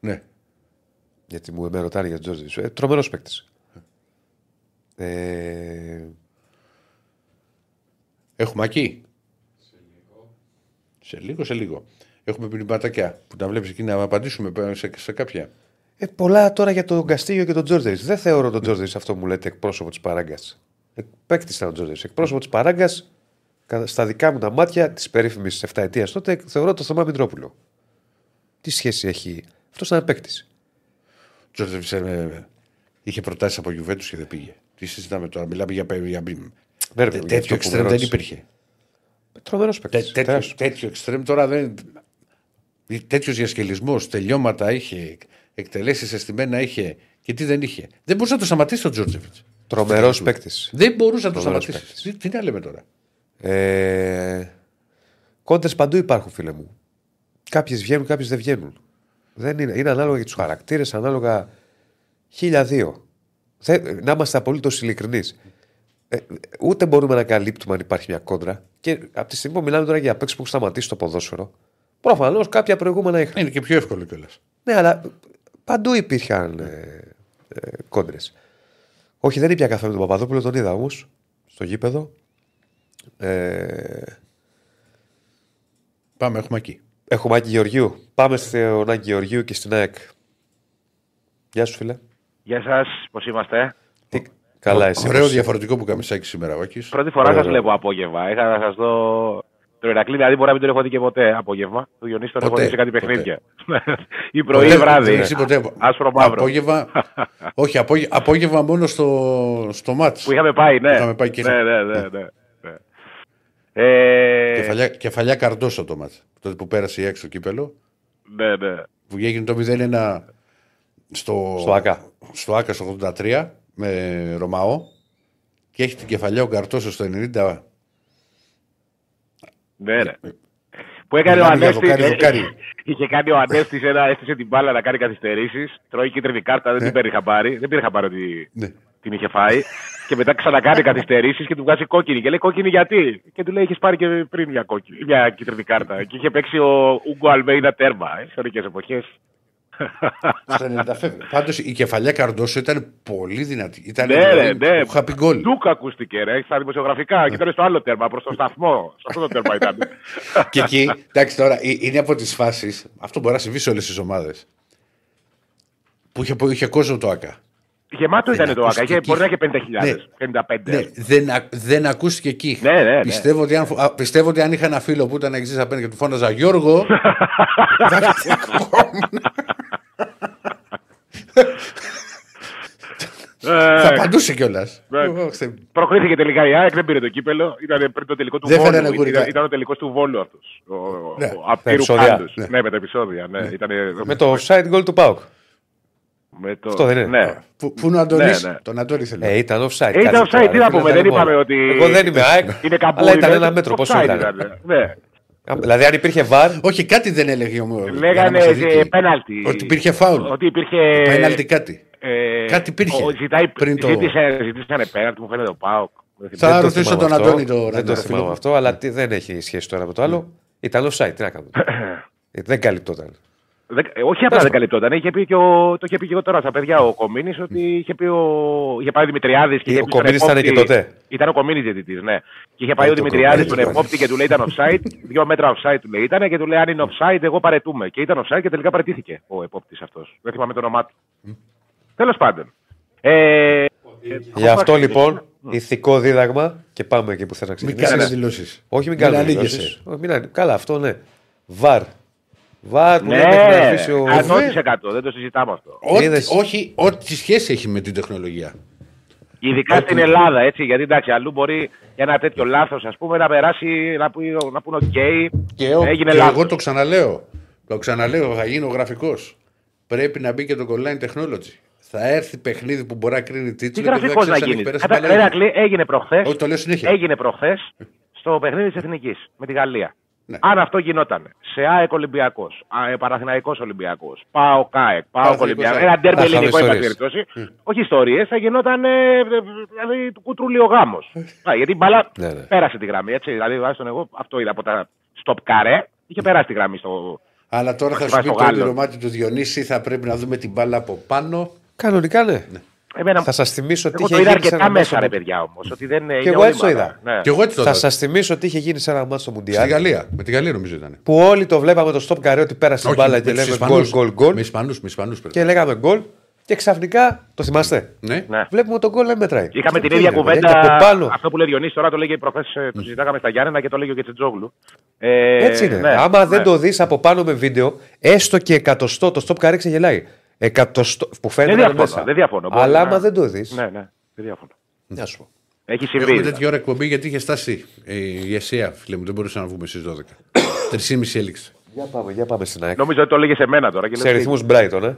Ναι. Γιατί μου με ρωτάνε για τον Τζόρντι. Ε, Τρομερός παίκτης. Ε, Έχουμε εκεί. Σε λίγο, σε λίγο. Έχουμε πνευματάκια που τα βλέπεις εκεί να απαντήσουμε σε, σε κάποια. ε, πολλά τώρα για τον Καστίγιο και τον Τζόρντι. Δεν θεωρώ τον Τζόρντι αυτό που μου λέτε εκπρόσωπο της παράγκας. Παίκτης ήταν ο Τζόρντι. Εκπρόσωπο της παράγκας, στα δικά μου τα μάτια της περίφημης 7 ετία τότε, θεωρώ το Θωμά Μητρόπουλο. Τι σχέση έχει. Αυτός ήταν παίκτης; Τζόρτζεβιτ ε, είχε προτάσεις από Γιουβέντους και δεν πήγε. Τι συζητάμε τώρα, μιλάμε για. για, για Ναι, ρε, Τέ- για αυτό τέτοιο που εξτρέμ με δεν ρώτησε. υπήρχε. Τρομερός Τέ- παίκτη. τέτοιο, τέτοιο εξτρέμ τώρα δεν. Τέτοιος διασκελισμός, τελειώματα είχε, εκτελέσεις αισθημένα είχε και τι δεν είχε. Δεν μπορούσε να το σταματήσει ο Τζόρτζεβιτ. Τρομερό παίκτης. Δεν μπορούσε να το Τρομερός σταματήσει. Τι, τι να λέμε τώρα. Ε, Κόντε παντού υπάρχουν, φίλε μου. Κάποιες βγαίνουν, κάποιες δεν βγαίνουν. Δεν είναι, είναι ανάλογα για τους χαρακτήρες, ανάλογα χίλια δύο. Θε- να είμαστε απολύτως ειλικρινείς. Ε, ούτε μπορούμε να καλύπτουμε αν υπάρχει μια κόντρα. Και από τη στιγμή που μιλάμε τώρα για παίξεις που έχουν σταματήσει το ποδόσφαιρο, προφανώς κάποια προηγούμενα είχαν. Είναι και πιο εύκολο κιόλας. Ναι, αλλά παντού υπήρχαν ε, ε, κόντρες. Όχι, δεν ήπια καφέ με τον Παπαδόπουλο, τον είδα όμως στο γήπεδο. Ε, Πάμε, έχουμε εκεί. έχουμε Άκη Γεωργίου. Πάμε στον Άκη Γεωργίου και στην ΑΕΚ. Γεια σου, φίλε. Γεια σας, πώς είμαστε; Τι... Καλά, εσύ. Ωραίο πώς- διαφορετικό που καμισάκι σήμερα, ο Άκης. Πρώτη φορά Ωραίο. σα βλέπω απόγευμα. Είχα να σας δω. Το Ηρακλή δηλαδή μπορεί να μην τον έχω δει και ποτέ απόγευμα. Του Διονύση τον έχω Ποτέ, δει σε κάτι ποτέ. παιχνίδια. ή πρωί ή Ποτέ, βράδυ. δεν έχεις ποτέ. Άσπρο μαύρο. Απόγευμα, όχι, απόγε- απόγευμα μόνο στο, στο μάτς. Που είχαμε πάει, ναι. Είχαμε πάει και- ναι, ναι, ναι, ναι, ναι. Ε, Κεφαλιά, κεφαλιά καρδόσο το μάτς. Τότε που πέρασε η έξω κύπελο. ναι, ναι. Που έγινε το 0-1 στο, Στο ΑΚΑ. στο ΑΚΑ στο 83 με Ρωμαό. Και έχει την κεφαλιά ο Καρτόσο στο 90. Ναι, ναι. Που έκανε ο Μιλάμε για Ανέστη. δοκάρι, ε, δοκάρι. Είχε κάνει ο Ανέστη ένα, έστησε την μπάλα να κάνει καθυστερήσεις. Τρώει κίτρινη κάρτα, δεν την πήρε χαμπάρι. Δεν πήρε χαμπάρι ότι Ναι. Την είχε φάει. Και μετά ξανακάνει καθυστερήσεις και του βγάζει κόκκινη. Και λέει κόκκινη γιατί; Και του λέει: Είχε πάρει και πριν μια, κόκκινη, μια κίτρινη κάρτα. Και είχε παίξει ο Ούγκο Αλμέιδα τέρμα. Ε, Ιστορικέ εποχές. Στα 90 φεύγει. Πάντως η κεφαλιά Καρντόσο ήταν πολύ δυνατή. Ήταν Ναι, ρε, δηλαδή, ναι. που happy goal. Ντούκ ακούστηκε, ρε. Στα δημοσιογραφικά. Και ήταν στο άλλο τέρμα, προς το σταθμό. Σε αυτό το τέρμα ήταν. Και εκεί, εντάξει τώρα, ε- είναι από τις φάσεις. Αυτό μπορεί να συμβεί σε όλες τις ομάδες. Που είχε, που είχε κόσμο το ΑΚΑ. Γεμάτος ήταν το ΑΚΑ. ακούστηκε Είχε, μπορεί να εκεί. είχε 50.000. 55. Ναι, δεν, α- δεν ακούστηκε εκεί. Ναι, ναι, ναι. Πιστεύω, ότι αν, φο- α, πιστεύω ότι αν είχα ένα φίλο που ήταν εξής απέναντι και του φώναζα Γιώργο. θα Ε, θα απαντούσε κιόλας. Ναι. Προκρίθηκε τελικά η ΑΕΚ, δεν πήρε το κύπελο. Ήταν πριν το τελικό του Δεν Βόλου. φέρανε γουρικά. Ήταν, ήταν ο τελικός του Βόλου αυτός. Ο, Ναι, ο Απτήρου επεισόδια. Πάντος. Ναι. Ναι. με τα επεισόδια. Ναι. Ήτανε, Με το offside goal του Πάουκ. Με το... Αυτό δεν είναι. Ναι. Πού πού είναι ο Αντώνης; Ναι, ναι. Τον Αντώνη θέλω. Ε, ήταν offside. Ε, ήταν Κάτσε offside, τώρα, τι να φίλε, πούμε, τα δεν λέμε είπαμε όλα. ότι. Εγώ δεν είμαι ΑΕΚ. Είναι καμπούλι. Αλλά ήταν ναι, ένα μέτρο. Πόσο offside ήταν. Ναι. Δηλαδή, αν υπήρχε βαρ, Όχι, κάτι δεν έλεγε ο μου. Λέγανε ε, πέναλτι. Ότι υπήρχε φάουλ. Ότι υπήρχε. Πέναλτι κάτι. ε, Κάτι υπήρχε ο- Ζητάει, πριν το- ζήτησε, ζήτησανε πέναλτι, μου φαίνεται ο Πάοκ. Δεν Θα θυμάμαι. δεν το ρωτήσω θυμάμαι τον αυτό. Αντώνη τον Δεν το Αντώνη, θυμάμαι φίλο. αυτό, αλλά τι- δεν έχει σχέση τώρα με το άλλο. Ήταν offside, τι να κάνουμε. Ε, Δεν καλυπτόταν. Δεν- ε, όχι απλά δεν καλυπτόταν. Είχε πει και ο, το είχε πει και εγώ τώρα στα παιδιά ο Κομίνης ότι είχε πει ο. είχε πάει ο Δημητριάδης. Ε, ο Κομίνης ήταν και τότε. Ήταν ο Κομίνης διαιτητής, ναι. Και είχε πάει Ε, ο το Δημητριάδης Κομίνης, στον επόπτη και του λέει ήταν offside. δύο μέτρα offside του λέει ήταν και του λέει αν είναι offside, εγώ παρετούμε. Και ήταν offside και τελικά παρετήθηκε ο επόπτης αυτός. Δεν θυμάμαι το όνομά του. Τέλος πάντων. Ε, Γι' αυτό λοιπόν, ηθικό δίδαγμα και πάμε εκεί που θέλω να Μην ξεκινήσουμε. κάνει δηλώσεις. Όχι, μην κάνουμε ανοίγεσαι. δηλώσεις. Όχι, μην ανε- Καλά, αυτό ναι. VAR. VAR που ναι, λέμε την αφήσει ο. 100% δεν το συζητάμε αυτό. Ό,τι- Είδες. Όχι, ό,τι σχέση έχει με την τεχνολογία. Ειδικά στην Ελλάδα, έτσι, γιατί εντάξει, αλλού μπορεί για ένα τέτοιο λάθος, ας πούμε, να περάσει, να, πει, να πούνε οκ, Και, ο, έγινε και λάθος. εγώ το ξαναλέω. Το ξαναλέω, θα γίνω γραφικός. Πρέπει να μπει και το online technology. Θα έρθει παιχνίδι που μπορεί να κρίνει Τι τίτλο. γραφικός να γίνει. Κατά- Πέρα, Ηρακλή, έγινε προχθές. Όχι, το λέω συνέχεια. Έγινε προχθές στο παιχνίδι της Εθνικής με τη Γαλλία. Ναι. Αν αυτό γινόταν σε ΑΕΚ Ολυμπιακός, Παναθηναϊκός Ολυμπιακός, ΠΑΟ ΚΑΕΚ, ΠΑΟ Παναθηναϊκός Ολυμπιακό, ΑΕΚ. ένα ντέρμπι Θα είχαμε ελληνικό, εν πάση ιστορίες. περιπτώσει. Όχι ιστορίες, θα γινόταν ε, ε, δηλαδή του κουτρούλι ο γάμος. Γιατί η μπάλα Ναι, ναι. πέρασε τη γραμμή. Έτσι, δηλαδή, τουλάχιστον εγώ αυτό είδα από τα stop καρέ, είχε περάσει τη γραμμή στο. Αλλά τώρα θα σου Πάει πει στο το Γάλλο. όνειρομάτι του Διονύση, θα πρέπει να δούμε την μπάλα από πάνω. Κανονικά ναι. Εμένα, Θα σας θυμίσω ότι εγώ είχε το είδα γίνει σε αρκετά ένα μέσα, μάτσο. ρε παιδιά όμως. Ότι δεν Και εγώ έτσι το είδα. Ναι. Και εγώ έτσι το Θα είδα. σας θυμίσω ότι είχε γίνει σε ένα μάτσο στο Στη Μουντιάλ. Γαλλία. Με τη Γαλλία νομίζω ήταν. Που όλοι το βλέπαμε το stop καρέ ότι πέρασε την μπάλα και λέμε γκολ, γκολ, γκολ. Με Ισπανούς, με Ισπανούς πρέπει. Και λέγαμε γκολ. Και ξαφνικά. Το θυμάστε; Ναι. Ναι. Βλέπουμε τον γκολ δεν μετράει. Είχαμε την Τι ίδια είναι, κουβέντα. παιδιά, και από πάνω. Αυτό που λέει Διονύσης τώρα το λέγε προχθέ. Το συζητάγαμε στα Γιάννενα και το λέγε ο Κετσετζόγλου. Ε, Έτσι είναι. ναι, Άμα ναι. δεν το δεις από πάνω με βίντεο, έστω και εκατοστό, το stop καρέ ξεγελάει. Εκατοστό. Που φαίνεται Δεν να είναι διαφωνώ, μέσα. δεν διαφωνώ. Μπορεί Αλλά να- άμα δεν το δει. Ναι, ναι, δεν διαφωνώ. Να σου πω. Έχει Έχουμε συμβεί. τέτοια ώρα εκπομπή γιατί είχε στάσει ε, η ΕΣΥΑ, φίλε μου. Δεν μπορούσα να βγούμε στις 12. 3,5 έληξε. Για πάμε, για πάμε στην ΑΕΚ. Νομίζω ότι το λέγε σε μένα τώρα. Και Σε λέω, ρυθμούς Brighton, ε.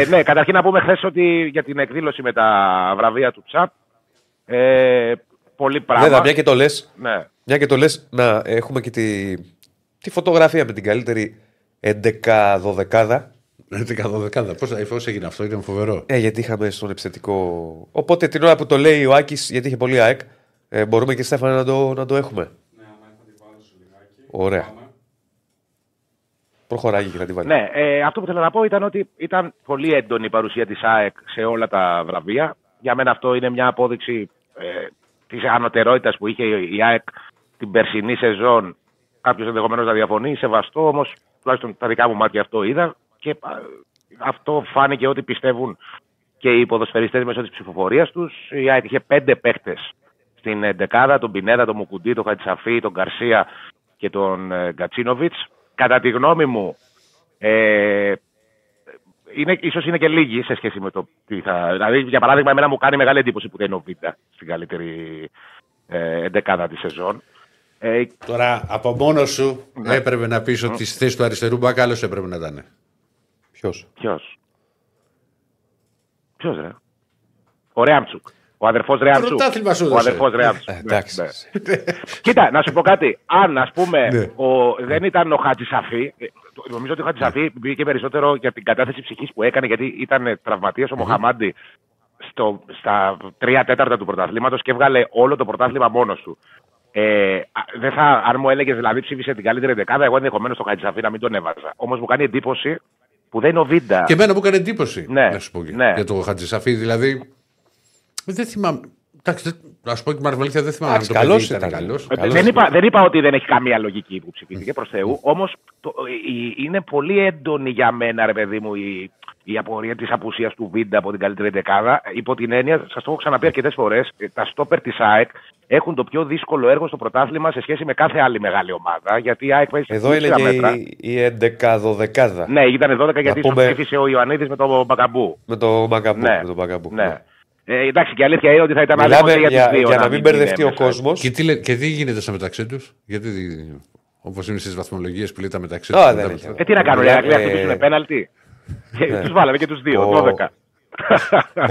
Ε, ναι, καταρχήν να πούμε χθες ότι για την εκδήλωση με τα βραβεία του Τσαπ. Ε, πολύ πράγμα. Βέβαια, μια και το λε, Ναι. μια και το λες, να έχουμε και τη, τη φωτογραφία με την καλύτερη 11-12. 11-12. Πώς έγινε αυτό, ήταν φοβερό. Ε, γιατί είχαμε στον επιθετικό. Οπότε την ώρα που το λέει ο Άκης, γιατί είχε πολύ ΑΕΚ, ε, μπορούμε και Στέφανα να το, να το έχουμε. Ναι, άμα θα την βάλω σου λιγάκι. Ωραία. Πάμε. Προχωράει και να τη βάλει. Ναι, ε, αυτό που θέλω να πω ήταν ότι ήταν πολύ έντονη η παρουσία της ΑΕΚ σε όλα τα βραβεία. Για μένα αυτό είναι μια απόδειξη ε, της ανωτερότητας που είχε η ΑΕΚ την περσινή σεζόν. Κάποιος ενδεχομένως να διαφωνεί, σεβαστό όμως τουλάχιστον τα δικά μου μάτια αυτό είδα και α, αυτό φάνηκε ότι πιστεύουν και οι ποδοσφαιριστές μέσω της ψηφοφορίας τους. Η ΑΕΚ είχε πέντε παίχτες στην εντεκάδα, τον Πινέδα, τον Μουκουντή, τον Χατσαφή, τον Γκαρσία και τον ε, Γκατσίνοβιτς. Κατά τη γνώμη μου, ε, είναι, ίσως είναι και λίγοι σε σχέση με το τι θα... Δηλαδή, για παράδειγμα, εμένα μου κάνει μεγάλη εντύπωση που δεν είναι ο Βίντα στην καλύτερη ε, εντεκάδα της σεζόν. Ε, Τώρα από μόνος σου Ναι. έπρεπε να πεις ότι στη θέση του αριστερού μπακ άλλος έπρεπε να ήταν. Ποιος; ποιος; Ποιος, ρε; Ο Ρέαμτσουκ. Ο αδερφός Ρεάμψου. Πρωτάθλημα σου Ο έδωσε. αδερφός Ρεάμψου. Ε, εντάξει. Ναι. Κοίτα, να σου πω κάτι. Αν ας πούμε Ναι. ο, δεν ήταν ο Χατζησαφή, ε, το- νομίζω ότι ο Χατζησαφή μπήκε περισσότερο για την κατάθεση ψυχής που έκανε, γιατί ήταν τραυματίας ο Μοχαμάντη στο, στα τρία τέταρτα του πρωταθλήματος και έβγαλε όλο το πρωτάθλημα μόνος του. Ε, α, δεν θα, αν μου έλεγες δηλαδή ψήφισε την καλύτερη δεκάδα, εγώ ενδεχομένως τον Χατζησαφή να μην τον έβαζα. Όμως μου κάνει εντύπωση που δεν είναι ο Βίντα. Και εμένα μου έκανε εντύπωση. Ναι, Να σου πω και- ναι. Για το Χατζησαφή. Δηλαδή. Δεν θυμάμαι. Εντάξει, δεν- να σου πω και την αλήθεια, δεν θυμάμαι αν Εντάξει, το καλός παιδί ήταν ήταν. καλός. Ε, Καλώς δεν, είναι. είπα, δεν είπα ότι δεν έχει καμία λογική που ψηφίστηκε προς Θεού. Όμως είναι πολύ έντονη για μένα, ρε παιδί μου, η, η απορία της απουσίας του Βίντα από την καλύτερη δεκάδα. Υπό την έννοια, σας το έχω ξαναπεί αρκετές φορές, τα στόπερ της ΑΕΚ έχουν το πιο δύσκολο έργο στο πρωτάθλημα σε σχέση με κάθε άλλη μεγάλη ομάδα. Γιατί η ΑΕΚ παίζει σε Εδώ είναι τρία και μέτρα. η, η 11-12 Ναι, ήταν 12 γιατί πούμε- πούμε... ψήφισε ο Ιωαννίδης με τον Μπακαμπού. με το Μπαγκαμπού. Ναι, Με τον Μπαγκαμπού. ναι. Ε, εντάξει, και η αλήθεια είναι ότι θα ήταν Μιλάμε άδικο και για, για, για, τους δύο να μην είναι μπερδευτεί ο μέσα. κόσμος. Και τι, λέ- και τι γίνεται στα μεταξύ τους, γιατί όπως είναι στις βαθμολογίες που λέει τα μεταξύ Α, τους. δεν τα- έχει. Ε, τι να κάνουν, οι Ε, Ηρακλή να ε, χτυπήσουν πέναλτι; Ναι. Τους βάλαμε και τους δύο, Ο- 12.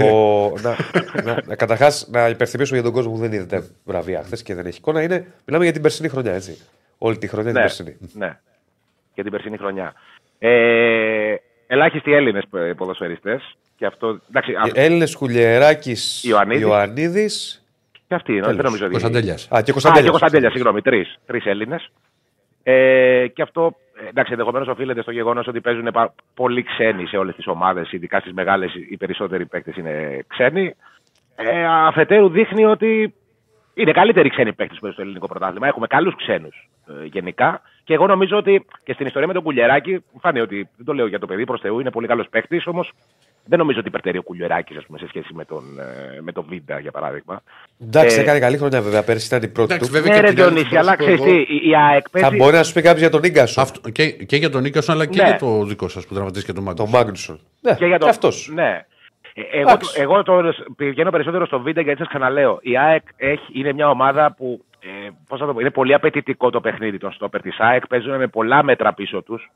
Ο, να, να, να, καταρχάς, να υπενθυμίσω για τον κόσμο που δεν είδε τα βραβεία χθες και δεν έχει εικόνα. Είναι, μιλάμε για την περσινή χρονιά, έτσι. Όλη τη χρονιά την ναι, περσινή. ναι, για την περσινή χρονιά. Ε, ελάχιστοι Έλληνες ποδοσφαιριστές. Και αυτό. Εντάξει, α, Έλληνες Κουλιεράκη Ιωαννίδης. Ιωαννίδης. και αυτοί είναι, τέλος. δεν νομίζω ότι. Κωνσταντέλιας. Α, και Α, και Κωνσταντέλιας. Κωνσταντέλιας, συγγνώμη. Τρεις τρεις Έλληνες. Ε, και αυτό ε, εντάξει, ενδεχομένως οφείλεται στο γεγονός ότι παίζουν πα- πολύ ξένοι σε όλες τις ομάδες, ειδικά στις μεγάλες οι περισσότεροι παίκτες είναι ξένοι. Ε, αφετέρου δείχνει ότι είναι καλύτεροι ξένοι παίκτες που παίζουν στο ελληνικό πρωτάθλημα. Έχουμε καλούς ξένους ε, γενικά. Και εγώ νομίζω ότι και στην ιστορία με τον Κουλιεράκη, μου φάνηκε ότι δεν το λέω για το παιδί προς Θεού, είναι πολύ καλός παίκτης, όμως δεν νομίζω ότι υπερτερεί ο Κουλιεράκη σε σχέση με τον, ε, με τον Βίντα για παράδειγμα. Εντάξει, Ε, έκανε καλή χρονιά βέβαια. Πέρσι ήταν η πρώτη Εντάξει, του. βέβαια Ναι, και ρε την άλλη Διονύση, φορά αλλά σου πω ξέρεις εγώ, τι, η- η ΑΕΚ Θα παίζει. μπορεί να σου πει κάποιος για τον Νίγκασον. αυτό- και, και για τον Νίκασον αλλά και Ναι. για το δικό σας που τραυματίστηκε τον Μάγκο. Τον Μάγνουσον. Ναι, Και για το... αυτός. Ναι. Ε, Εγώ, Εντάξει. εγώ το πηγαίνω περισσότερο στο βίντεο γιατί σας ξαναλέω. Η ΑΕΚ έχει, είναι μια ομάδα που ε, πώς θα το πω, είναι πολύ απαιτητικό το παιχνίδι των στόπερ της ΑΕΚ. Παίζουν με πολλά μέτρα πίσω τους.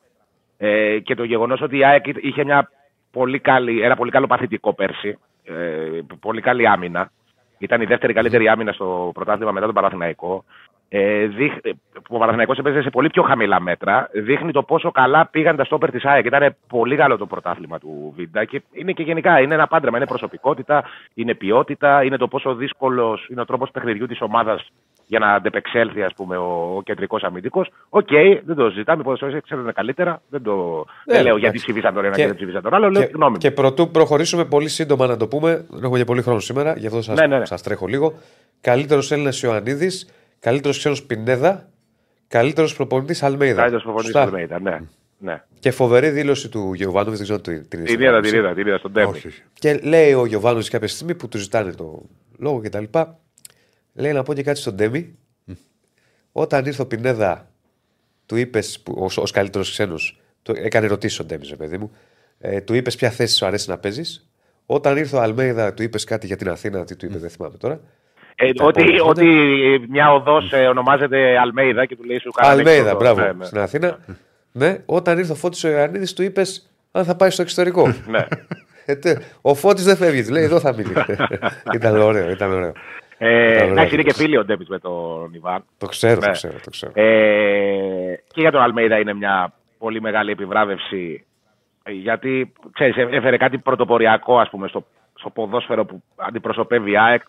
Ε, και το γεγονός ότι η ΑΕΚ είχε μια πολύ καλή, ένα πολύ καλό παθητικό πέρσι. Ε, πολύ καλή άμυνα. Ήταν η δεύτερη καλύτερη άμυνα στο πρωτάθλημα μετά τον Παναθηναϊκό. Ε, δείχ, ε, που ο Παναθηναϊκός έπαιζε σε πολύ πιο χαμηλά μέτρα. Δείχνει το πόσο καλά πήγαν τα στόπερ της ΑΕΚ. Ήταν πολύ καλό το πρωτάθλημα του Βίντα και είναι και γενικά είναι ένα πάντρεμα. Είναι προσωπικότητα, είναι ποιότητα, είναι το πόσο δύσκολος είναι ο τρόπος παιχνιδιού της ομάδας για να αντεπεξέλθει ας πούμε, ο, ο κεντρικός αμυντικός. Οκ, δεν το συζητάμε. Οι ποδοσφαιριστές ξέρουν καλύτερα. Δεν, το, Ναι, δεν λέω εντάξει. γιατί ψηφίσαν τον ένα και, Και- δεν ψηφίσαν τον άλλο. Λέω τη Και, γνώμη μου. και προτού προχωρήσουμε πολύ σύντομα να το πούμε, δεν έχουμε και πολύ χρόνο σήμερα, γι' αυτό σα Ναι, ναι, ναι. σας τρέχω λίγο. Καλύτερος Έλληνας Ιωαννίδης, καλύτερος ξένος Πινέδα, καλύτερος προπονητής Αλμέιδα. Καλύτερος προπονητής Σωστά. του Αλμέιδα. Ναι. ναι. Και φοβερή δήλωση του Γιοβάνοβιτς, δεν ξέρω την την Την είδα, την είδα, την είδα στον Τέμι. Όχι, όχι. Και λέει ο Γιοβάνοβιτς κάποια στιγμή που του ζητάνε το λόγο κτλ. Λέει να πω και κάτι στον Ντέμι. Όταν ήρθε ο Πινέδα, του είπες, ως καλύτερος ξένος, έκανε ερωτήσεις ο Ντέμι, ρε παιδί μου, ε, του είπες ποια θέση σου αρέσει να παίζεις. Όταν ήρθε ο Αλμέιδα, του είπες κάτι για την Αθήνα, τι του είπε, δεν θυμάμαι τώρα. Ε, Τα ότι, επόμενα ότι μια οδός ονομάζεται Αλμέιδα και του λέει σου κάνανε Αλμέιδα, έξοδο. μπράβο, Ναι, ναι. στην Αθήνα. ναι, όταν ήρθε ο Φώτης ο Ιωαννίδης, του είπες αν θα πάει στο εξωτερικό. Ναι. Ε, τε- ο Φώτης δεν φεύγει, λέει εδώ θα μείνει. ήταν ωραίο, ήταν ωραίο. Ε, Ήταν εντάξει, είναι και ωραίο. φίλοι ο Ντέμι με τον Ιβάν. Το ξέρω, Ναι. το ξέρω, το ξέρω. Ε, και για τον Αλμέιδα είναι μια πολύ μεγάλη επιβράβευση ε, γιατί ξέρεις, ε- έφερε κάτι πρωτοποριακό ας πούμε στο, στο ποδόσφαιρο που αντιπροσωπεύει η ΑΕΚ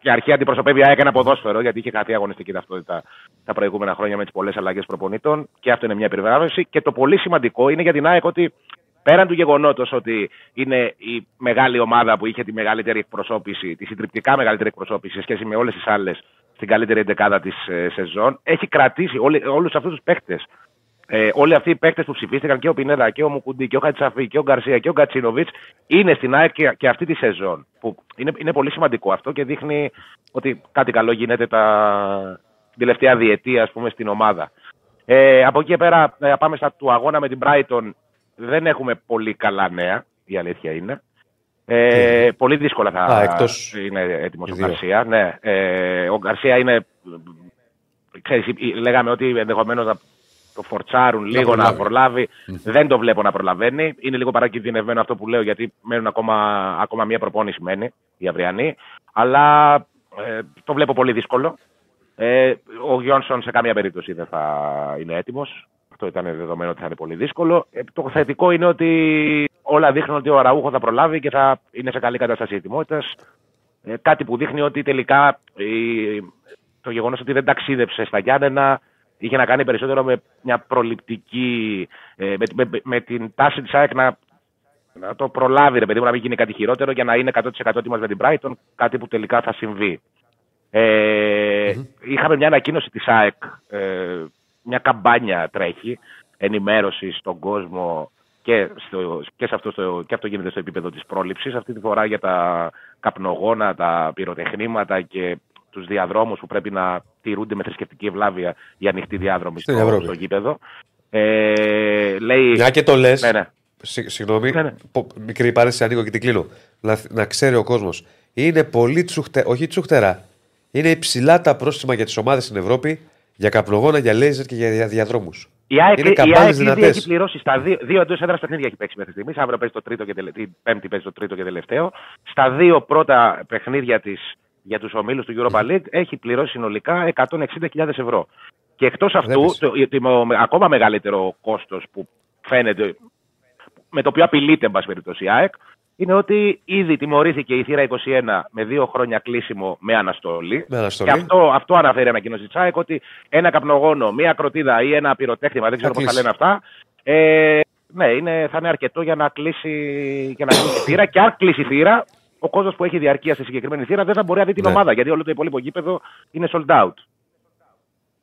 και αρχή αντιπροσωπεύει η ΑΕΚ ένα ποδόσφαιρο γιατί είχε χαθεί αγωνιστική ταυτότητα τα προηγούμενα χρόνια με τις πολλές αλλαγές προπονητών και αυτό είναι μια επιβράβευση και το πολύ σημαντικό είναι για την ΑΕΚ ότι πέραν του γεγονότος ότι είναι η μεγάλη ομάδα που είχε τη μεγαλύτερη εκπροσώπηση, τη συντριπτικά μεγαλύτερη εκπροσώπηση σε σχέση με όλες τις άλλες στην καλύτερη εντεκάδα της σεζόν, έχει κρατήσει όλους αυτούς τους παίκτες. Ε, όλοι αυτοί οι παίκτες που ψηφίστηκαν και ο Πινέδα και ο Μουκουντή και ο Χατσαφή και ο Γκαρσία και ο Γκατσίνοβιτς είναι στην ΑΕΚ και, και αυτή τη σεζόν. Που είναι, είναι πολύ σημαντικό αυτό και δείχνει ότι κάτι καλό γίνεται τα, την τελευταία διετία ας πούμε, στην ομάδα. Ε, από εκεί και πέρα ε, πάμε στα του αγώνα με την Brighton. Δεν έχουμε πολύ καλά νέα, η αλήθεια είναι. Ε, πολύ δύσκολα θα Α, εκτός είναι έτοιμος ο οι δύο. Γκαρσία. Ναι, ε, ο Γκαρσία είναι. Ξέρεις, λέγαμε ότι ενδεχομένως να το φορτσάρουν λίγο να προλάβει. Δεν το βλέπω να προλαβαίνει. Είναι λίγο παρακινδυνευμένο αυτό που λέω, γιατί μένουν ακόμα, ακόμα μία προπόνηση μένει η αυριανή. Αλλά ε, το βλέπω πολύ δύσκολο. Ε, ο Γιόνσον σε καμία περίπτωση δεν θα είναι έτοιμος. Αυτό ήταν δεδομένο ότι θα είναι πολύ δύσκολο. Ε, το θετικό είναι ότι όλα δείχνουν ότι ο Αραούχο θα προλάβει και θα είναι σε καλή κατάσταση ετοιμότητας. Ε, κάτι που δείχνει ότι τελικά η, το γεγονός ότι δεν ταξίδεψε στα Γιάννενα είχε να κάνει περισσότερο με μια προληπτική. Ε, με, με, με, την τάση της ΑΕΚ να, να το προλάβει, ρε παιδί μου, να μην γίνει κάτι χειρότερο για να είναι 100% έτοιμος με την Brighton, κάτι που τελικά θα συμβεί. Ε, mm-hmm. Είχαμε μια ανακοίνωση της ΑΕΚ, ε, μια καμπάνια τρέχει, ενημέρωση στον κόσμο και, στο, και, σε αυτό, στο, και αυτό γίνεται στο επίπεδο της πρόληψης. Αυτή τη φορά για τα καπνογόνα, τα πυροτεχνήματα και τους διαδρόμους που πρέπει να τηρούνται με θρησκευτική ευλάβεια οι ανοιχτοί διάδρομοι στο, στο γήπεδο. Ε, λέει... Μια και το λες, ναι, ναι. Συγγνώμη, ναι, ναι. μικρή παρένθεση ανοίγω και την κλείνω. Να, να ξέρει ο κόσμος. Είναι πολύ τσουχτερά, όχι τσουχτερά, είναι υψηλά τα πρόστιμα για τις ομάδες στην Ευρώπη για καπνογόνα, για λέιζερ και για διαδρόμους. Η ΑΕΚ, είναι η ΑΕΚ ήδη έχει πληρώσει στα δύο, δύο εντός έδρας παιχνίδια έχει παίξει μέχρι στιγμής. Αύριο παίζει το τρίτο και τελε... την Πέμπτη παίζει το τρίτο και τελευταίο. Στα δύο πρώτα παιχνίδια της για τους ομίλους του Europa League έχει πληρώσει συνολικά 160.000 ευρώ. Και εκτός αυτού, το, το, το, ακόμα μεγαλύτερο κόστος που φαίνεται, με το οποίο απειλείται, εν πάση περιπτώσει, η ΑΕΚ, είναι ότι ήδη τιμωρήθηκε η θύρα 21 με δύο χρόνια κλείσιμο με αναστολή. Με αναστολή. Και αυτό, αυτό αναφέρει ανακοίνωση Τσάικ ότι ένα καπνογόνο, μία κροτίδα ή ένα πυροτέχνημα, δεν ξέρω πώς θα λένε αυτά, ε, ναι, είναι, θα είναι αρκετό για να κλείσει, για να κλείσει θύρα. Και αν κλείσει θύρα, ο κόσμος που έχει διαρκεία στη συγκεκριμένη θύρα δεν θα μπορεί να δει την ναι. ομάδα γιατί όλο το υπόλοιπο γήπεδο είναι sold out.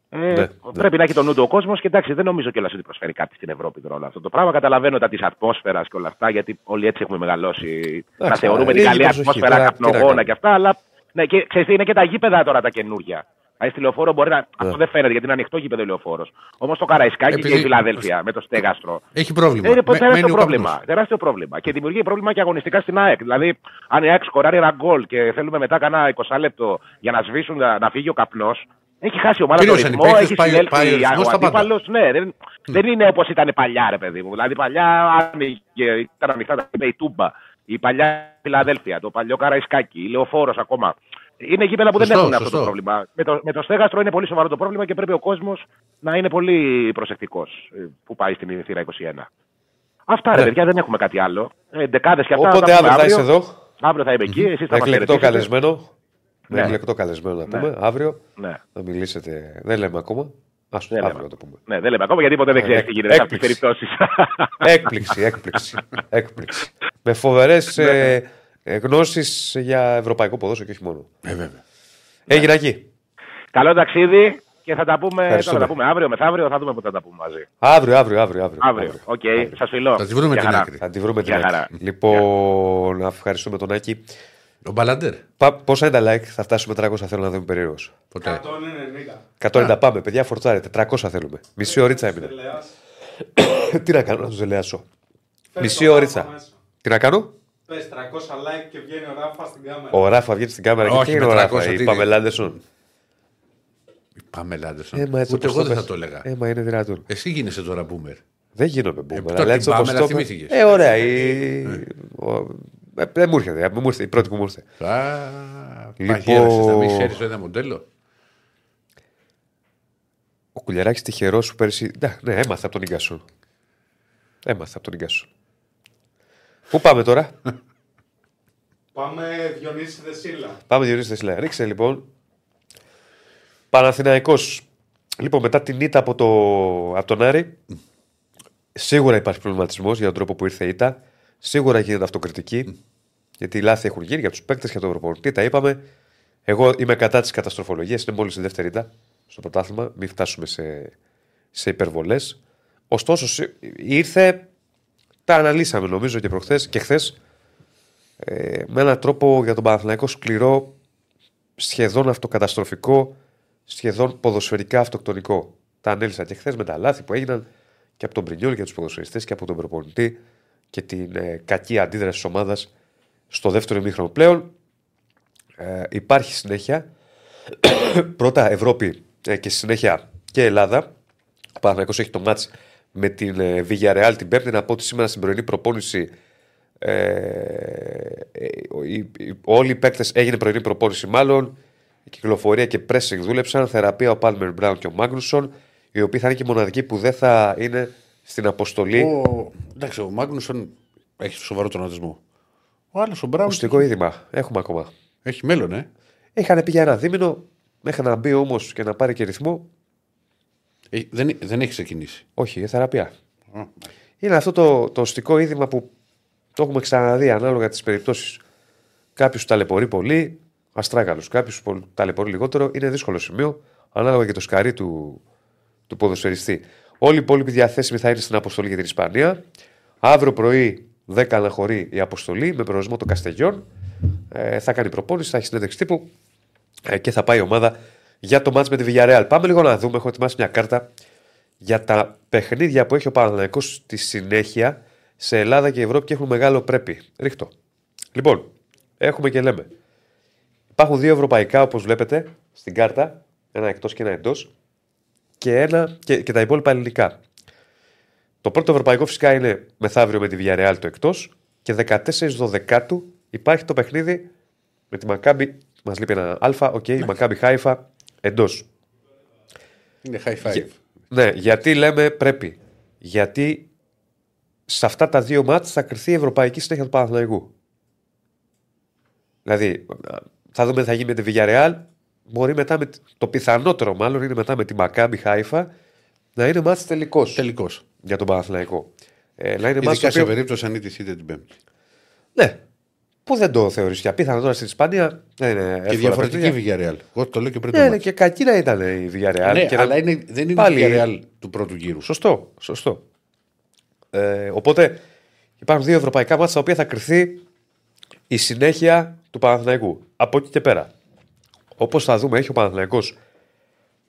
Ε, ναι, πρέπει ναι. να έχει τον νου του ο κόσμος και εντάξει, δεν νομίζω κιόλας ότι προσφέρει κάτι στην Ευρώπη τώρα όλο αυτό το πράγμα. Καταλαβαίνω τα της ατμόσφαιρας και όλα αυτά, γιατί όλοι έτσι έχουμε μεγαλώσει. να θεωρούμε την καλή ατμόσφαιρα καπνογόνα και αυτά, αλλά ναι, και ξέρετε, είναι και τα γήπεδα τώρα τα καινούργια. Δηλαδή στη λεωφόρο μπορεί να. Αυτό δεν φαίνεται γιατί είναι ανοιχτό γήπεδο λεωφόρο. Όμως το Καραϊσκάκι Επειδή... και η Φιλαδέλφια με το στέγαστρο. Έχει πρόβλημα. Είναι τεράστιο πρόβλημα. Τεράστιο πρόβλημα. Και δημιουργεί πρόβλημα και αγωνιστικά στην ΑΕΚ. Δηλαδή, αν η ΑΕΚ σκοράρει ένα γκολ και θέλουμε μετά κανένα 20 λεπτό για να σβήσουν να φύγει ο καπνός, έχει χάσει η ομάδα τον ρυθμό, έχει συνέλθει ο αντίπαλος. Ναι, δεν, δεν είναι όπως ήταν παλιά, ρε παιδί μου. Δηλαδή παλιά άνοιγε, ήταν ανοιχτά τα η Τούμπα, η παλιά Φιλαδέλφια, το παλιό Καραϊσκάκι, η Λεωφόρος ακόμα. Είναι γήπεδα που δεν έχουν αυτό το πρόβλημα. Με το, με το στέγαστρο είναι πολύ σοβαρό το πρόβλημα και πρέπει ο κόσμος να είναι πολύ προσεκτικός ε, που πάει στην θύρα 21. Αυτά ρε ναι. παιδιά, δεν έχουμε κάτι άλλο. Ε, Δεκάδες και αυτά. Οπότε αύριο θα είσαι εδώ. Αύριο θα είμαι εκεί. Εσείς θα μας καλεσμένο. Με ναι. εκλεκτό καλεσμένο να πούμε. Ναι. Αύριο ναι. θα μιλήσετε. Δεν λέμε ακόμα. Α δεν αύριο λέμε. το πούμε. Ναι, δεν λέμε ακόμα γιατί ποτέ δεν ξέρεις τι γίνεται σε αυτές τις περιπτώσεις. Έκπληξη, έκπληξη. έκπληξη. Με φοβερές ε, ε γνώσεις για ευρωπαϊκό ποδόσφαιρο και όχι μόνο. Ε, βέβαια. Έγινε εκεί. Καλό ταξίδι και θα τα πούμε, θα τα πούμε αύριο, μεθαύριο, θα δούμε πότε θα τα πούμε μαζί. Αύριο, αύριο, αύριο. Αύριο, αύριο. OK, okay. σας φιλώ. Θα τη βρούμε την άκρη. Θα τη βρούμε την άκρη. Λοιπόν, να ευχαριστούμε τον Άκη. Ο Μπαλάντερ. Πόσα είναι τα like, θα φτάσουμε 300 θέλω να δούμε περίεργος. 190. 190 πάμε, παιδιά, φορτσάρετε. 400 θέλουμε. Μισή ωρίτσα έμεινε. Τι να κάνω, να τους δελεάσω. Μισή ωρίτσα. Τι να κάνω; Πες 300 like και βγαίνει ο Ράφα στην κάμερα. Ο Ράφα βγαίνει στην κάμερα Όχι, και βγαίνει ο Ράφα. Η Παμελάντεσον. Η Παμελάντεσον. Ε, Ούτε εγώ δεν θα το έλεγα. Ε, μα είναι δυνατόν. Εσύ γίνεσαι τώρα boomer. Δεν γίνομαι boomer. Ε, έτσι όπως το... Ε, ωραία. Ε. Ε, δεν μου έρχεται, μου ήρθε, η πρώτη που μου ήρθε. Α, λοιπόν... θα μην ξέρεις ένα μοντέλο. Ο Κουλιαράκης τυχερός σου πέρσι. Ναι, ναι, έμαθα από τον Ιγκασόν. Έμαθα από τον Ιγκασόν. Πού πάμε τώρα; Πάμε Διονύση Δεσίλα. Πάμε Διονύση Δεσίλα. Ρίξε λοιπόν. Παναθηναϊκός. Λοιπόν, μετά την ήττα από, το, από τον Άρη, σίγουρα υπάρχει προβληματισμός για τον τρόπο που ήρθε η ήττα. Σίγουρα γίνεται αυτοκριτική. Γιατί οι λάθη έχουν γίνει για τους παίκτες και τον προπονητή. Τα είπαμε. Εγώ είμαι κατά της καταστροφολογίας. Είναι μόλις η δεύτερη ήττα στο πρωτάθλημα. Μην φτάσουμε σε, σε υπερβολές. Ωστόσο, ήρθε. Τα αναλύσαμε νομίζω και προχθές και χθες. Ε, με έναν τρόπο για τον Παναθηναϊκό σκληρό, σχεδόν αυτοκαταστροφικό, σχεδόν ποδοσφαιρικά αυτοκτονικό. Τα ανέλησα και χθες με τα λάθη που έγιναν και από τον Πρινιόλ και τους ποδοσφαιριστές και από τον προπονητή και την ε, κακή αντίδραση της ομάδας στο δεύτερο ημίχρονο. Πλέον ε, υπάρχει συνέχεια. Πρώτα Ευρώπη ε, και συνέχεια και Ελλάδα. Ο Παναθηναϊκός έχει το μάτς με την ε, Villarreal την Πέμπτη. Να πω ότι σήμερα στην πρωινή προπόνηση ε, ε, οι- οι- όλοι οι παίκτες έγινε πρωινή προπόνηση μάλλον. Η κυκλοφορία και pressing δούλεψαν. Θεραπεία ο Πάλμερ Μπράουν και ο Μάγνουσον, οι οποίοι θα είναι και οι μοναδικοί που δεν θα είναι στην αποστολή. Ο, εντάξει, ο Μάγνουσον έχει σοβαρό τροματισμό. Ο άλλος ο Μπράουν Ουστικό είδημα. Έχουμε ακόμα. έχει μέλλον, ε. Είχαν πει για ένα δίμηνο, μέχρι να μπει όμως και να πάρει και ρυθμό. Ε, δεν, δεν έχει ξεκινήσει. Όχι, για θεραπεία. Α, Είναι αυτό το, το οστικό είδημα που το έχουμε ξαναδεί ανάλογα τις περιπτώσεις. Κάποιου ταλαιπωρεί πολύ, αστράγαλου. Κάποιου ταλαιπωρεί λιγότερο. Είναι δύσκολο σημείο, ανάλογα και το σκαρί του, του ποδοσφαιριστή. Όλοι οι υπόλοιποι διαθέσιμοι θα είναι στην αποστολή για την Ισπανία. Αύριο πρωί 10 αναχωρεί η αποστολή με προορισμό των Καστεγιών. Ε, θα κάνει προπόνηση, θα έχει συνέντευξη τύπου ε, και θα πάει η ομάδα για το μάτς με τη Villarreal. Πάμε λίγο να δούμε. Έχω ετοιμάσει μια κάρτα για τα παιχνίδια που έχει ο Παναθηναϊκός στη συνέχεια σε Ελλάδα και Ευρώπη και έχουν μεγάλο πρέπει. Ρίχ' το. Λοιπόν, έχουμε και λέμε. Υπάρχουν δύο ευρωπαϊκά όπως βλέπετε στην κάρτα, ένα εκτός και ένα εντός και, ένα, και, και τα υπόλοιπα ελληνικά. Το πρώτο ευρωπαϊκό φυσικά είναι μεθαύριο με τη Villarreal το εκτός και 14 12 υπάρχει το παιχνίδι με τη Μακάμπι, μας λείπει ένα α, οκ, η Μακάμπι Χάιφα εντός. Είναι high five. Ναι, γιατί λέμε πρέπει. Γιατί σε αυτά τα δύο μάτς θα κρυθεί η ευρωπαϊκή συνέχεια του Παναθηναϊκού. Δηλαδή, θα δούμε τι θα γίνει με τη Villarreal. Μπορεί μετά με, το πιθανότερο μάλλον είναι μετά με τη Μακάμπι Χάιφα να είναι μάτς τελικός Τελικός. για τον Παναθηναϊκό. Ε, να είναι μάτς Ειδικά το σε οποίο... περίπτωση αν είτε την Πέμπτη. Ναι. Πού δεν το θεωρείς για πίθανο τώρα στην Ισπανία. Δεν είναι εύκολα Και διαφορετική παιχνίδια. Villarreal. Εγώ το λέω και πριν Ναι, το ναι, μάτς. και κακή να ήταν η Villarreal. Ναι, και να- αλλά είναι, δεν είναι Πάλι- η Villarreal του πρώτου γύρου. Σωστό, σωστό. Ε, οπότε υπάρχουν δύο ευρωπαϊκά μάτια στα οποία θα κρυθεί η συνέχεια του Παναθηναϊκού. Από εκεί και πέρα. Όπως θα δούμε, έχει ο Παναθηναϊκός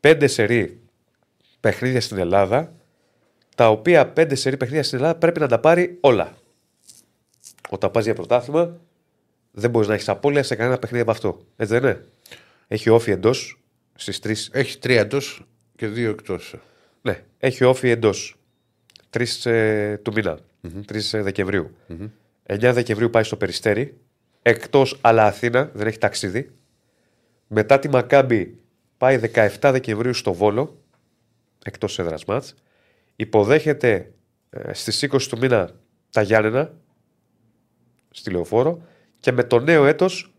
πέντε σερί παιχνίδια στην Ελλάδα, τα οποία πέντε σερί παιχνίδια στην Ελλάδα πρέπει να τα πάρει όλα. Όταν πας για πρωτάθλημα, δεν μπορείς να έχεις απώλεια σε κανένα παιχνίδι από αυτό. Έτσι δεν είναι; Έχει όφη εντός στις 3 Έχει τρία εντός και δύο εκτός. ναι, έχει όφη εντός. 3 ε, του μηνα 3 δεκεμβριου 9 Δεκεμβρίου πάει στο Περιστέρι. Εκτός αλλά Αθήνα, δεν έχει ταξίδι. Μετά τη Μακάμπη πάει 17 Δεκεμβρίου στο Βόλο. Εκτός έδρας μάτς. Υποδέχεται ε, στις 20 του μήνα τα Γιάννενα στη Λεωφόρο. Και με το νέο έτος,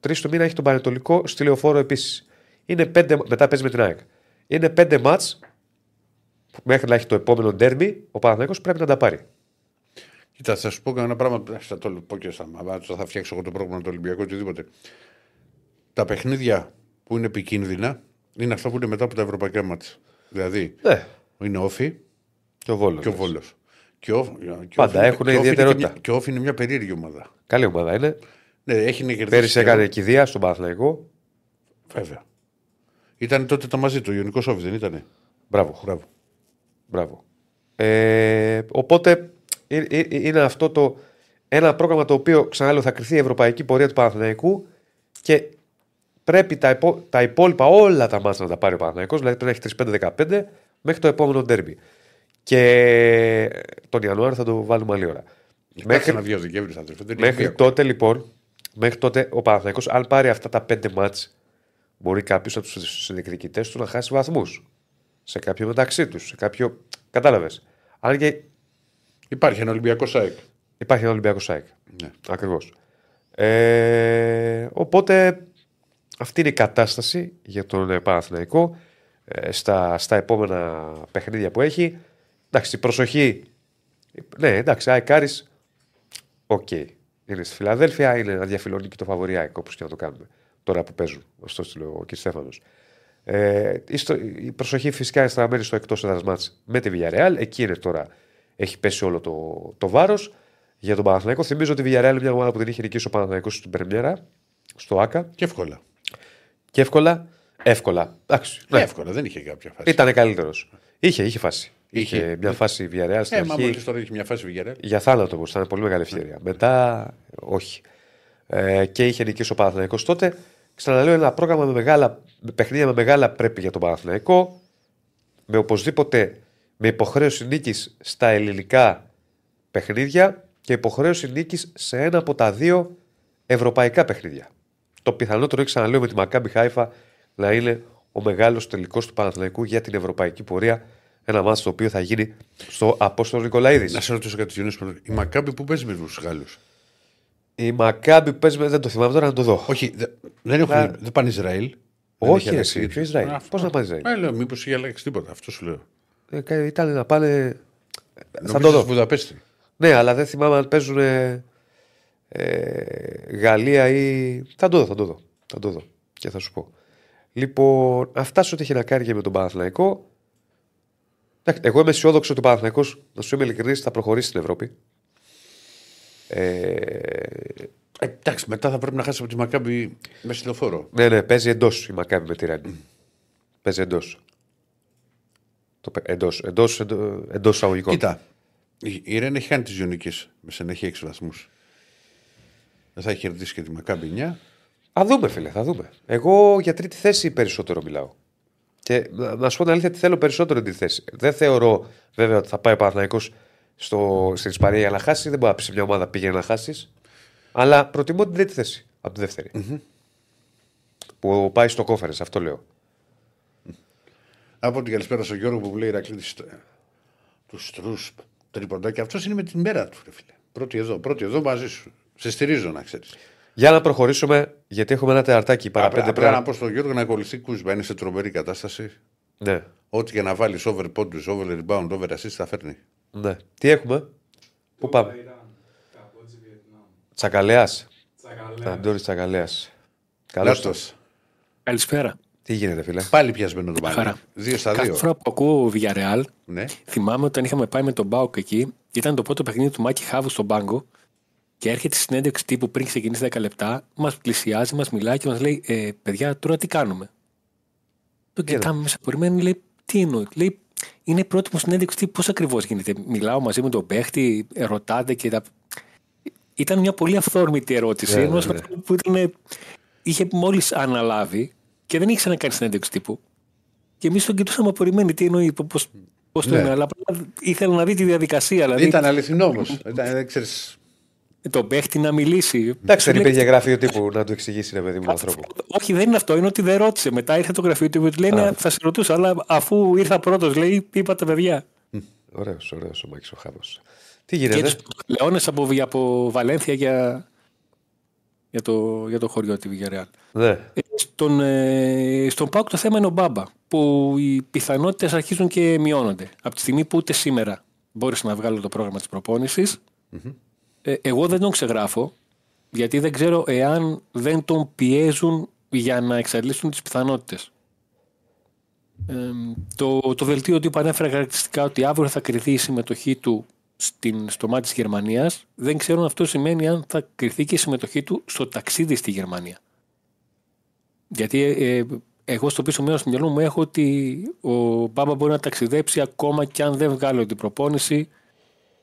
3 του μήνα έχει τον Πανετολικό στη Λεωφόρο επίσης. Είναι πέντε, μετά παίζει με την ΑΕΚ. Είναι πέντε μάτς που μέχρι να έχει το επόμενο ντέρμι, ο Παναθηναϊκός πρέπει να τα πάρει. Κοίτα, θα σου πω ένα πράγμα. Θα το πω και στα μάτια, θα φτιάξω εγώ το πρόγραμμα του Ολυμπιακού οτιδήποτε. Τα παιχνίδια που είναι επικίνδυνα είναι αυτά που είναι μετά από τα ευρωπαϊκά μάτια. Δηλαδή Ναι. είναι όφη Και ο Βόλος. και ο Βόλος. Και ο, και Πάντα Όφη- έχουν και Όφη είναι ιδιαιτερότητα. Και, μια- και ο Όφη είναι μια περίεργη ομάδα. Καλή ομάδα είναι. Ναι, έχει να κερδίσει. Πέρυσι καιρό. έκανε κηδεία στον Παναθηναϊκό. Βέβαια. Ήταν τότε τα μαζί του, ο Ιωνικό Όφης, δεν ήταν. Μπράβο. Μπράβο. Μπράβο. Ε, οπότε ε, ε, είναι αυτό το ένα πρόγραμμα το οποίο ξαναλέω θα κρυθεί η ευρωπαϊκή πορεία του Παναθηναϊκού και πρέπει τα, υπό, τα υπόλοιπα όλα τα μάτια να τα πάρει ο Παναθηναϊκός, δηλαδή πρέπει να έχει 3-5-15 μέχρι το επόμενο ντέρμπι. Και τον Ιανουάριο θα το βάλουμε άλλη ώρα. Μέχρι να βγει ο Δεκέμβρη, θα τρέφει. Μέχρι τότε λοιπόν, μέχρι τότε ο Παναθηναϊκός αν πάρει αυτά τα πέντε μάτς, μπορεί κάποιος από τους συνεκδικητές του να χάσει βαθμούς. Σε κάποιο μεταξύ τους. Σε κάποιο. Κατάλαβες. Αν και Υπάρχει ένα Ολυμπιακό ΣΑΕΚ. υπάρχει ένα Ολυμπιακός ΑΕΚ. Ναι. Ακριβώς. Ε, οπότε αυτή είναι η κατάσταση για τον ε, Παναθηναϊκό ε, στα, στα επόμενα παιχνίδια που έχει. Εντάξει, προσοχή. Ναι, εντάξει, ΑΕΚ-Άρης, οκ. Είναι στη Φιλαδέλφια, είναι αδιαφιλονίκητο φαβορί η ΑΕΚ, όπως και να το κάνουμε. Τώρα που παίζουν, αυτό το λέει ο κ. Στέφανος. Ε, η στο- η προσοχή φυσικά είναι στραμμένη στο εκτός έδρας μάτς με τη Villarreal. Εκεί είναι τώρα, έχει πέσει όλο το, το βάρος για τον Παναθηναϊκό. Θυμίζω ότι η Villarreal είναι μια ομάδα που δεν είχε νικήσει ο Παναθηναϊκός στην Πρεμιέρα, στο ΆΚΑ. Και εύκολα. Και εύκολα, εύκολα. Εντάξει, ναι. Εύκολα, δεν είχε κάποια φάση. Ήταν καλύτερος. Είχε, είχε φάση. Είχε. Είχε, μια φάση Villarreal στην Ε, μα αρχή. μόλις τώρα έχει μια φάση Βιγερέλ. Για θάνατο όμως, ήταν πολύ μεγάλη ευκαιρία. Μετά, όχι. Ε, και είχε νικήσει ο Παναθηναϊκός τότε. Ξαναλέω ένα πρόγραμμα με, μεγάλα, με παιχνίδια με μεγάλα πρέπει για τον Παναθηναϊκό. Με οπωσδήποτε με υποχρέωση νίκης στα ελληνικά παιχνίδια και υποχρέωση νίκης σε ένα από τα δύο ευρωπαϊκά παιχνίδια. Το πιθανότερο, ξαναλέω, με τη Μακάμπι Χάιφα να είναι ο μεγάλος τελικός του Παναθηναϊκού για την ευρωπαϊκή πορεία. Ένα μάτι το οποίο θα γίνει στο Απόστολο Νικολαίδης. Να σε ρωτήσω κάτι, Γιονίς, πρώτα. Η Μακάμπη που παίζει με τους Γάλλους; Η Μακάμπι παίζει με. Δεν το θυμάμαι τώρα να το δω. Όχι, δε- δεν, έχουν, Να- δεν πάνε Ισραήλ. Δεν Όχι, έχει ρε, αλλάξει. εσύ, ποιο Ισραήλ. Αυτό. Πώς να πάει Ισραήλ; Ε, λέω, μήπως είχε αλλάξει τίποτα. Αυτό σου λέω. Ε, κα- Ήταν να πάνε. Θα Νομίζω το δω. στη Βουδαπέστη. Ναι, αλλά δεν θυμάμαι αν παίζουν ε, ε, Γαλλία ή. Θα το δω, θα το δω. Θα το δω και θα σου πω. Λοιπόν, αυτά σε ό,τι έχει να κάνει και με τον Παναθηναϊκό. Εντάξει, εγώ είμαι αισιόδοξος ότι ο Παναθηναϊκός, να σου είμαι ειλικρινής, θα προχωρήσει στην Ευρώπη. Ε, Ε, εντάξει, μετά θα πρέπει να χάσει από τη Μακάμπη με στυλοφόρο. ναι, ναι, παίζει εντός η Μακάβη με τη Ρέντι. παίζει εντός. Εντός εντός, εντός, εντός εισαγωγικών. Κοίτα, η η Ρεν έχει χάνει τις Ιωνικέ με συνέχεια 6 βαθμούς. Δεν θα έχει κερδίσει και τη Μακάμπη 9. Θα δούμε, φίλε, θα δούμε. Εγώ για τρίτη θέση περισσότερο μιλάω. Και να, να σου πω την αλήθεια, τι θέλω περισσότερο την τρίτη θέση. Δεν θεωρώ βέβαια ότι θα πάει ο Παναθηναϊκός στο, στην Ισπανία για να χάσει. Δεν μπορεί να πει σε μια ομάδα πήγαινε να χάσεις. Αλλά προτιμώ την τρίτη θέση από τη δευτερη Που πάει στο κόφερε, αυτό λέω. Από την καλησπέρα στον Γιώργο που μου λέει Ηρακλήτη του Στρού τρίποντα και αυτός είναι με την μέρα του, ρε φίλε. Πρώτη εδώ, πρώτη εδώ μαζί σου. Σε στηρίζω να ξέρεις. Για να προχωρήσουμε, γιατί έχουμε ένα τεταρτάκι παραπέντε Απλά να πρέπει. πω στον Γιώργο να ακολουθεί Κούσμπα. Είναι σε τρομερή κατάσταση. Ναι, Ό,τι και να βάλει over πόντους, over rebound, over assist θα φέρνει. ναι. Τι έχουμε, Πού πάμε, Ιράν, Καμπότζη, Βιετνάμ. Τσακαλέα. Τσακαλέας. Αντώνη Τσακαλέα. Καλώ Λάστος. Καλησπέρα. Τι γίνεται, φίλε; Πάλι πιασμένο το πάλι. Χαρά. Δύο στα Κάθε δύο. φορά που ακούω Villarreal, Ναι. θυμάμαι όταν είχαμε πάει με τον Μπάουκ εκεί, ήταν το πρώτο παιχνίδι του Μάκη Χάβου στον πάγκο και έρχεται η συνέντευξη τύπου πριν ξεκινήσει 10 λεπτά, μας πλησιάζει, μας μιλάει και μας λέει: ε, Παιδιά, τώρα τι κάνουμε; Το κοιτάμε μέσα απορριμμένοι, λέει: Τι εννοείς; Λέει: Είναι η πρώτη μου συνέντευξη τύπου, πώς ακριβώς γίνεται; Μιλάω μαζί με τον παίχτη, ε, ρωτάτε και τα. Ήταν μια πολύ αυθόρμητη ερώτηση. Ναι, ενός ναι, ναι. ανθρώπου που ήταν, είχε μόλις αναλάβει και δεν είχε ξανακάνει συνέντευξη τύπου. Και εμείς τον κοιτούσαμε απορριμμένοι. Τι εννοεί, πώς πώς το Ναι. είναι; Αλλά απλά ήθελα να δει τη διαδικασία. Δηλαδή, Ήταν αληθινό όμω. Δεν ξέρει. τον παίχτη να μιλήσει. Εντάξει, δεν Σου είπε λέει, για γραφείο τύπου να του εξηγήσει, ρε παιδί μου, ανθρώπου. Όχι, δεν είναι αυτό. Είναι ότι δεν ρώτησε. Μετά ήρθε το γραφείο του και του λέει: «Ναι, Θα σε ρωτούσα, αλλά αφού ήρθα πρώτος, λέει, είπα τα παιδιά. Ωραίος, ωραίος ο Μάκης ο Χάβο. Τι Και γίνεται. τους Λεώνες από, από Βαλένθια για, για, το, για το χωριό τη Villarreal. Ναι. Ε, Στον, ε, στον ΠΑΟΚ το θέμα είναι ο Μπάμπα, που οι πιθανότητες αρχίζουν και μειώνονται. Από τη στιγμή που ούτε σήμερα μπόρεσα να βγάλω το πρόγραμμα της προπόνησης, ε, εγώ δεν τον ξεγράφω, γιατί δεν ξέρω εάν δεν τον πιέζουν για να εξαντλήσουν τις πιθανότητες. Ε, το, το δελτίο του ανέφερα χαρακτηριστικά ότι αύριο θα κρυθεί η συμμετοχή του στην, στο μάτι της Γερμανίας. Δεν ξέρω αν αυτό σημαίνει αν θα κρυθεί και η συμμετοχή του στο ταξίδι στη Γερμανία. Γιατί ε, εγώ στο πίσω μέρος του μυαλού μου έχω ότι ο Μπάμπα μπορεί να ταξιδέψει ακόμα και αν δεν βγάλω την προπόνηση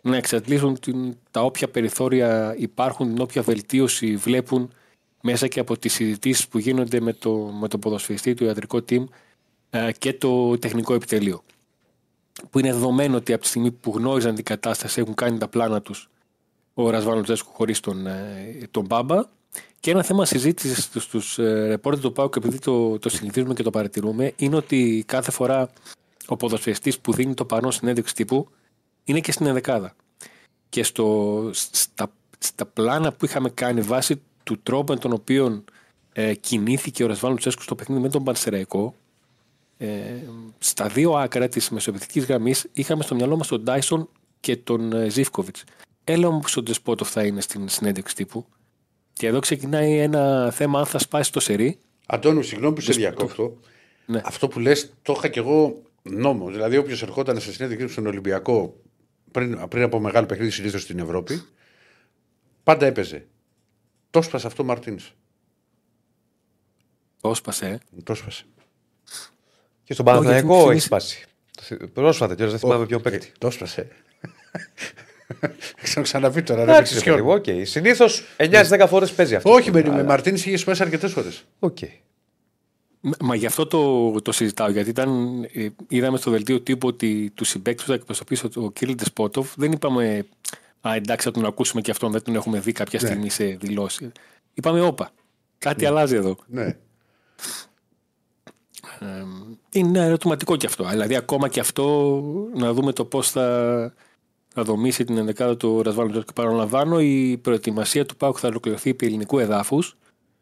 να εξαντλήσουν την, τα όποια περιθώρια υπάρχουν, την όποια βελτίωση βλέπουν μέσα και από τις συζητήσεις που γίνονται με το, με το ποδοσφαιριστή, το ιατρικό team ε, και το τεχνικό επιτελείο. Που είναι δεδομένο ότι από τη στιγμή που γνώριζαν την κατάσταση έχουν κάνει τα πλάνα τους ο Ρασβάνο Τζέσκου χωρίς τον, ε, τον Μπάμπα και ένα θέμα συζήτησης στους, στους ε, ρεπόρτερ του ΠΑΟΚ επειδή το, το συνηθίζουμε και το παρατηρούμε είναι ότι κάθε φορά ο ποδοσφαιριστής που δίνει το παρόν συνέντευξη τύπου είναι και στην ενδεκάδα. Και στο, στα, στα πλάνα που είχαμε κάνει βάσει του τρόπου με τον οποίο ε, κινήθηκε ο Ρασβάνο Τσέσκου στο παιχνίδι με τον Πανσεραϊκό, ε, στα δύο άκρα της μεσοεπιθετικής γραμμής είχαμε στο μυαλό μας τον Ντάισον και τον ε, Ζήφκοβιτς. Έλα όμως ο Ντεσπότοφ θα είναι στην συνέντευξη τύπου. Και εδώ ξεκινάει ένα θέμα αν θα σπάσει το σερί. Αντώνου, συγγνώμη που σε διακόπτω. Ναι. Αυτό που λες το είχα κι εγώ νόμο. Δηλαδή, όποιος ερχόταν σε συνέντευξη στον Ολυμπιακό πριν, πριν από μεγάλο παιχνίδι συνήθω στην Ευρώπη, πάντα έπαιζε. Το σπάσε αυτό ο Μαρτίνς. Το έσπασε. ε. Το σπάσε. Και στον Παναθηναϊκό γιατί έχει σπάσει. Πρόσφατα, κιόλας δεν θυμάμαι ποιον παίκτη. Το σπάσε. Ξέρω ξαναπεί τώρα. ρε, Εντάξει, με ρε παιδί μου, οκ. Συνήθως 9-10 φορές παίζει αυτός. Όχι, με, με Μαρτίνς είχε σπάσει αρκετές φορές. Οκ. Μα γι' αυτό το, το συζητάω, γιατί ήταν, ε, είδαμε στο δελτίο τύπου ότι τους παίκτες θα εκπροσωπήσει ο Κίριλ Ντεσπόντοφ. Δεν είπαμε, Α, εντάξει, θα τον ακούσουμε και αυτόν, δεν τον έχουμε δει κάποια στιγμή σε δηλώσεις. Είπαμε, Όπα, κάτι αλλάζει εδώ. Ναι. Ε, είναι ερωτηματικό και αυτό. Δηλαδή, ακόμα και αυτό να δούμε το πώς θα, θα δομήσει την ενδεκάδα του Ρασβάλλου. Και παραλαμβάνω, η προετοιμασία του Πάουκ θα ολοκληρωθεί επί ελληνικού εδάφους.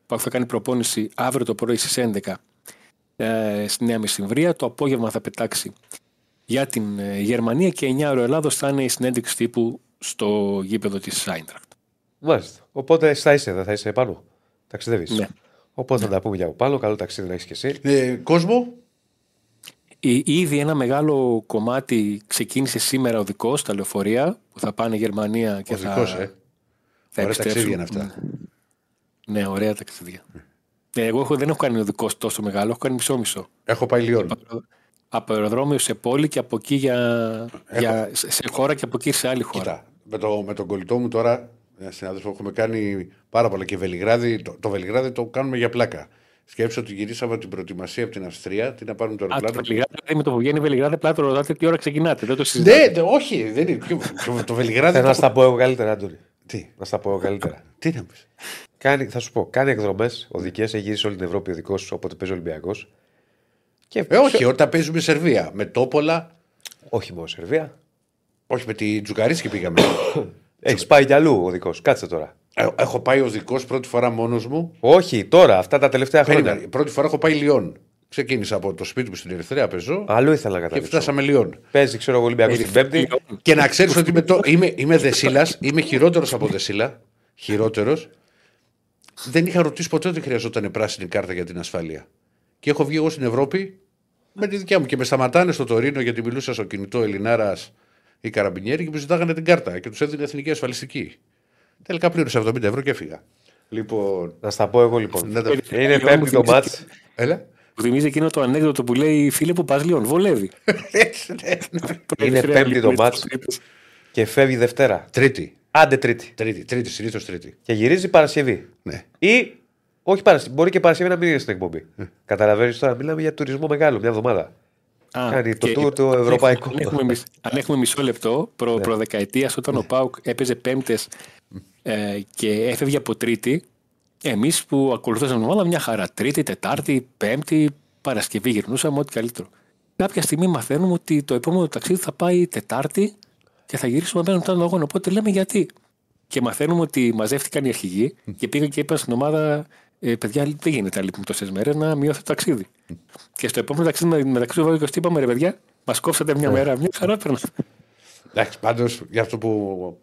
Ο Πάουκ θα κάνει προπόνηση αύριο το πρωί στις 11 ε, στη Νέα Μεσημβρία. Το απόγευμα θα πετάξει για την ε, Γερμανία και 9 ώρα Ελλάδος θα είναι η συνέντευξη τύπου στο γήπεδο της Άιντρακτ. Μάλιστα. Οπότε θα είσαι, δεν θα είσαι πάνω. Ταξιδεύεις. Ναι. Οπότε θα τα πούμε για από πάνω. Καλό ταξίδι να έχεις και εσύ. Ε, κόσμο, Ή- Ήδη ένα μεγάλο κομμάτι ξεκίνησε σήμερα οδικό στα λεωφορεία που θα πάνε Γερμανία και ο θα, δικός, ε. θα Ωραία επιστρέψουν. ταξίδια είναι αυτά. Ναι, ωραία ταξίδια. Ε, Εγώ έχω, δεν έχω κάνει οδικό τόσο μεγάλο, έχω κάνει μισό-μισό. Έχω πάει Λιόν. Από αεροδρόμιο σε πόλη και από εκεί για, για, σε σε χώρα και από εκεί σε άλλη χώρα. Κοίτα, με, το, με τον κολλητό μου τώρα, ένα συνάδελφο, έχουμε κάνει πάρα πολλά και Βελιγράδι. Το, το Βελιγράδι το κάνουμε για πλάκα. Σκέψτε ότι γυρίσαμε την προετοιμασία από την Αυστρία, τι να πάρουμε το Α, το αεροπλάνο. Βελιγράδι, δηλαδή με το που βγαίνει Βελιγράδι, απλά το ρωτάτε τι ώρα ξεκινάτε. Δεν το συζητάτε. Ναι, ναι, όχι, δεν είναι. Ποιο- ποιο- το Βελιγράδι. Θέλω να το- στα πω εγώ καλύτερα, Άντωνη. Τι, Να στα πω εγώ καλύτερα. τι να πεις. Κάνει, θα σου πω, κάνει εκδρομές οδικέ, έχει γυρίσει όλη την Ευρώπη οδικός, όποτε παίζει Ολυμπιακός. Και Ε, όχι, όταν παίζουμε Σερβία. Με Τόπολα, όχι μόνο Σερβία. όχι με τη Τζουκαρίσκη πήγαμε. Έχεις πάει κι αλλού οδικός. Κάτσε τώρα. Ε, έχω πάει οδικό πρώτη φορά μόνος μου. Όχι, τώρα, αυτά τα τελευταία χρόνια. Περίμενε. Πρώτη φορά έχω πάει Λιόν. Ξεκίνησα από το σπίτι μου στην Ερυθρέα, παίζω. Αλλού ήθελα να Και καταλήξω. φτάσαμε Λιόν. Παίζει, ξέρω εγώ, Ολυμπιακό την Πέμπτη. Και να ξέρεις ότι είμαι, το, είμαι, είμαι δεσίλας, είμαι χειρότερος από δεσίλα. Χειρότερος. Δεν είχα ρωτήσει ποτέ ότι χρειαζόταν πράσινη κάρτα για την ασφάλεια. Και έχω βγει εγώ στην Ευρώπη με τη δικιά μου. Και με σταματάνε στο Τωρίνο γιατί μιλούσα στο κινητό Ελληνάρας ή Καραμπινιέρη και μου ζητάγανε την κάρτα και τους έδινε εθνική ασφαλιστική. Τελικά πλήρωσα 70 ευρώ και έφυγα. Λοιπόν. Να στα πω εγώ λοιπόν. Να τα- Είναι Πέμπτη το μάτς. Έλα. Μου θυμίζει εκείνο το ανέκδοτο που λέει φίλε που πας Λιόν, βολεύει. Είναι Πρέπει Πέμπτη το να μάτς και φεύγει Δευτέρα. Τρίτη. Άντε Τρίτη. Τρίτη, τρίτη συνήθως τρίτη. Και γυρίζει Παρασκευή. Ναι. Ή. Όχι Παρασκευή. Μπορεί και Παρασκευή να μην είναι στην εκπομπή. Καταλαβαίνεις τώρα, μιλάμε για τουρισμό μεγάλο μια εβδομάδα. Α, Κάνει το και tour το αν ευρωπαϊκό. έχουμε- Αν έχουμε, μισ- αν έχουμε μισό λεπτό, προ, Ναι. προδεκαετίας, όταν ο Πάουκ έπαιζε πέμπτες ε, και έφευγε από Τρίτη, εμείς που ακολουθούσαμε την ομάδα, μια χαρά. Τρίτη, Τετάρτη, Πέμπτη, Παρασκευή γυρνούσαμε, ό,τι καλύτερο. Κάποια στιγμή μαθαίνουμε ότι το επόμενο ταξίδι θα πάει Τετάρτη και θα γυρίσουμε απέναντι τον αγώνα. Οπότε λέμε γιατί. Και μαθαίνουμε ότι μαζεύτηκαν οι αρχηγοί και πήγαν και είπαν στην ομάδα: ε, Παιδιά, δεν γίνεται να λείπουμε τόσες μέρες να μειώθει το ταξίδι. Και στο επόμενο ταξίδι με- μεταξύ του Βάγκο και είπαμε: Ρε παιδιά, μας κόψατε μια μέρα, μια χαρά παίρνω. Εντάξει, πάντως για αυτό που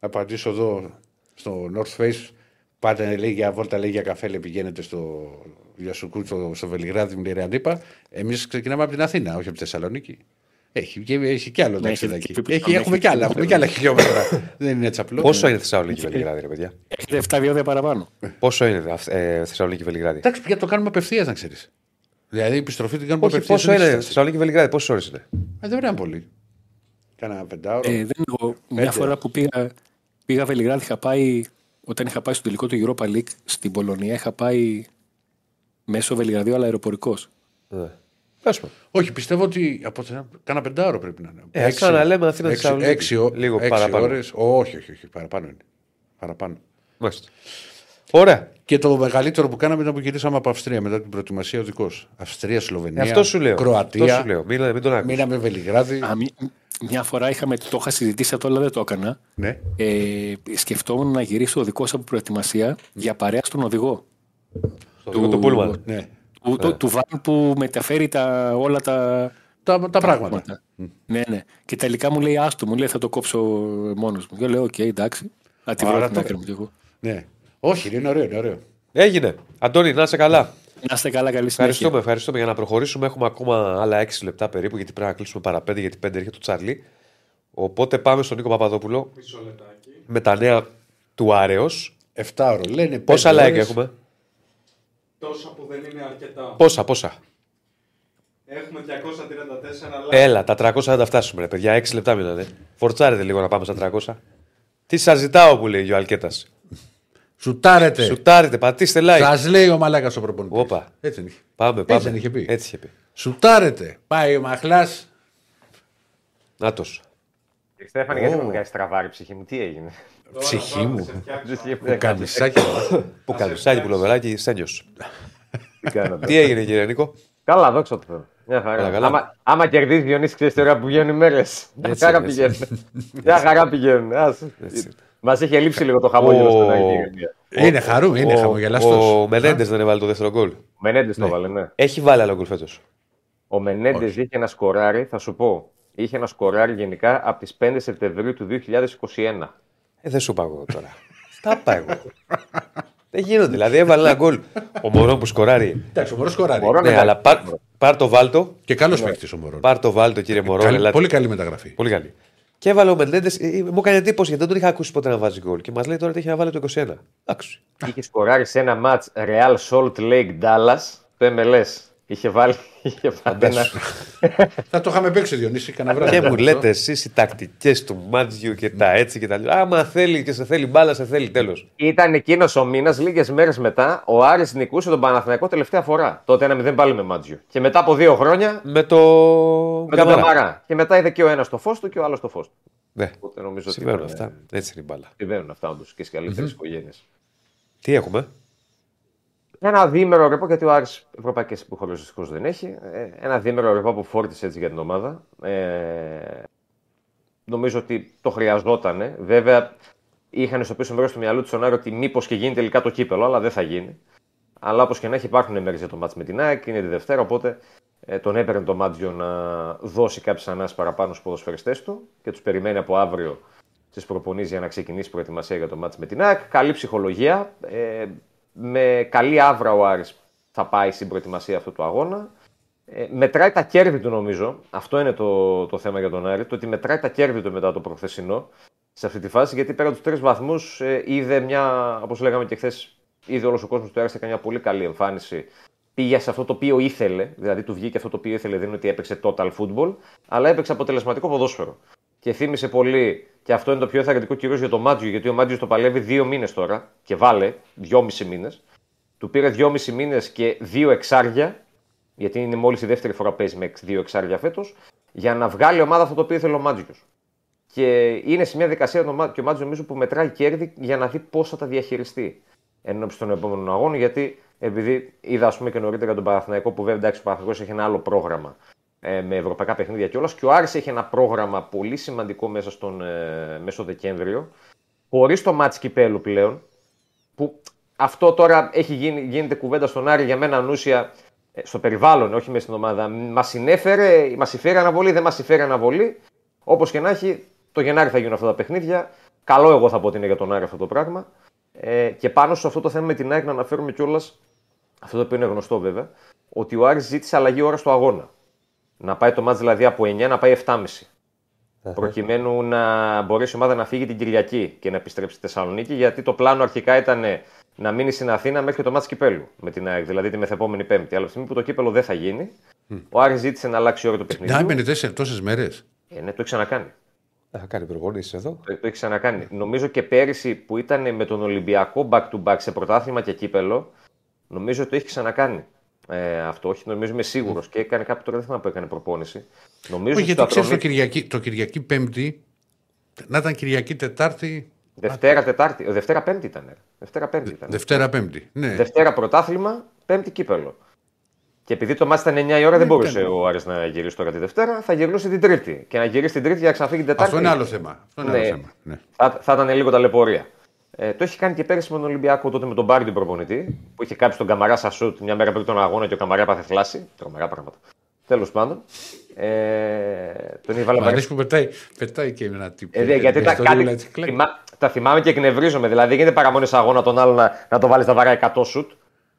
θα απαντήσω εδώ στο North Face, πάτε λέει για βόλτα, λέει για καφέ, λέει πηγαίνετε στο Γιασουκού, στο, στο Βελιγράδι, μου λέει ρε αντίπα. Εμείς ξεκινάμε από την Αθήνα, όχι από τη Θεσσαλονίκη. Έχει, και, έχει κι άλλο Ναι, ταξιδάκι. έχει- Έχει, έχει- έχουμε κι άλλα, έχουμε κι άλλα χιλιόμετρα. Δεν είναι έτσι απλό. Πόσο είναι Θεσσαλονίκη Βελιγράδι, ρε παιδιά; Έχετε 7 διόδια παραπάνω. Πόσο είναι ε, Θεσσαλονίκη Βελιγράδι; Εντάξει, πια το κάνουμε απευθείας, να ξέρεις. Δηλαδή η επιστροφή την κάνουμε Όχι, απευθείας. πόσο είναι Θεσσαλονίκη Βελιγράδι, πόσες ώρες είναι; Ε, δεν βρέαν πολύ. Κάνα πεντάωρο. Ε, δεν, εγώ, μια Πέντε. φορά που πήγα, πήγα Βελιγράδι, είχα πάει, όταν είχα πάει στο τελικό του Europa League στην Πολωνία, είχα πάει μέσω Βελιγραδίου, αλλά αεροπορικός. Ναι. Πες μου. Όχι, πιστεύω ότι από τε- κάνα πεντάωρο πρέπει να είναι. Ε, ας ξαναλέμε Αθήνας έξι- Θεσσαλονίκη. έξι ω- Λίγο έξι παραπάνω. ώρες. όχι, όχι, όχι, παραπάνω είναι. Παραπάνω. Μάλιστα. Ωραία. Και το μεγαλύτερο που κάναμε ήταν που γυρίσαμε από Αυστρία μετά την προετοιμασία οδικό. Αυστρία, Σλοβενία, Ε, αυτό σου λέω. Κροατία. Αυτό σου λέω. Μην, μην τον άκουσα. Μείναμε Βελιγράδι. Α, μη- μια φορά είχαμε, το είχα συζητήσει αυτό, αλλά δεν το έκανα. Ναι. Ε, σκεφτόμουν να γυρίσω οδικό από προετοιμασία για παρέα στον οδηγό. Στο δικό του Πούλμαν. ναι. Του, του, του βαν που μεταφέρει τα, όλα τα, Τα, τα πράγματα. πράγματα. Ναι, ναι. Και τελικά μου λέει άστο, μου λέει θα το κόψω μόνος μου. Και λέω, οκ, εντάξει. Θα τη βρω Άρα την το- άκρη μου κι εγώ. Ναι. Όχι, είναι ωραίο, είναι ωραίο. Έγινε. Αντώνη, να είσαι καλά. Να είστε καλά, καλή συνέχεια. Ευχαριστούμε, ευχαριστούμε. Για να προχωρήσουμε, έχουμε ακόμα άλλα 6 λεπτά περίπου, γιατί πρέπει να κλείσουμε παρά 5, γιατί 5 έρχεται το Τσαρλί. Οπότε πάμε στον Νίκο Παπαδόπουλο Μισό λεπτάκι. με τα νέα του Άρεος. 7 ώρο. Λένε Πόσα πέντε like ώρες. έχουμε, Τόσα που δεν είναι αρκετά. πόσα, πόσα; Έχουμε 234 like. Έλα, τα 300 θα τα φτάσουμε, ρε παιδιά. 6 λεπτά μείνανε. Φορτσάρετε λίγο να πάμε στα 300. Τι σας ζητάω που λέει ο Αλκέτας. Σουτάρετε. Σουτάρετε, πατήστε like. Σας λέει ο μαλάκας ο προπονητής. Όπα. Έτσι δεν είχε. Πάμε, Έτσι πάμε. δεν είχε πει. Έτσι είχε πει. Σουτάρετε. Πάει ο Μαχλάς. Νάτος. Και Στέφανη, γιατί μου κάνει τραβάρι η ψυχή μου, τι έγινε; Ψυχή μου. Ψυχή μου, Που δεν καμισάκι. Που καλουσάκι, που λοβεράκι, στέλιος. Τι κάνατε; Τι έγινε κύριε Νίκο; Καλά, δόξα τω Θεώ. Μια χαρά. Καλά, καλά. Άμα, άμα κερδίζει Διονύσης, ξέρεις τώρα που βγαίνουν οι μέρες. Μια Έτσι, χαρά έτσι. πηγαίνουν. Μια χαρά πηγαίνουν. Ας. Έτσι. Μας είχε λείψει λίγο το χαμόγελο Ο- στον Άγιο. Είναι χαρού, είναι Ο- χαμογελαστός. Ο Μενέντες δεν έβαλε το δεύτερο γκολ. Ο Μενέντες το έβαλε, ναι. Έχει βάλει άλλο γκολ φέτος. Ο Μενέντες είχε ένα σκοράρι, θα σου πω. Είχε ένα σκοράρι γενικά από τις 5 Σεπτεμβρίου του 2021. Ε, δεν σου πάω εγώ τώρα. Τα πάω εγώ. Δεν γίνονται. Δηλαδή έβαλε ένα γκολ. Ο Μωρό που σκοράρει. Εντάξει, ο Μωρό σκοράρει. Μωρό, Ναι, εντάξει. αλλά πάρ, πάρ το βάλτο. Και καλός παίκτης ο Μωρό. Πάρ το βάλτο, κύριε Μωρό. Καλή- ελάτε. Πολύ καλή μεταγραφή. Πολύ καλή. Και έβαλε ο Μεντέντε. Μου έκανε εντύπωση γιατί δεν τον είχα ακούσει ποτέ να βάζει γκολ. Και μας λέει τώρα ότι έχει να βάλει το 21. Εντάξει. Είχε σκοράρει σε ένα μάτς Real Salt Lake Dallas, το MLS. Είχε βάλει, είχε βάλει ένα... Θα το είχαμε παίξει Διονύση κανένα βράδυ. Και μου λέτε εσείς οι τακτικές του Μάτζιου και τα έτσι και τα λοιπά. Άμα θέλει και σε θέλει μπάλα, σε θέλει τέλος. Ήταν εκείνος ο μήνας, λίγες μέρες μετά, ο Άρης νικούσε τον Παναθηναϊκό τελευταία φορά. Τότε ένα 0 πάλι με Μάτζιο. Και μετά από δύο χρόνια Με το. με τον Καμαρά. Και μετά είδε και ο ένας το φως του και ο άλλος το φως του. Ναι, Οπότε νομίζω ότι συμβαίνουν ήταν, αυτά. Έτσι είναι η μπάλα. Συμβαίνουν αυτά όντως και στις καλύτερες οικογένειες. Τι έχουμε; Ένα διήμερο ρεπό, γιατί ο Άρης ευρωπαϊκές υποχρεώσει δυστυχώς δεν έχει. Ε, Ένα διήμερο ρεπό που φόρτισε έτσι για την ομάδα. Ε, νομίζω ότι το χρειαζόταν. Βέβαια, είχαν στο πίσω μέρος του μυαλού του τον Άρη ότι μήπως και γίνει τελικά το κύπελο, αλλά δεν θα γίνει. Αλλά όπως και να έχει, υπάρχουν μέρες για το μάτς με την ΑΕΚ, είναι τη Δευτέρα, οπότε ε, τον έπαιρνε το Μάτζιο να δώσει κάποιες ανάσεις παραπάνω στους ποδοσφαιριστές του και τους περιμένει από αύριο στις προπονήσεις για να ξεκινήσει η προετοιμασία για το μάτς με την ΑΕΚ. Καλή ψυχολογία. Ε, με καλή άβρα ο Άρης θα πάει στην προετοιμασία αυτού του αγώνα. Ε, μετράει τα κέρδη του νομίζω. Αυτό είναι το, το θέμα για τον Άρη. Το ότι μετράει τα κέρδη του μετά το προχθεσινό σε αυτή τη φάση. Γιατί πέρα τους τρεις βαθμούς ε, είδε μια, όπως λέγαμε και χθες, είδε όλος ο κόσμος του Άρη έκανε μια πολύ καλή εμφάνιση. Πήγε σε αυτό το οποίο ήθελε, δηλαδή του βγήκε αυτό το οποίο ήθελε. Δεν είναι ότι έπαιξε total football, αλλά έπαιξε αποτελεσματικό ποδόσφαιρο. Και θύμισε πολύ, και αυτό είναι το πιο ενθαρρυντικό κυρίω για το Μάτζιο, γιατί ο Μάτζιος το παλεύει δύο μήνες τώρα και βάλε δυόμιση μήνες. Του πήρε δυόμιση μήνες και δύο εξάρια, γιατί είναι μόλις η δεύτερη φορά παίζει με δύο εξάρια φέτος, για να βγάλει ομάδα αυτό το οποίο ήθελε ο Μάτζιος. Και είναι σε μια δικασία το Μά- και ο Μάτζιος νομίζω που μετράει κέρδη για να δει πώς θα τα διαχειριστεί ενώπιση των επόμενων αγώνων. Γιατί επειδή είδα ας πούμε, και νωρίτερα τον Παναθηναϊκό που βέβαια εντάξει, ο Παναθηναϊκός έχει ένα άλλο πρόγραμμα ε, με ευρωπαϊκά παιχνίδια κιόλας. Και ο Άρης έχει ένα πρόγραμμα πολύ σημαντικό μέσα στον ε, μέσο Δεκέμβριο, χωρίς το μάτς κυπέλου πλέον. Που αυτό τώρα έχει γίνει, γίνεται κουβέντα στον Άρη για μένα ανούσια ε, στο περιβάλλον, όχι μέσα στην ομάδα. Μας συνέφερε, μας υφέρει αναβολή, δεν μας υφέρει αναβολή. Όπως και να έχει, το Γενάρη θα γίνουν αυτά τα παιχνίδια. Καλό, εγώ θα πω ότι είναι για τον Άρη αυτό το πράγμα. Ε, και πάνω σε αυτό το θέμα με την ΑΕΚ να αναφέρουμε κιόλας, αυτό το οποίο είναι γνωστό βέβαια, ότι ο Άρης ζήτησε αλλαγή ώρα στο αγώνα. Να πάει το μάτς δηλαδή από 9 να πάει 7.30. Προκειμένου να μπορέσει η ομάδα να φύγει την Κυριακή και να επιστρέψει στη Θεσσαλονίκη, γιατί το πλάνο αρχικά ήταν να μείνει στην Αθήνα μέχρι το μάτς κυπέλου με την ΑΕΚ, δηλαδή τη μεθεπόμενη Πέμπτη. Αλλά από τη στιγμή που το κύπελο δεν θα γίνει, ο Άρης ζήτησε να αλλάξει η ώρα του παιχνιδιού. Να έμπαινε τόσες μέρες. Ε, ναι, το έχει ξανακάνει. Θα κάνει προπονήσεις εδώ. Το, το έχει ξανακάνει. Νομίζω και πέρυσι που ήταν με τον Ολυμπιακό back to back σε πρωτάθλημα και κύπελο, νομίζω το έχει ξανακάνει. Ε, αυτό, όχι, νομίζω είμαι σίγουρος. Και έκανε κάποιο τώρα δεν θυμάμαι που έκανε προπόνηση. Νομίζω Όχι, στο γιατί ξέρεις το Ατρόμητο- Κυριακή, το Κυριακή Πέμπτη. Να ήταν Κυριακή Τετάρτη. Δευτέρα, Τετάρτη. ε, Δευτέρα, Πέμπτη ήταν. ρε. Δευτέρα, Πέμπτη ήταν. Δευτέρα Πέμπτη. Ναι. Δευτέρα πρωτάθλημα, Πέμπτη κύπελο. Και επειδή το μάτι ήταν 9 η ώρα, δεν μπορούσε ήταν. ο Άρης να γυρίσει τώρα τη Δευτέρα, θα γυρνούσε την Τρίτη. Και να γυρίσει την Τρίτη για να ξαναφύγει την Τετάρτη. Αυτό είναι άλλο θέμα. Αυτό είναι Ναι. άλλο θέμα. Ναι. Θα, θα ήταν λίγο ταλαιπωρία. Ε, το έχει κάνει και πέρυσι με τον Ολυμπιακό τότε με τον Μπάρι τον προπονητή, που είχε κάψει τον Καμαρά σα σουτ μια μέρα πριν τον αγώνα και ο Καμαρά έπαθε θλάση. Τρομερά πράγματα. Τέλος πάντων. Ε, τον είχε βάλει Μ' αρέσει που πετάει, πετάει και ένα τύπο. ε, δε, γιατί τα, κάτι, θυμά, τα θυμάμαι και εκνευρίζομαι. Δηλαδή, δεν γίνεται παραμονής σε αγώνα τον άλλο να, να το βάλεις στα βαρά 100 σουτ.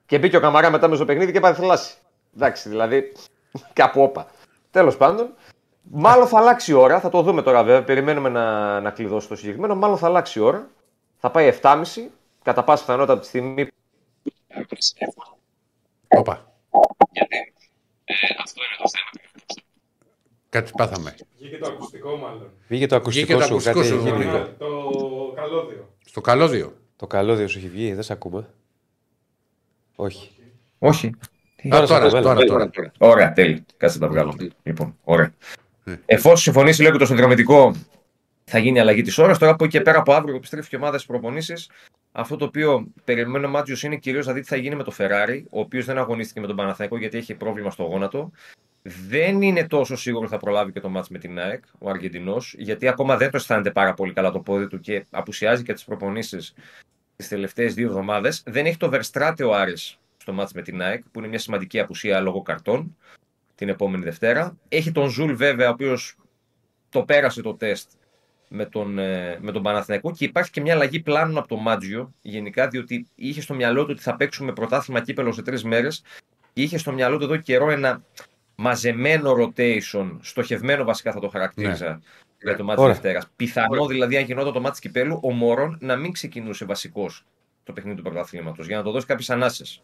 Και μπήκε ο Καμαρά μετά με στο παιχνίδι και έπαθε θλάση. Εντάξει, δηλαδή. Κάπου όπα. Τέλος πάντων. Μάλλον θα αλλάξει η ώρα, θα το δούμε τώρα βέβαια. Περιμένουμε να, να κλειδώσει το συγκεκριμένο. Μάλλον θα αλλάξει η ώρα. Θα πάει 7.30 κατά πάσα πιθανότητα από τη στιγμή που. Όπα. Ε, αυτό είναι το θέμα. Κάτι πάθαμε. Βγήκε το ακουστικό μάλλον. Βγήκε το Βγήκε ακουστικό το σου, ακουστικό κάτι σου, έχει γίνει. Νίκο. Ναι, το καλώδιο. Στο καλώδιο. Το καλώδιο σου έχει βγει, δεν σε ακούμε. Όχι. Όχι. Α, τώρα, σε τώρα, ακούμε. τώρα. Ωραία, τέλει. Κάτσε να τα βγάλω. Λοιπόν, ωραία. Εφόσον συμφωνήσει λίγο και το συνδρομητικό, θα γίνει αλλαγή της ώρας. Τώρα από εκεί και πέρα από αύριο που επιστρέφει και η ομάδα στις προπονήσεις, αυτό το οποίο περιμένει ο Μάτζιος είναι κυρίως να δει τι θα γίνει με το Ferrari, ο οποίος δεν αγωνίστηκε με τον Παναθαϊκό γιατί έχει πρόβλημα στο γόνατο. Δεν είναι τόσο σίγουρο ότι θα προλάβει και το μάτς με την ΑΕΚ, ο Αργεντινός, γιατί ακόμα δεν το αισθάνεται πάρα πολύ καλά το πόδι του και απουσιάζει και τις προπονήσεις τις τελευταίες δύο εβδομάδες. Δεν έχει το Verstraete ο Άρης στο μάτς με την ΑΕΚ, που είναι μια σημαντική απουσία λόγω καρτών την επόμενη Δευτέρα. Έχει τον Ζουλ βέβαια, ο οποίος το πέρασε το τεστ με τον, ε, με τον Παναθηναϊκό και υπάρχει και μια αλλαγή πλάνων από το Μάντζιο γενικά, διότι είχε στο μυαλό του ότι θα παίξουμε πρωτάθλημα κύπελο σε τρεις μέρες και είχε στο μυαλό του εδώ καιρό ένα μαζεμένο rotation, στοχευμένο βασικά θα το χαρακτήριζα για το μάτι Ωραία. Δευτέρας. Πιθανό δηλαδή, αν γινόταν το μάτι κυπέλου, ο Μωρόν να μην ξεκινούσε βασικός το παιχνίδι του πρωταθλήματος για να το δώσει κάποιες ανάσες.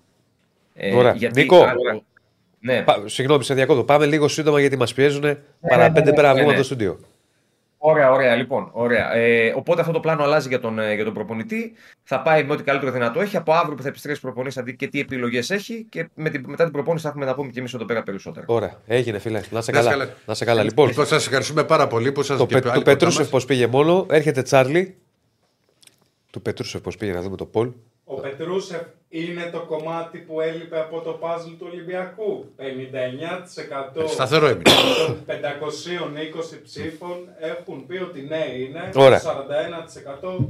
Ε, Ωραία. Νίκο. ναι, Πα- Συγγνώμη, σε διακόπτω. Πάμε λίγο σύντομα γιατί μας πιέζουν. Παρά ναι, πέντε ναι, πέρα ναι, βγούμε ναι. από το στούντιο. Ωραία, ωραία, λοιπόν. Ωραία. Ε, οπότε αυτό το πλάνο αλλάζει για τον, ε, για τον προπονητή. Θα πάει με ό,τι καλύτερο δυνατό έχει. Από αύριο που θα επιστρέψει προπονητή θα δει και τι επιλογές έχει. Και με την, μετά την προπόνηση θα έχουμε να πούμε και εμείς εδώ πέρα περισσότερα. Ωραία. Έγινε, φίλε. Να σε Να είσαι καλά. καλά. Να σε καλά. Λοιπόν, Λοιπόν, σας ευχαριστούμε πάρα πολύ που σας το, Πε, το Πετρούσεφ πώς πήγε μόνο. Έρχεται Τσάρλι. Του Πετρούσεφ πώς πήγε να δούμε το Πολ. Ο Πετρούσεφ είναι το κομμάτι που έλειπε από το puzzle του Ολυμπιακού. 59% Σταθερό έμεινε. των 520 ψήφων έχουν πει ότι ναι είναι. Ωραία. 41%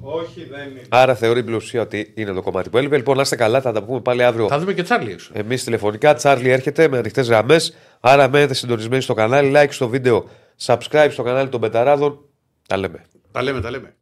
όχι δεν είναι. Άρα θεωρεί η πλειοψηφία ότι είναι το κομμάτι που έλειπε. Λοιπόν, να είστε καλά. Θα τα πούμε πάλι αύριο. Θα δούμε και Τσάρλι έξω. Εμείς τηλεφωνικά. Τσάρλι έρχεται με ανοιχτές γραμμές. Άρα μένετε συντονισμένοι στο κανάλι. Like στο βίντεο. Subscribe στο κανάλι των Πεταράδων. Τα λέμε. Τα λέμε, τα λέμε.